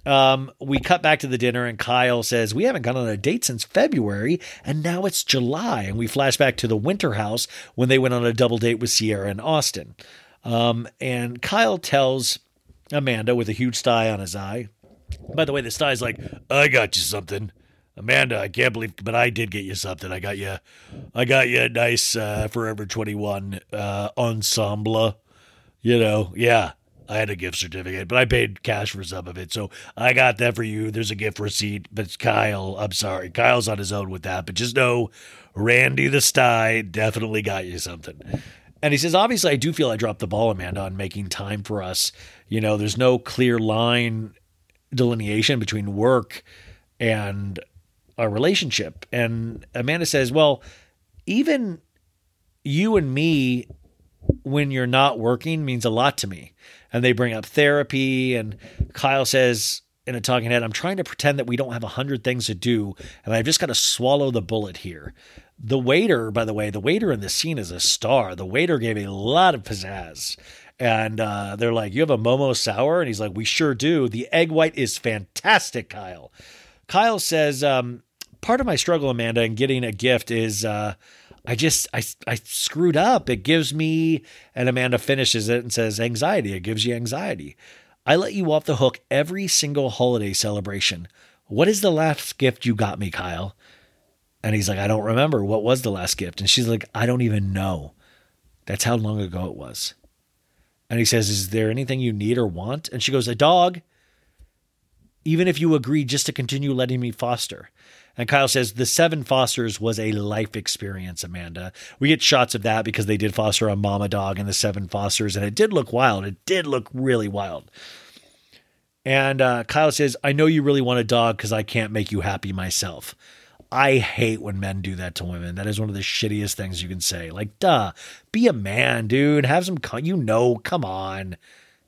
Um, we cut back to the dinner, and Kyle says we haven't gone on a date since February, and now it's July. And we flash back to the winter house when they went on a double date with Ciara and Austin. Um, and Kyle tells Amanda with a huge sty on his eye. By the way, the sty's like, I got you something. Amanda, I can't believe, but I did get you something. I got you, I got you a nice uh, Forever 21 uh, ensemble. You know, yeah, I had a gift certificate, but I paid cash for some of it. So I got that for you. There's a gift receipt, but Kyle, I'm sorry. Kyle's on his own with that, but just know Randy the Sty definitely got you something. And he says, obviously, I do feel I dropped the ball, Amanda, on making time for us. You know, there's no clear line delineation between work and a relationship. And Amanda says, well, even you and me, when you're not working, means a lot to me. And they bring up therapy. And Kyle says in a talking head, I'm trying to pretend that we don't have a hundred things to do. And I've just got to swallow the bullet here. The waiter, by the way, the waiter in this scene is a star. The waiter gave a lot of pizzazz. And uh, they're like, You have a Momo sour? And he's like, We sure do. The egg white is fantastic, Kyle. Kyle says, um, Part of my struggle, Amanda, in getting a gift is uh, I just, I, I screwed up. It gives me, and Amanda finishes it and says, Anxiety. It gives you anxiety. I let you off the hook every single holiday celebration. What is the last gift you got me, Kyle? And he's like, I don't remember. What was the last gift? And she's like, I don't even know. That's how long ago it was. And he says, Is there anything you need or want? And she goes, A dog. Even if you agree just to continue letting me foster. And Kyle says, The Seven Fosters was a life experience, Amanda. We get shots of that because they did foster a mama dog in the Seven Fosters, and it did look wild. It did look really wild. And uh, Kyle says, I know you really want a dog because I can't make you happy myself. I hate when men do that to women. That is one of the shittiest things you can say. Like, duh, be a man, dude. Have some, con- you know, come on.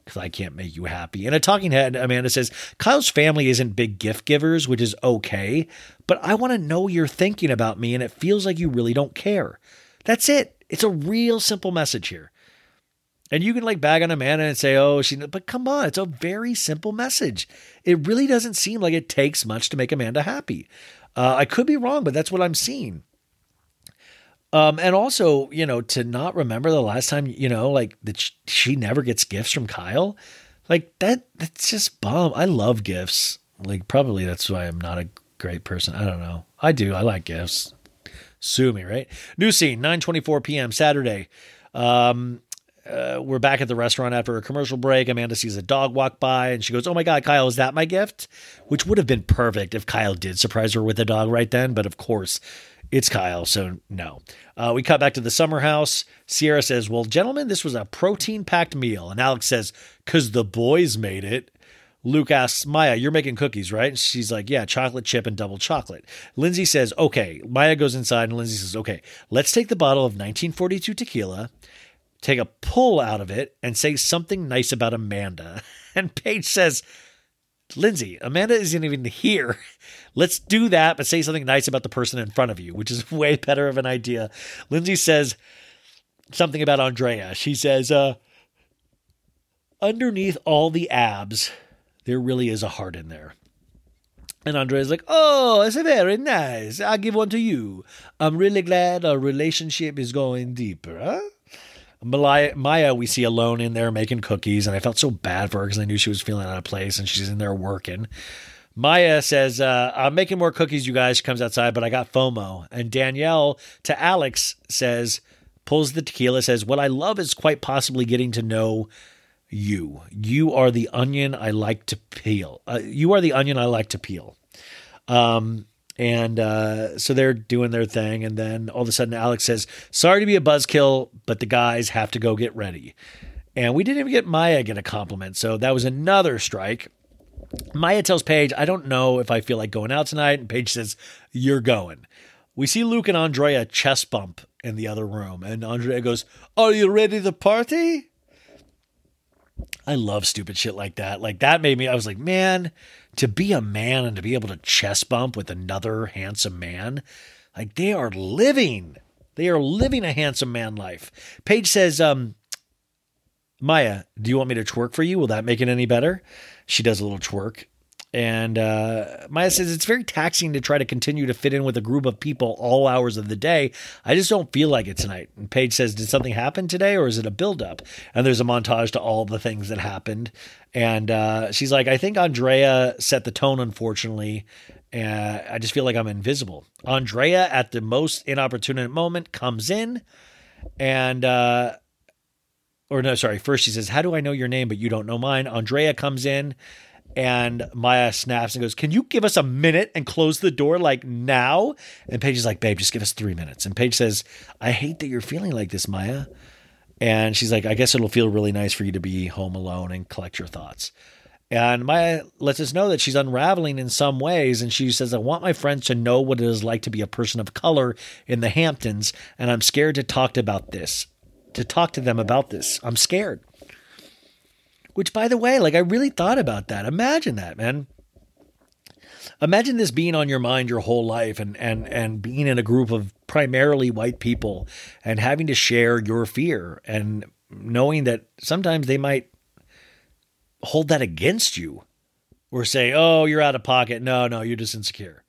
Because I can't make you happy. And a talking head, Amanda says, Kyle's family isn't big gift givers, which is okay, but I want to know you're thinking about me and it feels like you really don't care. That's it. It's a real simple message here. And you can like bag on Amanda and say, oh, she, but come on, it's a very simple message. It really doesn't seem like it takes much to make Amanda happy. Uh, I could be wrong, but that's what I'm seeing. Um, and also, you know, to not remember the last time, you know, like that she never gets gifts from Kyle, like that, that's just bum. I love gifts. Like, probably that's why I'm not a great person. I don't know. I do. I like gifts. Sue me, right? New scene, 9:24 p.m. Saturday. Um, uh, we're back at the restaurant after a commercial break. Amanda sees a dog walk by and she goes, Oh my God, Kyle, is that my gift? Which would have been perfect if Kyle did surprise her with a dog right then. But of course, it's Kyle, so no. Uh, we cut back to the summer house. Ciara says, Well, gentlemen, this was a protein packed meal. And Alex says, Because the boys made it. Luke asks, Maya, you're making cookies, right? And she's like, Yeah, chocolate chip and double chocolate. Lindsay says, Okay. Maya goes inside and Lindsay says, Okay, let's take the bottle of 1942 tequila, take a pull out of it, and say something nice about Amanda. [LAUGHS] And Paige says, Lindsay, Amanda isn't even here. [LAUGHS] Let's do that, but say something nice about the person in front of you, which is [LAUGHS] way better of an idea. Lindsay says something about Andrea. She says, uh, underneath all the abs, there really is a heart in there. And Andrea's like, oh, it's very nice. I'll give one to you. I'm really glad our relationship is going deeper, huh? Malaya, Maya, we see alone in there making cookies, and I felt so bad for her because I knew she was feeling out of place, and she's in there working. Maya says, uh, I'm making more cookies, you guys. She comes outside, but I got FOMO. And Danielle to Alex says, pulls the tequila, says, What I love is quite possibly getting to know you. You are the onion I like to peel. Uh, you are the onion I like to peel. Um, and uh, so they're doing their thing. And then all of a sudden, Alex says, Sorry to be a buzzkill, but the guys have to go get ready. And we didn't even get Maya get a compliment. So that was another strike. Maya tells Paige, I don't know if I feel like going out tonight. And Paige says, You're going. We see Luke and Andrea chest bump in the other room. And Andrea goes, Are you ready to party? I love stupid shit like that. Like that made me, I was like, man, to be a man and to be able to chest bump with another handsome man, like they are living. They are living a handsome man life. Paige says, um, Maya, do you want me to twerk for you? Will that make it any better? She does a little twerk. And uh, Maya says it's very taxing to try to continue to fit in with a group of people all hours of the day. I just don't feel like it tonight. And Paige says, Did something happen today or is it a buildup? And there's a montage to all the things that happened. And uh, she's like, I think Andrea set the tone, unfortunately. Uh, I just feel like I'm invisible. Andrea, at the most inopportune moment, comes in and uh, or no, sorry. First, she says, How do I know your name, but you don't know mine? Andrea comes in and Maya snaps and goes, Can you give us a minute and close the door like now? And Paige is like, Babe, just give us three minutes. And Paige says, I hate that you're feeling like this, Maya. And she's like, I guess it'll feel really nice for you to be home alone and collect your thoughts. And Maya lets us know that she's unraveling in some ways. And she says, I want my friends to know what it is like to be a person of color in the Hamptons. And I'm scared to talk about this, to talk to them about this. I'm scared. Which, by the way, like I really thought about that. Imagine that, man. Imagine this being on your mind your whole life and and and being in a group of primarily white people and having to share your fear and knowing that sometimes they might hold that against you or say, "Oh, you're out of pocket." No, no, you're just insecure.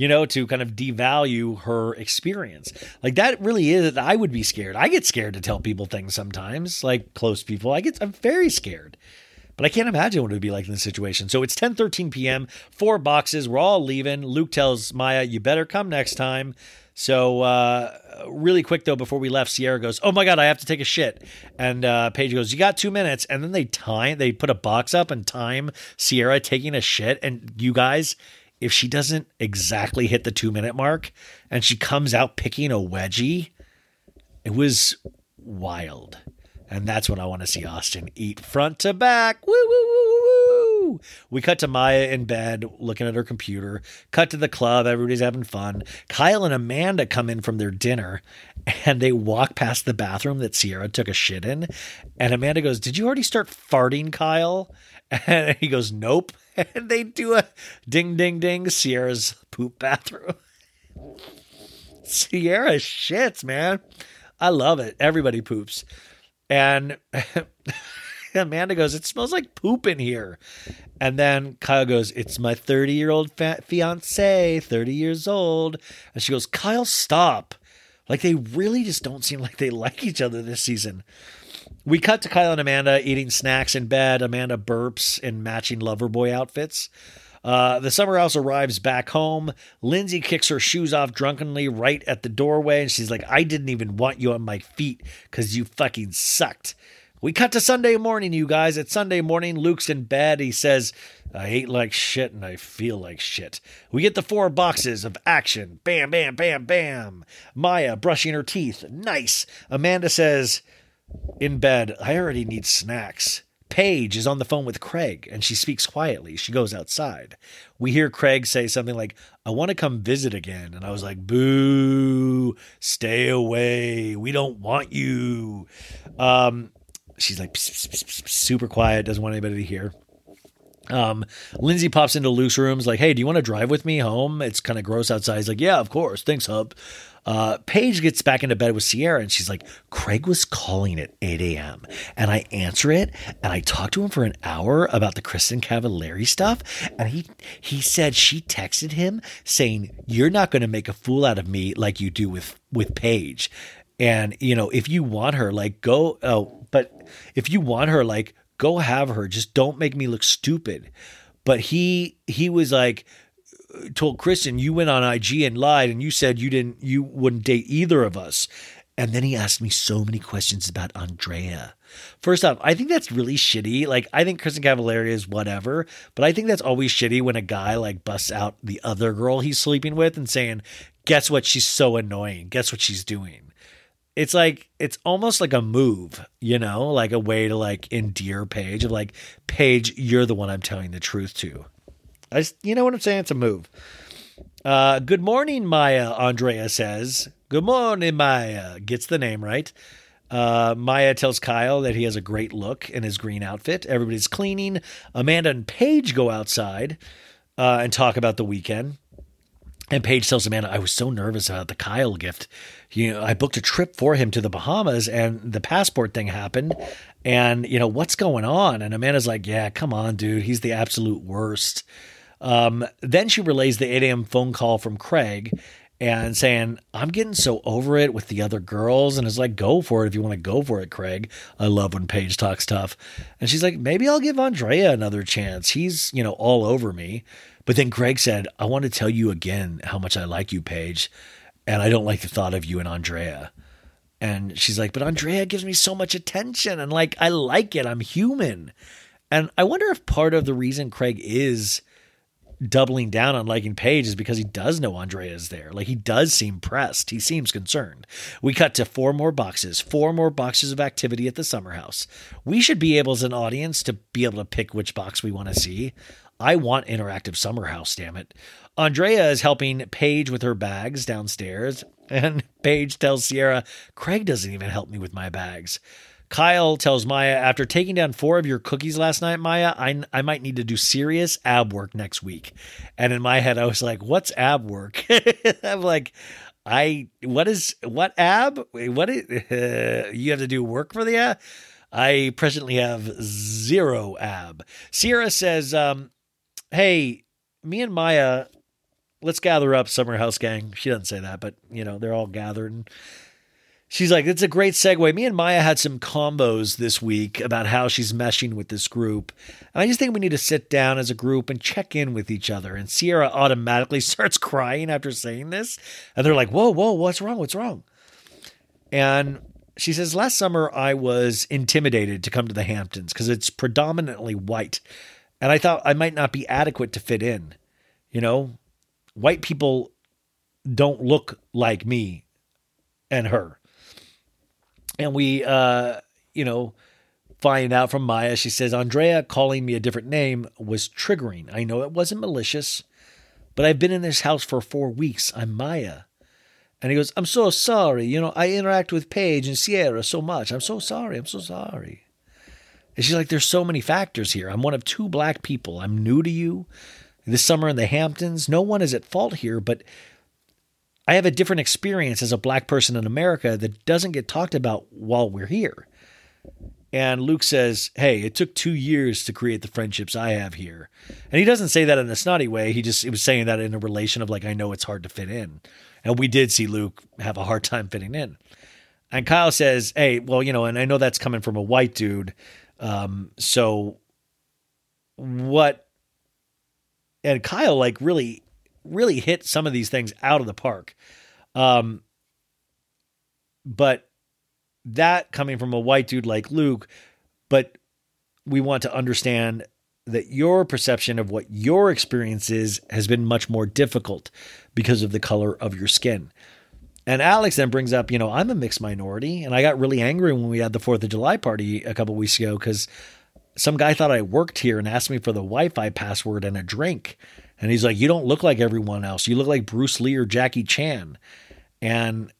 You know, to kind of devalue her experience. Like that really is I would be scared. I get scared to tell people things sometimes, like close people. I get I'm very scared. But I can't imagine what it would be like in this situation. So it's 10 13 p.m., four boxes, we're all leaving. Luke tells Maya, You better come next time. So, uh, really quick though, before we left, Ciara goes, "Oh my god, I have to take a shit," and uh, Paige goes, "You got two minutes." And then they time, they put a box up and time Ciara taking a shit. And you guys, if she doesn't exactly hit the two minute mark, and she comes out picking a wedgie, it was wild. And that's what I want to see Austin eat front to back. Woo, woo, woo, woo. We cut to Maya in bed looking at her computer. Cut to the club. Everybody's having fun. Kyle and Amanda come in from their dinner and they walk past the bathroom that Ciara took a shit in. And Amanda goes, Did you already start farting, Kyle? [LAUGHS] And he goes, Nope. [LAUGHS] And they do a ding, ding, ding, Ciara's poop bathroom. Ciara shits, man. I love it. Everybody poops. And [LAUGHS] Amanda goes, It smells like poop in here. And then Kyle goes, It's my 30 year old fa- fiance, 30 years old. And she goes, Kyle, stop. Like they really just don't seem like they like each other this season. We cut to Kyle and Amanda eating snacks in bed. Amanda burps in matching Loverboy outfits. Uh, the summer house arrives back home. Lindsay kicks her shoes off drunkenly right at the doorway, and she's like, I didn't even want you on my feet because you fucking sucked. We cut to Sunday morning, you guys. It's Sunday morning. Luke's in bed. He says, I ate like shit and I feel like shit. We get the four boxes of action. Bam, bam, bam, bam. Maya brushing her teeth. Nice. Amanda says, in bed, I already need snacks. Paige is on the phone with Craig and she speaks quietly. She goes outside. We hear Craig say something like, I want to come visit again. And I was like, boo, stay away. We don't want you. Um, she's like, "Psst, psst, psst, psst," super quiet, doesn't want anybody to hear. Um, Lindsay pops into Luke's room, is like, "Hey, do you want to drive with me home? It's kind of gross outside." He's like, "Yeah, of course. Thanks, hub." Uh, Paige gets back into bed with Ciara, and she's like, "Craig was calling at 8 a.m. and I answer it, and I talk to him for an hour about the Kristin Cavallari stuff, and he he said she texted him saying, "You're not going to make a fool out of me like you do with with Paige." And you know, if you want her, like go. Oh, but if you want her, like go have her. Just don't make me look stupid. But he he was like told Kristin you went on IG and lied, and you said you didn't you wouldn't date either of us. And then he asked me so many questions about Andrea. First off, I think that's really shitty. Like, I think Kristin Cavallari is whatever, but I think that's always shitty when a guy like busts out the other girl he's sleeping with and saying, "Guess what? She's so annoying. Guess what she's doing." it's like it's almost like a move, you know, like a way to like endear Paige of like Paige, you're the one I'm telling the truth to. I, just- you know what I'm saying? It's a move. Uh, good morning, Maya. Andrea says. Good morning, Maya. Gets the name right. Uh, Maya tells Kyle that he has a great look in his green outfit. Everybody's cleaning. Amanda and Paige go outside uh, and talk about the weekend. And Paige tells Amanda, I was so nervous about the Kyle gift. You know, I booked a trip for him to the Bahamas and the passport thing happened. And, you know, what's going on? And Amanda's like, Yeah, come on, dude. He's the absolute worst. Um, then she relays the 8 a.m. phone call from Craig and saying, I'm getting so over it with the other girls. And it's like, go for it if you want to go for it, Craig. I love when Paige talks tough. And she's like, maybe I'll give Andrea another chance. He's, you know, all over me. But then Craig said, I want to tell you again how much I like you, Paige. And I don't like the thought of you and Andrea. And she's like, but Andrea gives me so much attention. And like, I like it. I'm human. And I wonder if part of the reason Craig is doubling down on liking Paige is because he does know Andrea is there. Like he does seem pressed. He seems concerned. We cut to four more boxes, four more boxes of activity at the summer house. We should be able as an audience to be able to pick which box we want to see. I want interactive summer house, damn it. Andrea is helping Paige with her bags downstairs, and [LAUGHS] Paige tells Ciara, Craig doesn't even help me with my bags. Kyle tells Maya, after taking down four of your cookies last night, Maya, I, I might need to do serious ab work next week. And in my head, I was like, what's ab work? [LAUGHS] I'm like, I, what is, what ab? What is, [LAUGHS] uh, you have to do work for the ab? I presently have zero ab. Ciara says, um, hey, me and Maya, let's gather up, Summer House Gang. She doesn't say that, but, you know, they're all gathered. And She's like, it's a great segue. Me and Maya had some combos this week about how she's meshing with this group. And I just think we need to sit down as a group and check in with each other. And Ciara automatically [LAUGHS] starts crying after saying this. And they're like, whoa, whoa, what's wrong? What's wrong? And she says, last summer I was intimidated to come to the Hamptons because it's predominantly white. And I thought I might not be adequate to fit in. You know, white people don't look like me and her and we uh you know find out from maya she says andrea calling me a different name was triggering. I know it wasn't malicious but i've been in this house for four weeks. I'm maya. And he goes i'm so sorry. You know i interact with paige and ciara so much. I'm so sorry. I'm so sorry. And she's like there's so many factors here. I'm one of two black people. I'm new to you this summer in the hamptons. No one is at fault here but I have a different experience as a black person in America that doesn't get talked about while we're here. And Luke says, Hey, it took two years to create the friendships I have here. And he doesn't say that in a snotty way. He just he was saying that in a relation of like, I know it's hard to fit in. And we did see Luke have a hard time fitting in. And Kyle says, Hey, well, you know, and I know that's coming from a white dude. Um, so what and Kyle like really really hit some of these things out of the park. Um, but that coming from a white dude like Luke, but we want to understand that your perception of what your experience is has been much more difficult because of the color of your skin. And Alex then brings up, you know, I'm a mixed minority, and I got really angry when we had the Fourth of July party a couple weeks ago because some guy thought I worked here and asked me for the Wi-Fi password and a drink. And he's like, "You don't look like everyone else. You look like Bruce Lee or Jackie Chan." And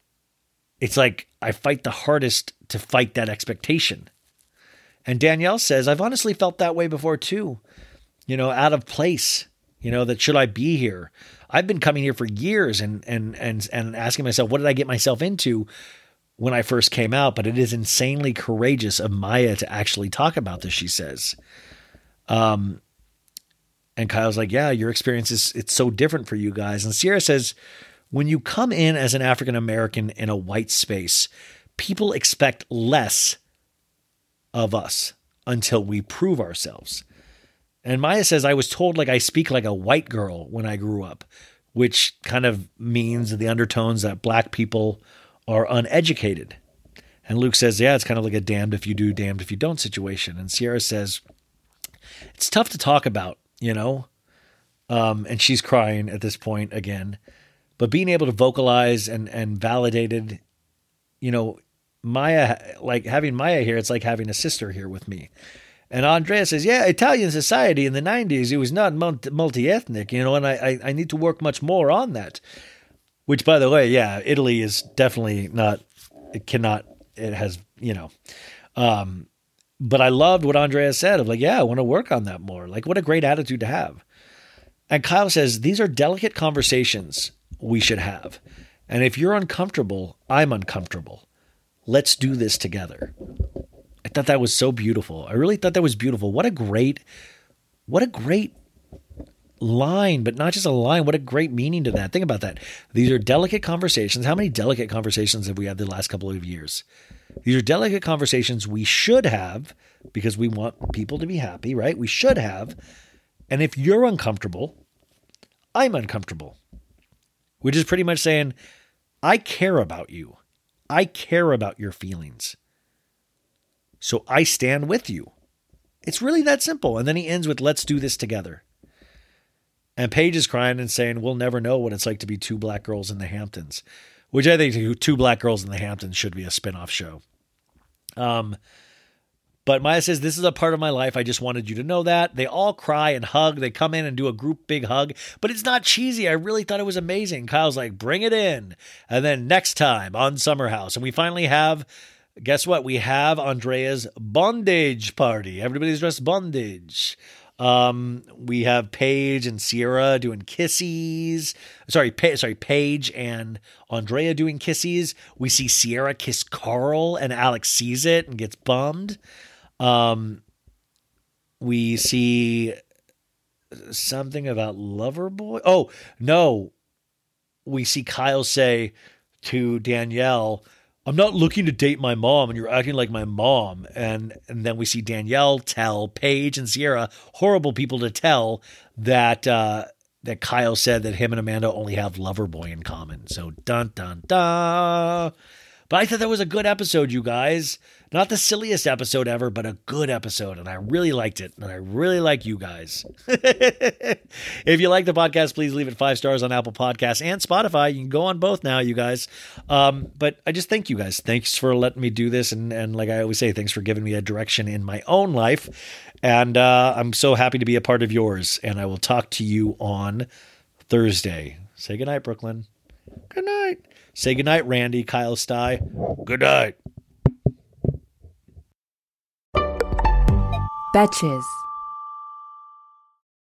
it's like I fight the hardest to fight that expectation. And Danielle says, I've honestly felt that way before too. You know, out of place. You know, that should I be here? I've been coming here for years and and and and asking myself, what did I get myself into when I first came out? But it is insanely courageous of Maya to actually talk about this, she says. Um and Kyle's like, Yeah, your experience is it's so different for you guys. And Ciara says, when you come in as an African American in a white space, people expect less of us until we prove ourselves. And Maya says, I was told like I speak like a white girl when I grew up, which kind of means the undertones that black people are uneducated. And Luke says, Yeah, it's kind of like a damned if you do, damned if you don't situation. And Ciara says, It's tough to talk about, you know? Um, and she's crying at this point again. But being able to vocalize and and validated, you know, Maya like having Maya here, it's like having a sister here with me. And Andrea says, "Yeah, Italian society in the '90s, it was not multi ethnic, you know, and I, I I need to work much more on that." Which, by the way, yeah, Italy is definitely not. It cannot. It has, you know. Um, but I loved what Andrea said of like, yeah, I want to work on that more. Like, what a great attitude to have. And Kyle says, these are delicate conversations we should have. And if you're uncomfortable, I'm uncomfortable. Let's do this together. I thought that was so beautiful. I really thought that was beautiful. What a great, what a great line, but not just a line. What a great meaning to that. Think about that. These are delicate conversations. How many delicate conversations have we had the last couple of years? These are delicate conversations we should have because we want people to be happy, right? We should have. And if you're uncomfortable, I'm uncomfortable, which is pretty much saying, I care about you. I care about your feelings. So I stand with you. It's really that simple. And then he ends with, let's do this together. And Paige is crying and saying, we'll never know what it's like to be two black girls in the Hamptons, which I think two black girls in the Hamptons should be a spinoff show. Um, but Maya says, This is a part of my life. I just wanted you to know that. They all cry and hug. They come in and do a group big hug, but it's not cheesy. I really thought it was amazing. Kyle's like, Bring it in. And then next time on Summer House. And we finally have, guess what? We have Andrea's bondage party. Everybody's dressed bondage. Um, we have Paige and Ciara doing kissies. Sorry, pa- sorry, Paige and Andrea doing kissies. We see Ciara kiss Carl, and Alex sees it and gets bummed. Um, we see something about Loverboy. Oh no, we see Kyle say to Danielle, "I'm not looking to date my mom, and you're acting like my mom." And and then we see Danielle tell Paige and Ciara, horrible people to tell that uh, that Kyle said that him and Amanda only have Loverboy in common. So dun dun dun. But I thought that was a good episode, you guys. Not the silliest episode ever, but a good episode. And I really liked it. And I really like you guys. [LAUGHS] if you like the podcast, please leave it five stars on Apple Podcasts and Spotify. You can go on both now, you guys. Um, but I just thank you guys. Thanks for letting me do this. And, and like I always say, thanks for giving me a direction in my own life. And uh, I'm so happy to be a part of yours. And I will talk to you on Thursday. Say goodnight, Brooklyn. Good night. Say goodnight, Randy, Kyle Stye. Good night. Betches.